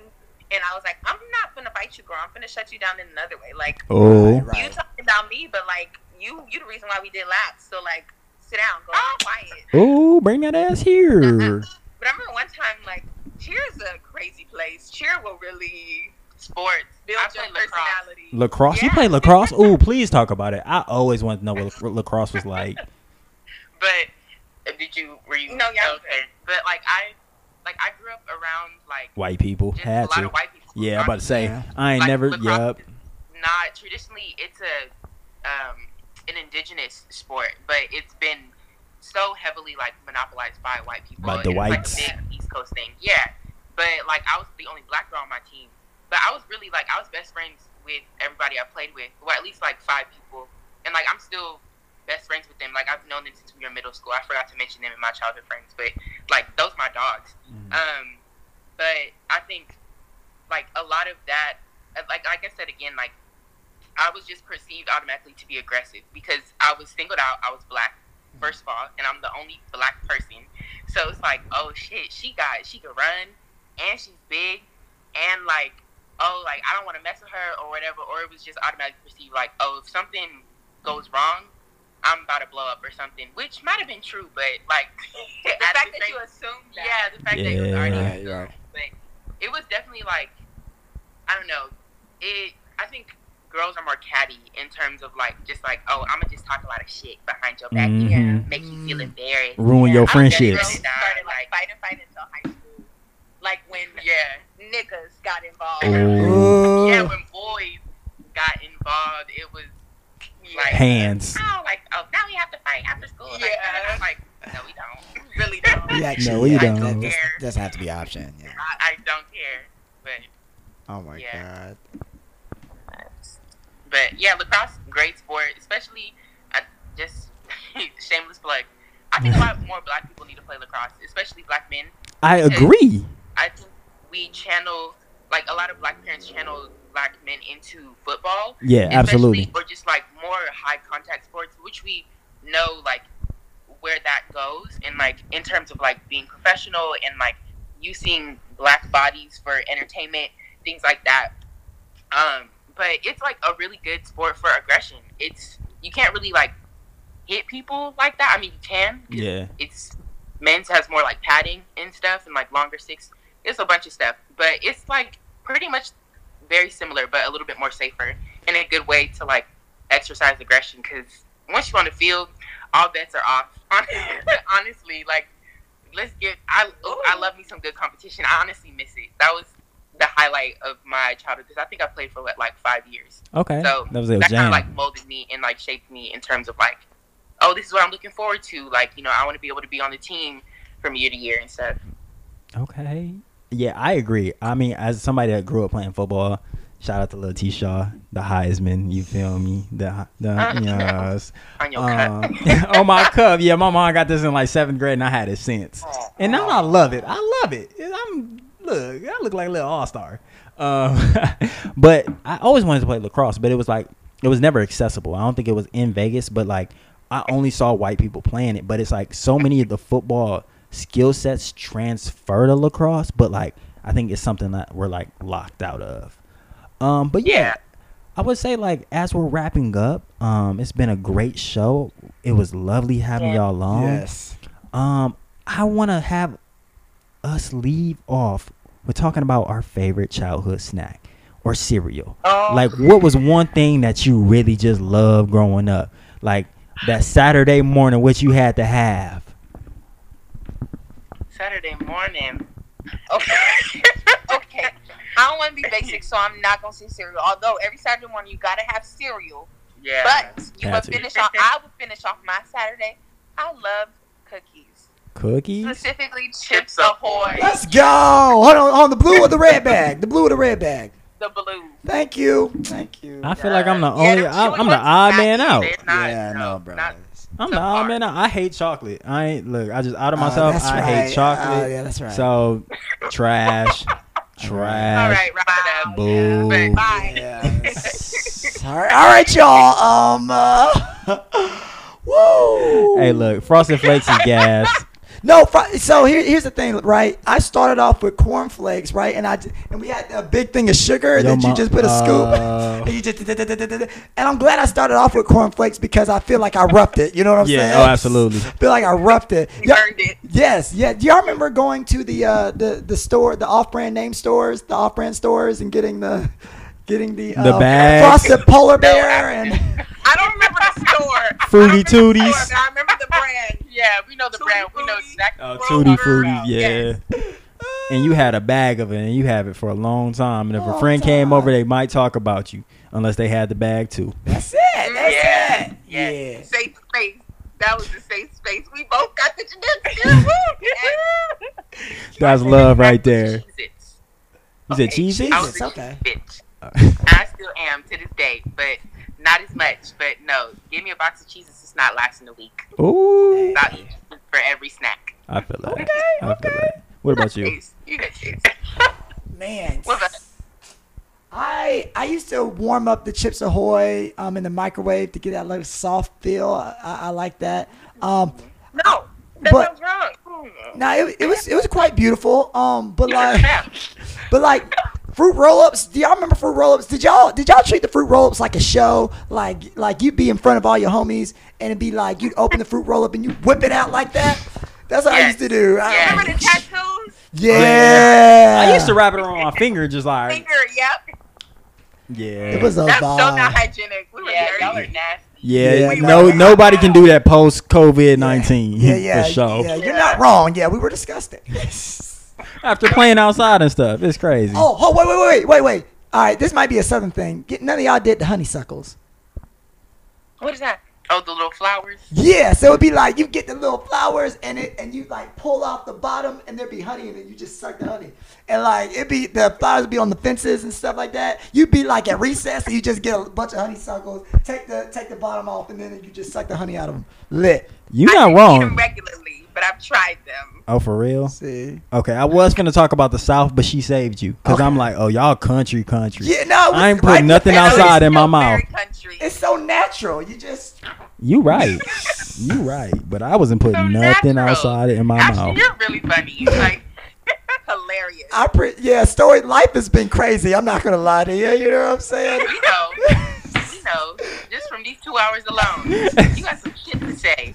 and I was like, I'm not gonna fight you, girl. I'm gonna shut you down in another way. Like, Oh, Right, you right. talking about me, but like you, you the reason why we did laps. So like, sit down, go be quiet. oh, bring that ass here. But I remember one time, like, cheer is a crazy place. Cheer will really Sports. build I your play lacrosse. personality. Lacrosse. You Yeah. play lacrosse? Oh, please talk about it. I always want to know what lac- lacrosse was like. But did you were you No, yeah. okay? But like I like I grew up around like White people just a had lot to. of white people. Yeah, I'm about to say. Yeah. I ain't Like, never. lacrosse Yup. Not traditionally, it's a um an indigenous sport, but it's been so heavily like monopolized by white people. By the whites. It's like a big East Coast thing. Yeah, but like I was the only black girl on my team, but I was really like I was best friends with everybody I played with, well at least like five people, and like I'm still best friends with them. Like I've known them since we were middle school. I forgot to mention them in my childhood friends, but like those my dogs. Mm-hmm. Um, but I think like a lot of that, uh, like like I said again, like I was just perceived automatically to be aggressive because I was singled out. I was black first of all, and I'm the only black person. So it's like, oh shit, she got she could run, and she's big, and like, oh like I don't want to mess with her or whatever. Or it was just automatically perceived like, oh if something goes wrong. I'm about to blow up or something, which might have been true, but like the at fact the that same- you assumed that. yeah, the fact that it was already Yeah. Right, right. but it was definitely like I don't know. It I think girls are more catty in terms of like just like oh I'm gonna just talk a lot of shit behind your back Mhm. and make you feel embarrassed. Ruin your I don't get it. friendships. Girls started like fighting, fighting until high school. Like when Yeah, niggas got involved. Oh. yeah. When boys got involved, it was like Hands. Oh, like oh now we have to fight after school. Like, Yeah. I'm like no we don't. Really don't. We actually, No, you yeah, don't. That, that's- that's have to be option. Yeah. I, I don't care. But Oh my Yeah. god. But yeah, lacrosse, great sport, especially I just shameless plug. I think a lot more black people need to play lacrosse, especially black men. I agree. I think we channel like a lot of black parents channel black men into football. Yeah, absolutely. Or just like more high contact sports, which we know like where that goes and like in terms of like being professional and like using black bodies for entertainment, things like that. Um, but it's like a really good sport for aggression. It's you can't really like hit people like that. I mean, you can. Yeah. It's men's has more like padding and stuff and like longer sticks. It's a bunch of stuff, but it's like pretty much very similar, but a little bit more safer and a good way to like exercise aggression. Because once you're on the field, all bets are off. honestly, like let's get. I oh, I love me some good competition. I honestly miss it. That was the highlight of my childhood because I think I played for what, like five years. Okay. So that was that kind of like molded me and like shaped me in terms of like, oh, this is what I'm looking forward to. Like, you know, I want to be able to be on the team from year to year and stuff. Okay. Yeah, I agree. I mean, as somebody that grew up playing football, shout out to Lil T Shaw, the Heisman. You feel me? The the yes. On your. Um, on my cup. Yeah, my mom got this in like seventh grade, and I had it since. And now I love it. I love it. I'm look. I look like a little all star. Um, but I always wanted to play lacrosse, but it was like it was never accessible. I don't think it was in Vegas, but like I only saw white people playing it. But it's like so many of the football skill sets transfer to lacrosse, but like I think it's something that we're like locked out of. Um, but yeah, Yeah. I would say like as we're wrapping up, um, it's been a great show. It was lovely having Yeah. y'all on. Yes. Um, I want to have us leave off. We're talking about our favorite childhood snack or cereal. Oh. Like, what was one thing that you really just loved growing up? Like that Saturday morning, which you had to have. Saturday morning. Okay. okay. I don't want to be basic, so I'm not gonna say cereal. Although every Saturday morning you gotta have cereal, Yeah. but you Got would finish off. I would finish off my Saturday. I love cookies, Cookies. specifically Chips Ahoy, Let's go. Hold on, on the blue or the red bag? The blue or the red bag? the blue. Thank you. Thank you. I feel like I'm the only. the I'm, I'm the odd man out. It's not, yeah, no, no, bro. not- I'm the so odd far. man out. I hate chocolate. I ain't look. I just out of Uh, myself. that's I right. hate chocolate. Uh, yeah, that's right. So trash, All trash. right, wrap. Boo. But- Bye. Yes. all right, all right, y'all. Um, uh, woo. Hey, look, Frosted Flakes is gas. No, so here, here's the thing, right? I started off with cornflakes, right? And I j- and we had a big thing of sugar Yo, that you just put a scoop. uh, and you just and I'm glad I started off with cornflakes because I feel like I roughed it. You know what I'm Yeah, saying? oh, absolutely. feel like I roughed it. You Yeah, earned it. Yes, yeah. Do y'all remember going to the uh, the the store, the off-brand name stores, the off-brand stores, and getting the getting the The uh, bags. frosted polar bear and I don't remember the store. Fruity I remember the Tooties. store, I remember the brand. Yeah, we know the Tutti brand. We know Frutti. exactly. Oh, what tutti we're frutti, yeah. And you had a bag of it, and you have it for a long time. And if a Long friend came over, they might talk about you, unless they had the bag too. that's it. That's Yeah, it. yeah. Yeah. Safe space. That was the safe space. We both got the genetics. That's love right there. Cheez-Its. Said Okay, cheesy? I was It's a okay. bitch. I still am to this day, but not as much. But no, give me a box of cheeses. It's not lasting a week. Ooh, About each for every snack. I feel that. I feel that. What about you? Taste. You got taste. Man. What about- I I used to warm up the Chips Ahoy um in the microwave to get that little soft feel. I, I, I like that. Um, No, that But- sounds wrong. now it, it was it was quite beautiful. Um, but like but like fruit roll-ups. Do y'all remember fruit roll-ups? Did y'all did y'all treat the fruit roll-ups like a show? Like like you'd be in front of all your homies and it'd be like you'd open the fruit roll-up and you whip it out like that. That's what I used to do. I- Remember the tattoos? Oh, yeah. I used to wrap it around my finger, just like Finger, yep. yeah. It was a That's so not hygienic. We were Yeah, y'all are nasty. Yeah, Yeah, no, no. nobody can do that post COVID nineteen. Yeah, yeah, for sure. yeah. You're not wrong. Yeah, we were disgusting. After playing outside and stuff, it's crazy. Oh, oh, wait, wait, wait, wait, wait. All right, this might be a southern thing. Get, none of y'all did the honeysuckles. What is that? Oh, the little flowers. Yeah, so it'd be like you get the little flowers and it and you like pull off the bottom and there'd be honey and then you just suck the honey. And like it'd be the flowers would be on the fences and stuff like that. You'd be like at recess and you just get a bunch of honeysuckles, take the take the bottom off and then you just suck the honey out of them. Lit. You're not didn't eat them wrong. regularly, but I've tried them. Oh, for real? See. Okay, I was gonna talk about the South, but she saved you because Okay. I'm like, oh, y'all country, country. Yeah, no. I ain't it's- putting nothing outside in my mouth. very country. It's so natural. You just You right, you right. But I wasn't putting So nothing natural. outside in my Actually, mouth. you're really funny. You're Like, hilarious. I pre- yeah, story life has been crazy. I'm not gonna lie to you. You know what I'm saying? you know, you know, just from these two hours alone, you got some shit to say.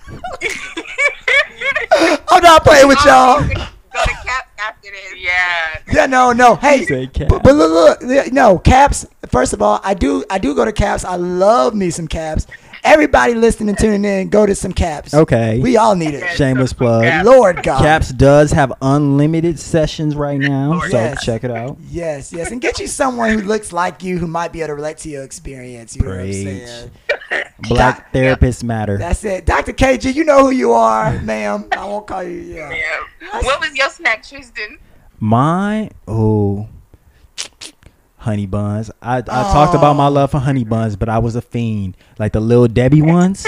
I'm not playing with y'all. Go to Cap after this. Yeah. Yeah, no, no. Hey, Say Caps. but, but look, look, no caps. First of all, I do, I do go to caps. I love me some caps. Everybody listening and tuning in, go to some caps. Okay. we all need it. Shameless plug. Caps. Lord God. Caps does have unlimited sessions right now, oh, so Yes. check it out. Yes, yes, and get you someone who looks like you, who might be able to relate to your experience. You know what I'm saying? Black Yeah. therapists matter. That's it, Dr. KG. You know who you are, ma'am. I won't call you. Yeah. Yeah. What was your snack, Tristan? My, oh, honey buns. I, I talked about my Oh. love for honey buns, but I was a fiend. Like the little Debbie ones.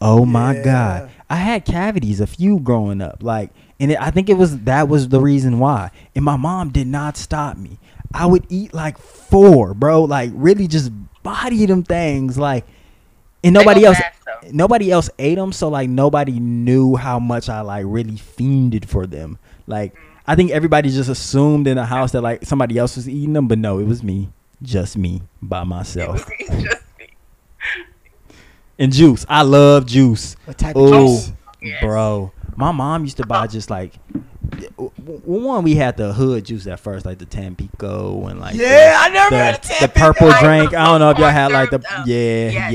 Oh my Yeah. god, I had cavities, a few growing up. Like, and it, I think it was that was the reason why. And my mom did not stop me. I would eat like four, bro. Like really, just body them things. Like, and nobody else. fast. Nobody else ate them, so like nobody knew how much I like really fiended for them. Like I think everybody just assumed in the house that like somebody else was eating them, but no, it was me, just me by myself. Just- And juice, I love juice. What type of Oh, juice? Yes. bro, my mom used to buy just like one we had the hood juice at first, like the Tampico and like Yeah, I never the, had a the, Tampico. the purple drink. I don't know if y'all had like the yeah, Yes.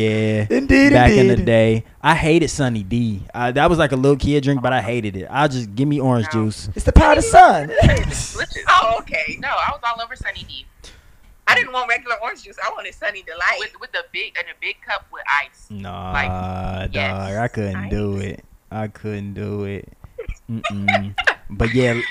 yeah. Indeed, Back in the day, I hated Sunny D. Uh, that was like a little kid drink, but I hated it. I just give me orange No. juice. It's the power of the sun. Oh, okay. No, I was all over Sunny D I didn't want regular orange juice. I wanted Sunny Delight. with with the big and a big cup with ice. Nah, Like, dog, yes, I couldn't do ice. it. I couldn't do it. But yeah,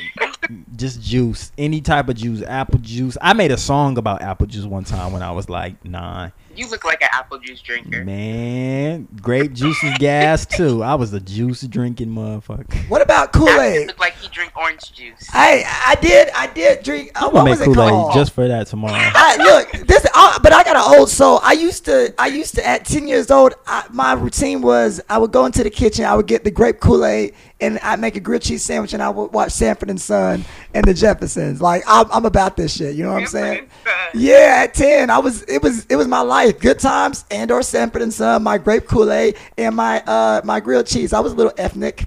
just juice, any type of juice, apple juice. I made a song about apple juice one time when I was like nine. You look like an apple juice drinker. Man, grape juice is gas too. I was a juice drinking motherfucker. What about Kool Aid? look like he drink orange juice. Hey, I did. I did drink. Uh, I'm gonna make it Kool called? Aid just for that tomorrow. I, look, this, uh, but I got an old soul. I used to, I used to, at 10 years old, I, my routine was I would go into the kitchen, I would get the grape Kool Aid, and I'd make a grilled cheese sandwich, and I would watch Sanford and Son and the Jeffersons. Like, I'm, I'm about this shit. You know what I'm saying? Yeah, at 10, I was, it was, it was my life. Good times and or Sanford and Son, my grape Kool Aid, and my, uh, my grilled cheese. I was a little ethnic,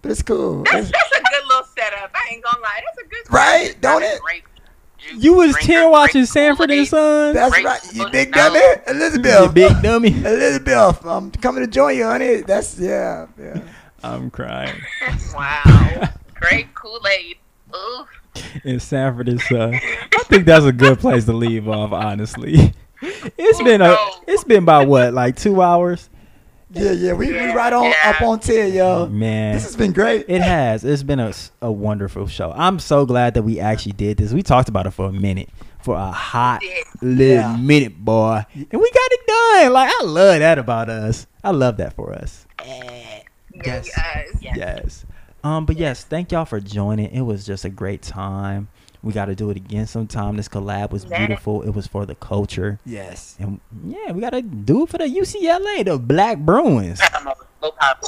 but it's cool. That's, that's a good little setup. I ain't gonna lie. That's a good Right? Don't it? Grape juice You was drinker, ten watching Sanford and Son. That's Grape right. You big dummy, Elizabeth. You big dummy. Elizabeth, I'm coming to join you, honey. That's yeah, yeah. I'm crying. Wow. Grape Kool Aid. Ooh. in Sanford and Son. I think that's a good place to leave off. Honestly, it's Oh, been a no. it's been about what like two hours. Yeah, yeah, we, we right on Yeah. up on ten, yo. Man, This has been great. it has. It's been a, a wonderful show. I'm so glad that we actually did this. We talked about it for a minute, for a hot did. little Yeah. minute, boy, and we got it done. Like I love that about us. I love that for us. Yes. Yes. Yes. Yes. Um, but yes, thank y'all for joining. It was just a great time. We got to do it again sometime. This collab was beautiful. It was for the culture. Yes. And yeah, we gotta do it for the UCLA, the Black Bruins. I'm a low pop.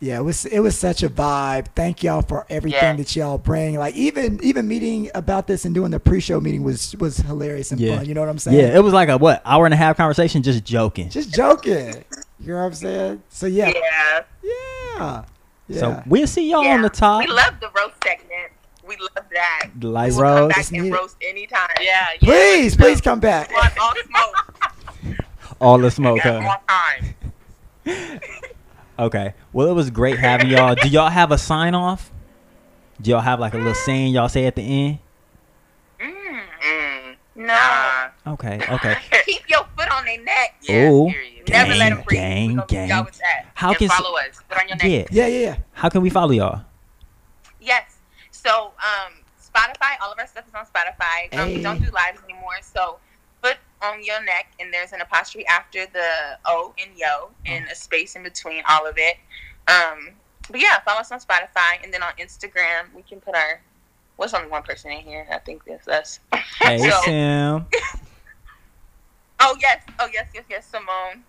Yeah, it was it was such a vibe. Thank y'all for everything Yeah. that y'all bring. Like even even meeting about this and doing the pre-show meeting was was hilarious and Yeah. fun. You know what I'm saying? Yeah, it was like a what hour and a half conversation, just joking. Just joking. You know what I'm saying? So yeah, Yeah. yeah, yeah. So we'll see y'all yeah. on the top. We love the roast segment. We love that. The light we will come back and need it. roast anytime. Yeah, yeah. please, please come back. Want all smoke. all the smoke. Huh? all time. Okay. Well, it was great having y'all. Do y'all have a sign off? Do y'all have like a little saying y'all say at the end? Mm, Mm, no. nah. Okay. Okay. Keep your foot on their neck. Yeah, Ooh. period. Never let Gang, them breathe. gang, we gonna gang. Go with that. How and can follow us. Put on your neck. yeah? Yeah, yeah, yeah. How can we follow y'all? Yes. So, um, Spotify, all of our stuff is on Spotify. Um, Hey. We don't do lives anymore. So, foot on your neck, and there's an apostrophe after the O and yo, and a space in between all of it. Um, but yeah, follow us on Spotify, and then on Instagram, we can put our. What's only one person in here? I think that's us. Hey So- Sam. Oh yes, oh yes, yes, yes, Simone.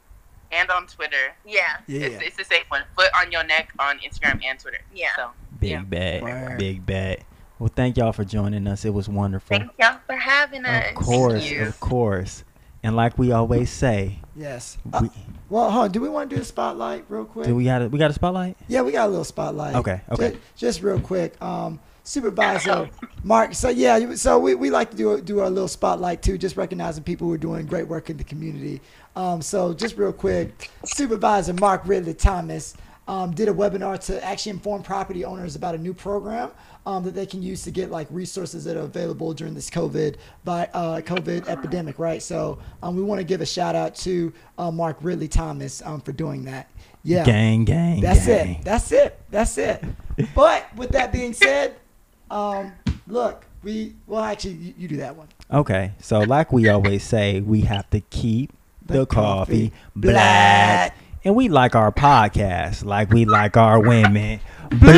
And on Twitter. Yeah, Yeah, It's, it's the same one. Foot on your neck on Instagram and Twitter. yeah. So Big Yeah. bet. Word. Big bet. Well, thank y'all for joining us. It was wonderful. Thank y'all for having us. Of course, of course. And like we always say, Yes. Uh, we, well, hold on. Do we want to do a spotlight real quick? do we got a, we got a spotlight? Yeah, we got a little spotlight. Okay, okay. Ju- Just, real quick, um, supervisor Mark. So yeah, so we, we like to do do our little spotlight too, just recognizing people who are doing great work in the community. Um, so just real quick, supervisor Mark Ridley Thomas um, did a webinar to actually inform property owners about a new program um, that they can use to get like resources that are available during this COVID by uh, COVID epidemic, right? So um, we want to give a shout out to uh, Mark Ridley Thomas um, for doing that. Yeah. Gang, gang, That's gang. it. That's it. That's it. But with that being said, um, look, we well actually you, you do that one. Okay, so like we always say, we have to keep the, The coffee, coffee black. black. And we like our podcast like we like our women black.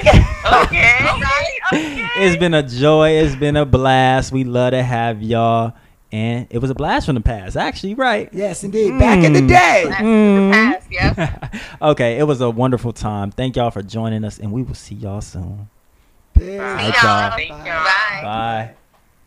okay. Right? Okay. it's been a joy. It's been a blast. We love to have y'all. And it was a blast from the past, actually, right? Yes, indeed. Back in the Mm. day. Mm. the past, yeah. okay, it was a wonderful time. Thank y'all for joining us, and we will see y'all soon. Peace. All See y'all. y'all. Thank Bye. y'all. Bye. Bye.